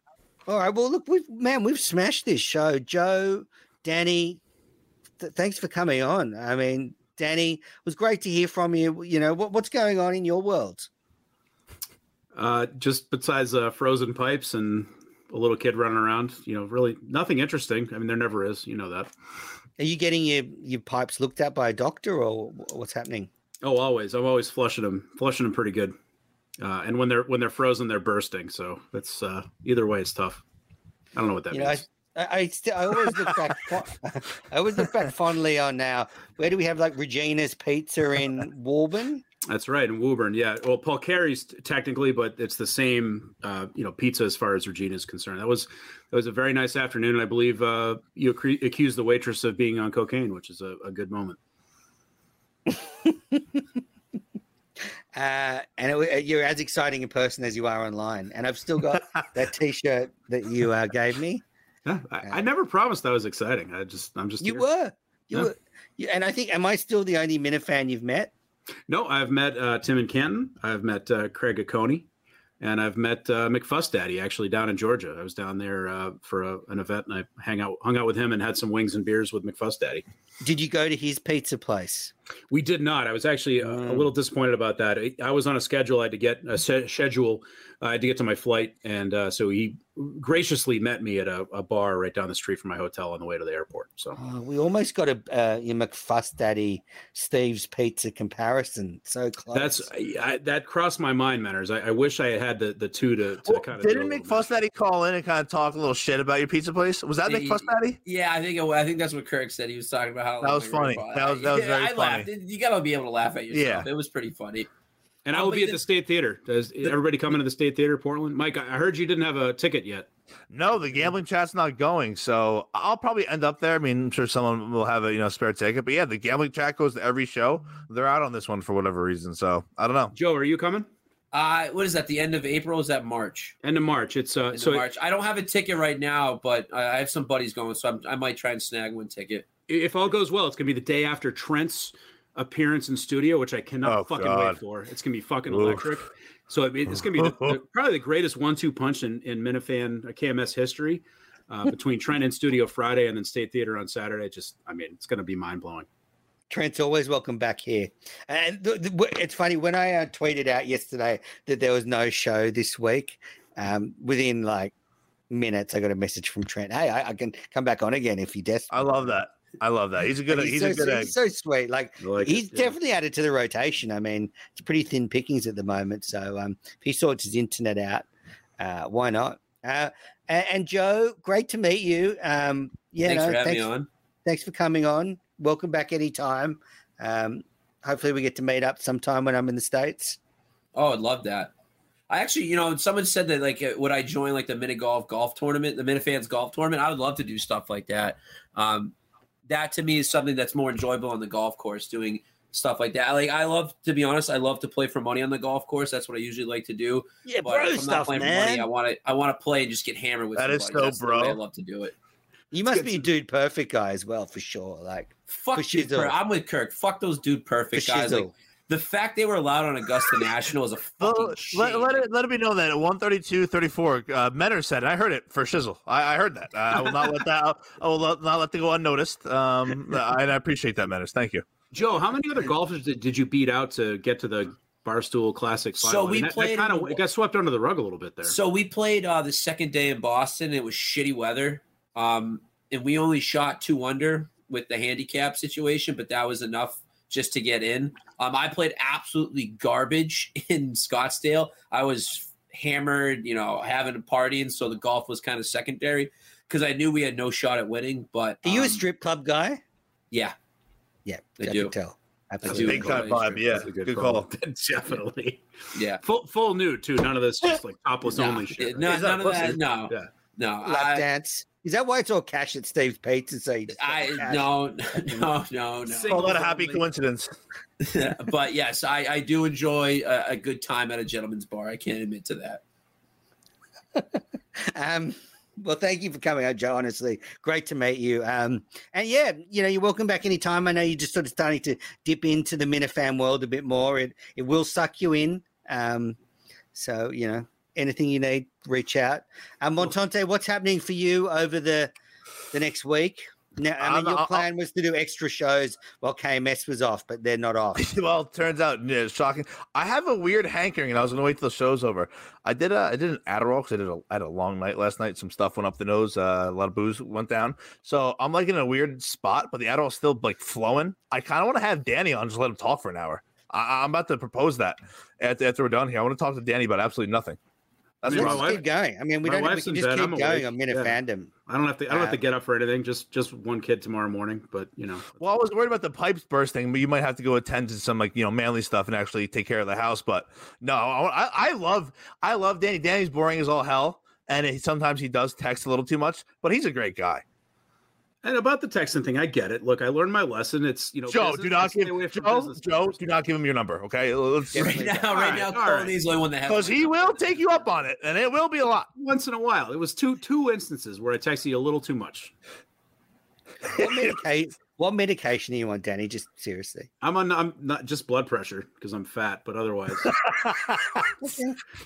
C: all right. Well, look, we've man, we've smashed this show. Joe, Danny, th- thanks for coming on. I mean, Danny, it was great to hear from you. You know, what, what's going on in your world?
F: Uh, just besides uh, frozen pipes and a little kid running around, you know, really nothing interesting. I mean, there never is. You know that.
C: Are you getting your your pipes looked at by a doctor, or what's happening?
F: Oh, always. I'm always flushing them, flushing them pretty good. Uh, and when they're when they're frozen, they're bursting. So it's uh, either way, it's tough. I don't know what that
C: you know, I,
F: means.
C: I, still, I always look back. I always look back fondly on now. Where do we have like Regina's Pizza in Woburn?
F: That's right, in Woburn. Yeah. Well, Polcari's technically, but it's the same, uh, you know, pizza as far as Regina is concerned. That was that was a very nice afternoon. And I believe uh, you accre- accused the waitress of being on cocaine, which is a, a good moment.
C: Uh, and it, you're as exciting in person as you are online. And I've still got that T-shirt that you uh, gave me.
F: Yeah, I, I never promised that was exciting. I just, I'm just
C: You
F: here.
C: were, you
F: Yeah.
C: were, you, and I think, am I still the only Minifan you've met?
F: No, I've met uh, Tim in Canton. I've met uh, Craig Aconi, and I've met uh, McFuss Daddy actually down in Georgia. I was down there uh, for a, an event, and I hang out, hung out with him, and had some wings and beers with McFuss Daddy.
C: Did you go to his pizza place?
F: We did not. I was actually uh, a
C: Mm.
F: little disappointed about that. I, I was on a schedule. I had to get a se- schedule. I had to get to my flight, and uh, so he graciously met me at a, a bar right down the street from my hotel on the way to the airport. So
C: Oh, we almost got a uh, your McFuss Daddy Steve's Pizza comparison. So close.
F: that's I, I, that crossed my mind, Menners. I, I wish I had the, the two to, to
D: Well,
F: kind of.
D: didn't McFuss Daddy call in and kind of talk a little shit about your pizza place? Was that
E: Yeah,
D: McFuss Daddy?
E: Yeah, I think it, I think that's what Kirk said. He was talking about how
D: That was
E: long we were
D: funny. That was- that was
E: Yeah,
D: very
E: I
D: funny.
E: Laughed. You got to be able to laugh at yourself.
D: Yeah.
E: It was pretty funny.
F: And I will be at
E: the-
F: the State Theater. Does everybody coming to the State Theater, Portland? Mike, I heard you didn't have a ticket yet.
D: No, the gambling chat's not going, so I'll probably end up there. I mean, I'm sure someone will have a you know spare ticket, but yeah, the gambling chat goes to every show. They're out on this one for whatever reason, so I don't know.
F: Joe, are you coming?
E: Uh, what is that? The end of April? Is that March?
F: End of March. It's uh,
E: End
F: so
E: of March. I don't have a ticket right now, but I I have some buddies going, so I'm, I might try and snag one ticket.
F: if all goes well, it's gonna be the day after Trent's appearance in studio, which I cannot
D: Oh,
F: fucking
D: God.
F: wait for. It's gonna be fucking
D: Oof.
F: electric. So it, it's gonna be the, the- probably the greatest one-two punch in, in Minifan uh, KMS history. Uh, between Trent in studio Friday and then State Theater on Saturday, just I mean, it's gonna be mind blowing.
C: Trent's always welcome back here. And the, the, w- it's funny when I uh, tweeted out yesterday that there was no show this week. Um, within like minutes, I got a message from Trent. Hey, I, I can come back on again if you desperate.
D: I love that. I love that. He's a good.
C: And
D: He's,
C: so,
D: a good egg.
C: he's so sweet. Like,
F: like
C: he's
F: it, yeah.
C: definitely added to the rotation. I mean, it's pretty thin pickings at the moment. So um, if he sorts his internet out, uh, why not? Uh, and, and Joe, great to meet you. Um, yeah,
E: Thanks
C: no,
E: for having
C: thanks,
E: me on.
C: thanks for coming on. Welcome back anytime. Um, hopefully, we get to meet up sometime when I'm in the states.
E: Oh, I'd love that. I actually, you know, someone said that like, uh, would I join like the mini golf golf tournament, the Minifans golf tournament? I would love to do stuff like that. Um, that to me is something that's more enjoyable on the golf course, doing stuff like that. Like, I love to be honest, I love to play for money on the golf course. That's what I usually like to do.
C: Yeah,
E: But
C: bro
E: if I'm not
C: stuff,
E: playing for money, I want to, I want to play and just get hammered with.
D: That is
E: somebody.
D: so
E: That's the way
D: bro.
E: I love to do it.
C: You must be a dude perfect guy as well, for sure. Like
E: Fuck
C: For
E: dude, per- I'm with Kirk. Fuck those dude
C: for
E: perfect guys. Like
C: shizzle.
E: The fact they were allowed on Augusta National is a
D: Well,
E: fucking
D: let,
E: shame.
D: let it let it be known that at 132 34 uh Menners said. I heard it for shizzle I, I heard that uh, I will not let that I will not not let that go unnoticed um I, and I appreciate that Menners thank you
F: Joe, how many other golfers did, did you beat out to get to the Barstool Classic.
E: So we
F: And that,
E: played
F: kind of it got swept under the rug a little bit there.
E: So we played uh, the second day in Boston. It was shitty weather, um, and we only shot two under with the handicap situation, but that was enough just to get in. Um, I played absolutely garbage in Scottsdale. I was hammered, you know, having a party, and so the golf was kind of secondary because I knew we had no shot at winning. But
C: Are you a
E: um,
C: strip club guy?
E: Yeah,
C: Yeah,
E: I
C: I,
E: do.
C: can tell.
E: I
C: Absolutely.
E: do.
D: Big time
E: That's
D: vibe. Yeah,
F: That's a
D: good,
F: good
D: call.
F: Definitely
E: yeah.
F: full full nude too. None of this just like topless
E: No,
F: only shit.
E: no,
F: right?
E: none of that. No,
F: Yeah.
E: no.
C: Lap
E: I,
C: dance. Is that why it's all cash at Steve's Pizza? So you
E: I
C: cash?
E: no, no, no, no.
F: Sing-
D: Call that a happy coincidence.
E: but yes, I, I do enjoy a, a good time at a gentleman's bar. I can't admit to that.
C: Um, well, thank you for coming out, Joe. Honestly, great to meet you. Um, and yeah, you know, you're welcome back anytime. I know you're just sort of starting to dip into the Minifan world a bit more. It it will suck you in. Um, so you know, anything you need, reach out. Um, Montante, what's happening for you over the the next week? Now, I mean,
D: I'm-
C: your plan was to do extra shows while KMS was off, but they're not off.
D: well, it turns out yeah, it's shocking. I have a weird hankering, and I was going to wait till the show's over. I did a I did an Adderall because I did a, I had a long night last night. Some stuff went up the nose. Uh, a lot of booze went down. So I'm like in a weird spot, but the Adderall's still like flowing. I kind of want to have Danny on, just let him talk for an hour. I, I'm about to propose that after, after we're done here. I want to talk to Danny about absolutely nothing. That's
F: I mean,
D: what
C: Let's
F: my
D: I'm-
F: wife-
C: keep going. I mean, we don't. We
F: wife's
C: can just
F: bed,
C: keep
F: I'm
C: going
F: awake.
C: on
F: Yeah.
C: Minifandom.
F: I don't have to. I don't have to get up um, for anything. Just just one kid tomorrow morning. But you know,
D: Well, I was worried about the pipes bursting, but you might have to go attend to some like you know manly stuff and actually take care of the house. But no, I, I love I love Danny. Danny's boring as all hell, and he, sometimes he does text a little too much, but he's a great guy.
F: And about the texting thing, I get it. Look, I learned my lesson. It's you know,
D: Joe,
F: business,
D: do not give
F: away from
D: Joe
F: business
D: Joe do not give him your number, okay? Let's
C: Yeah.
E: Right now,
F: All
E: right
F: right,
E: now,
F: all right.
E: Cody's the only one that has.
D: because he will take you up on it, and it will be a lot.
F: once in a while. It was two two instances where I texted you a little too much.
C: What medication? What medication are you on, Danny? Just seriously.
F: I'm on. I'm not just blood pressure because I'm fat, but otherwise,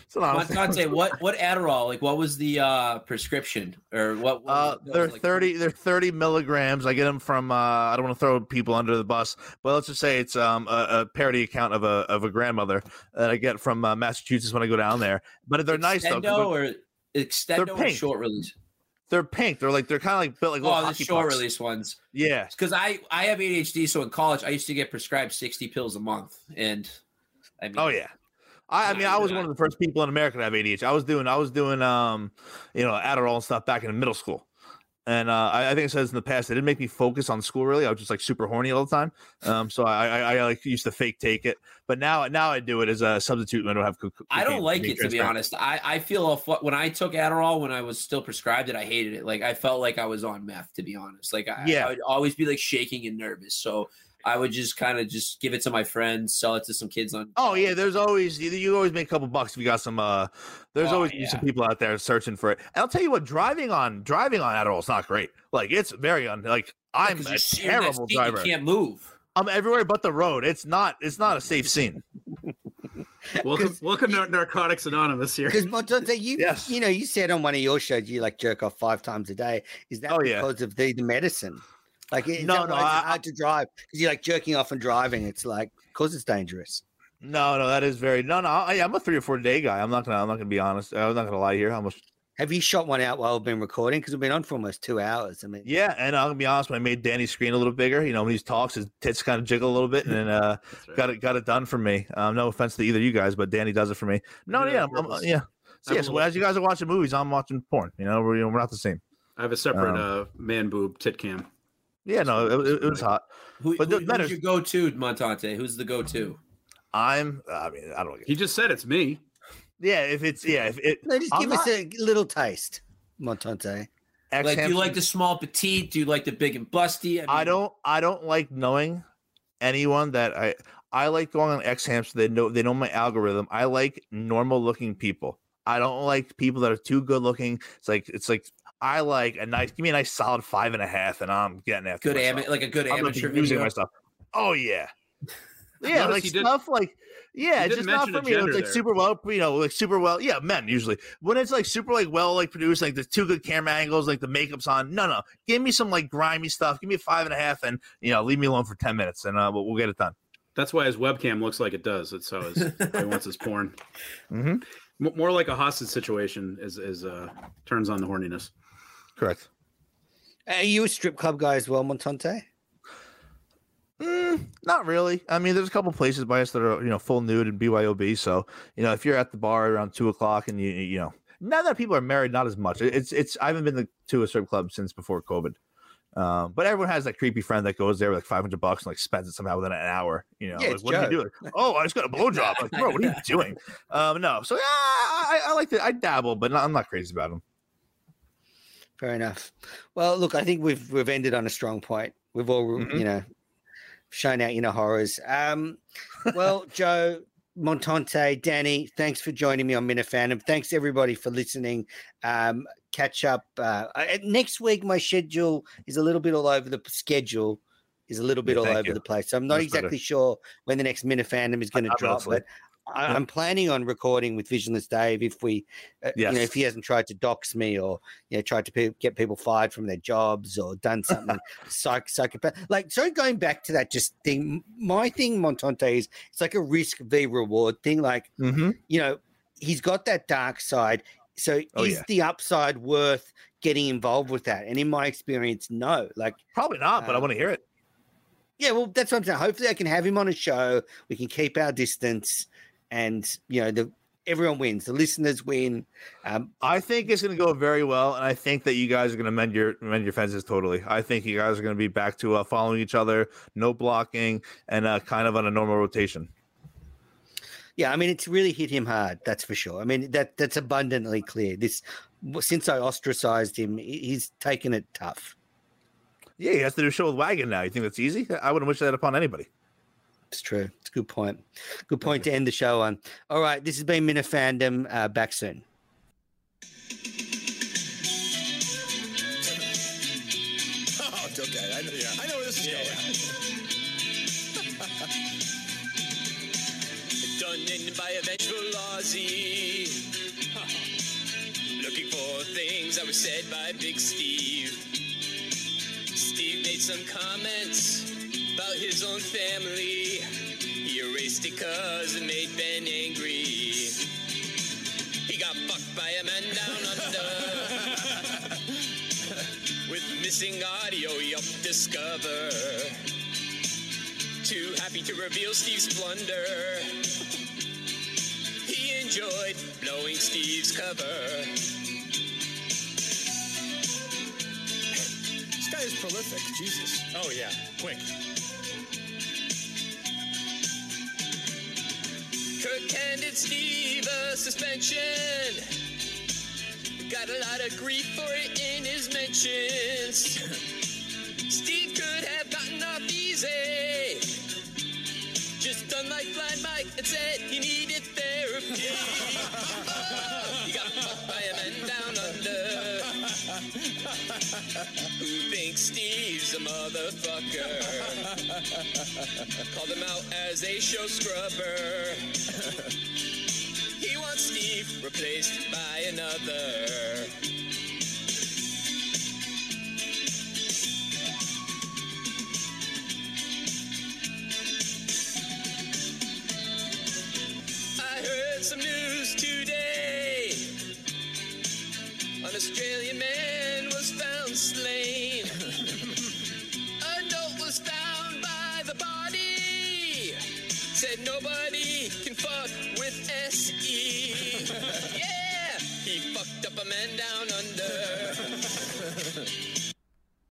D: So, no,
E: Montante, what what Adderall? Like, what was the uh, prescription or what? what
D: Uh, they're
E: Like,
D: thirty. They're thirty milligrams. I get them from. Uh, I don't want to throw people under the bus, but let's just say it's um a, a parody account of a of a grandmother that I get from uh, Massachusetts when I go down there. But they're nice though. 'cause
E: Extendo
D: They're,
E: or extendo or short release?
D: They're pink. They're like they're kind of like built like little
E: Oh, the short
D: pucks.
E: release ones.
D: Yeah.
E: Because I I have ADHD, so in college I used to get prescribed sixty pills a month, and I mean,
D: Oh yeah. I, I mean, I was one of the first people in America to have ADHD. I was doing, I was doing, um, you know, Adderall and stuff back in middle school. And uh, I, I think it says in the past, it didn't make me focus on school really. I was just like super horny all the time. Um, so I, I, I like used to fake take it, but now, now I do it as a substitute when I don't have. co-
E: I don't like it to be honest. I I feel if, when I took Adderall when I was still prescribed it, I hated it. Like I felt like I was on meth. To be honest, like I,
D: Yeah.
E: I would always be like shaking and nervous. So I would just kind of just give it to my friends, sell it to some kids on.
D: Oh yeah, there's always you, you always make a couple bucks if you got some. uh There's
E: Oh,
D: always
E: yeah.
D: some people out there searching for it. And I'll tell you what, driving on driving on Adderall is not great. Like it's very un like I'm a
E: you're- you're in that
D: terrible
E: seat,
D: driver.
E: You can't move.
D: I'm everywhere but the road. It's not. It's not a safe scene.
F: welcome welcome to Narcotics Anonymous here.
C: Because Montante, you
D: Yes.
C: you know, you said on one of your shows you like jerk off five times a day. Is that
D: Oh, yeah.
C: because of the, the medicine? Like, is
D: No, no,
C: why it's
D: I-
C: hard to drive because you're like jerking off and driving. It's like because it's dangerous.
D: No, no, that is very no, no. I, I'm a three or four day guy. I'm not gonna. I'm not gonna be honest. I'm not gonna lie here. How much?
C: Have you shot one out while we've been recording? Because we've been on for almost two hours. I mean,
D: Yeah, and I'm gonna be honest. When I made Danny's screen a little bigger, you know, when he talks, his tits kind of jiggle a little bit, and then uh,
F: right.
D: got it got it done for me. Um, no offense to either of you guys, but Danny does it for me. No,
F: did it
D: yeah,
F: on
D: I'm-
F: purpose.
D: yeah. So, yeah,
F: have
D: so as you guys are watching movies, I'm watching porn. You know, we're you know, we're not the same.
F: I have a separate
D: Um,
F: uh, man boob tit cam.
D: Yeah, no, it, it, it was hot.
E: Who,
D: But
E: who,
D: the- matters-
E: who's your go-to, Montante? Who's the go-to?
D: I'm. I mean, I don't. Get.
F: He just said it's me.
D: Yeah, if it's yeah, if it.
C: no, just
D: I'm
C: give us a little taste, Montante.
D: X
E: Like, do you like the small petite? Do you like the big and busty?
D: I
E: mean,
D: don't. I don't like knowing anyone that I. I like going on X Hamster. They know. They know my algorithm. I like normal looking people. I don't like people that are too good looking. It's like it's like I like a nice. Give me a nice solid five and a half, and I'm getting after
E: good
D: myself.
E: ama- like a good
D: I'm gonna
E: amateur
D: be using
E: video.
D: myself. Oh yeah, yeah, like
F: you did-
D: stuff like yeah, it's just not for me. It's like
F: there.
D: super well, you know, like super well. Yeah, men usually when it's like super like well like produced, like the two good camera angles, like the makeup's on. No, no, give me some like grimy stuff. Give me a five and a half, and you know, leave me alone for ten minutes, and uh, we'll, we'll get it done.
F: That's why his webcam looks like it does. That's how his he wants his porn.
D: Mm-hmm.
F: M- more like a hostage situation is is uh turns on the horniness.
D: Correct.
C: Are you a strip club guy as well, Montante?
D: Mm, not really. I mean, there's a couple places by us that are you know full nude and BYOB. So you know, if you're at the bar around two o'clock and you you know now that people are married, not as much. It's it's I haven't been to a strip club since before COVID. Um, but everyone has that creepy friend that goes there with like 500 bucks and like spends it somehow within an hour. You know,
C: Yeah,
D: like,
C: it's
D: what are you
C: Joe.
D: doing? Oh, I just got a blowjob. Like, bro, what are you doing? Um, no, so yeah, I, I like to I dabble, but not, I'm not crazy about them.
C: Fair enough. Well, look, I think we've we've ended on a strong point. We've all
D: Mhm.
C: you know shown our inner horrors. Um, well, Joe, Montante, Danny, thanks for joining me on Minifandom. Thanks everybody for listening. Um, catch up uh, I- next week. My schedule is a little bit all over the schedule. Is a little bit
D: Yeah,
C: all over
D: you.
C: the place. So I'm not
D: better.
C: exactly sure when the next Minifandom is going to drop, but I. I'm planning on recording with Visionless Dave if we, uh, you know, if he hasn't tried to dox me or you know tried to pe- get people fired from their jobs or done something psych psychopath. Like so, going back to that just thing. My thing, Montante, is it's like a risk v reward thing. Like
D: Mm-hmm.
C: you know, he's got that dark side. So
D: Oh,
C: is
D: yeah.
C: the upside worth getting involved with that? And in my experience, no. Like
D: Probably not, but I
C: Um,
D: want to hear it.
C: yeah, well, that's what I'm saying. Hopefully, I can have him on a show. We can keep our distance, and you know, the everyone wins. The listeners win. Um,
D: I think it's going to go very well, and I think that you guys are going to mend your mend your fences totally. I think you guys are going to be back to uh, following each other, no blocking, and uh, kind of on a normal rotation.
C: yeah, I mean, it's really hit him hard. That's for sure. I mean, that that's abundantly clear. This since I ostracized him, he's taken it tough.
D: Yeah, he has to do a show with Wagon now. You think that's easy? I wouldn't wish that upon anybody.
C: It's true. It's a good point. Good point to end the show on. All right, this has been Minifandom. Uh, back soon.
G: Oh, it's okay. I know, yeah. I know where this is going.
H: Done in by a vengeful Aussie. Looking for things that were said by Big Steve. Steve made some comments about his own family. He erased it cause it made Ben angry. He got fucked by a man down under. With missing audio, yup, discover. Too happy to reveal Steve's blunder. He enjoyed blowing Steve's cover.
G: This guy is prolific. Jesus.
H: Oh, yeah, quick. Kirk handed Steve a suspension. Got a lot of grief for it in his mentions. Steve could have gotten off easy. Just done like Blind Mike and said he needed therapy. He got fucked by a man down. Who thinks Steve's a motherfucker? Called him out as a show scrubber. He wants Steve replaced by another. I heard some news today. An Australian man slain. a note was found by the body. Said nobody can fuck with SE. yeah! He fucked up a man down under.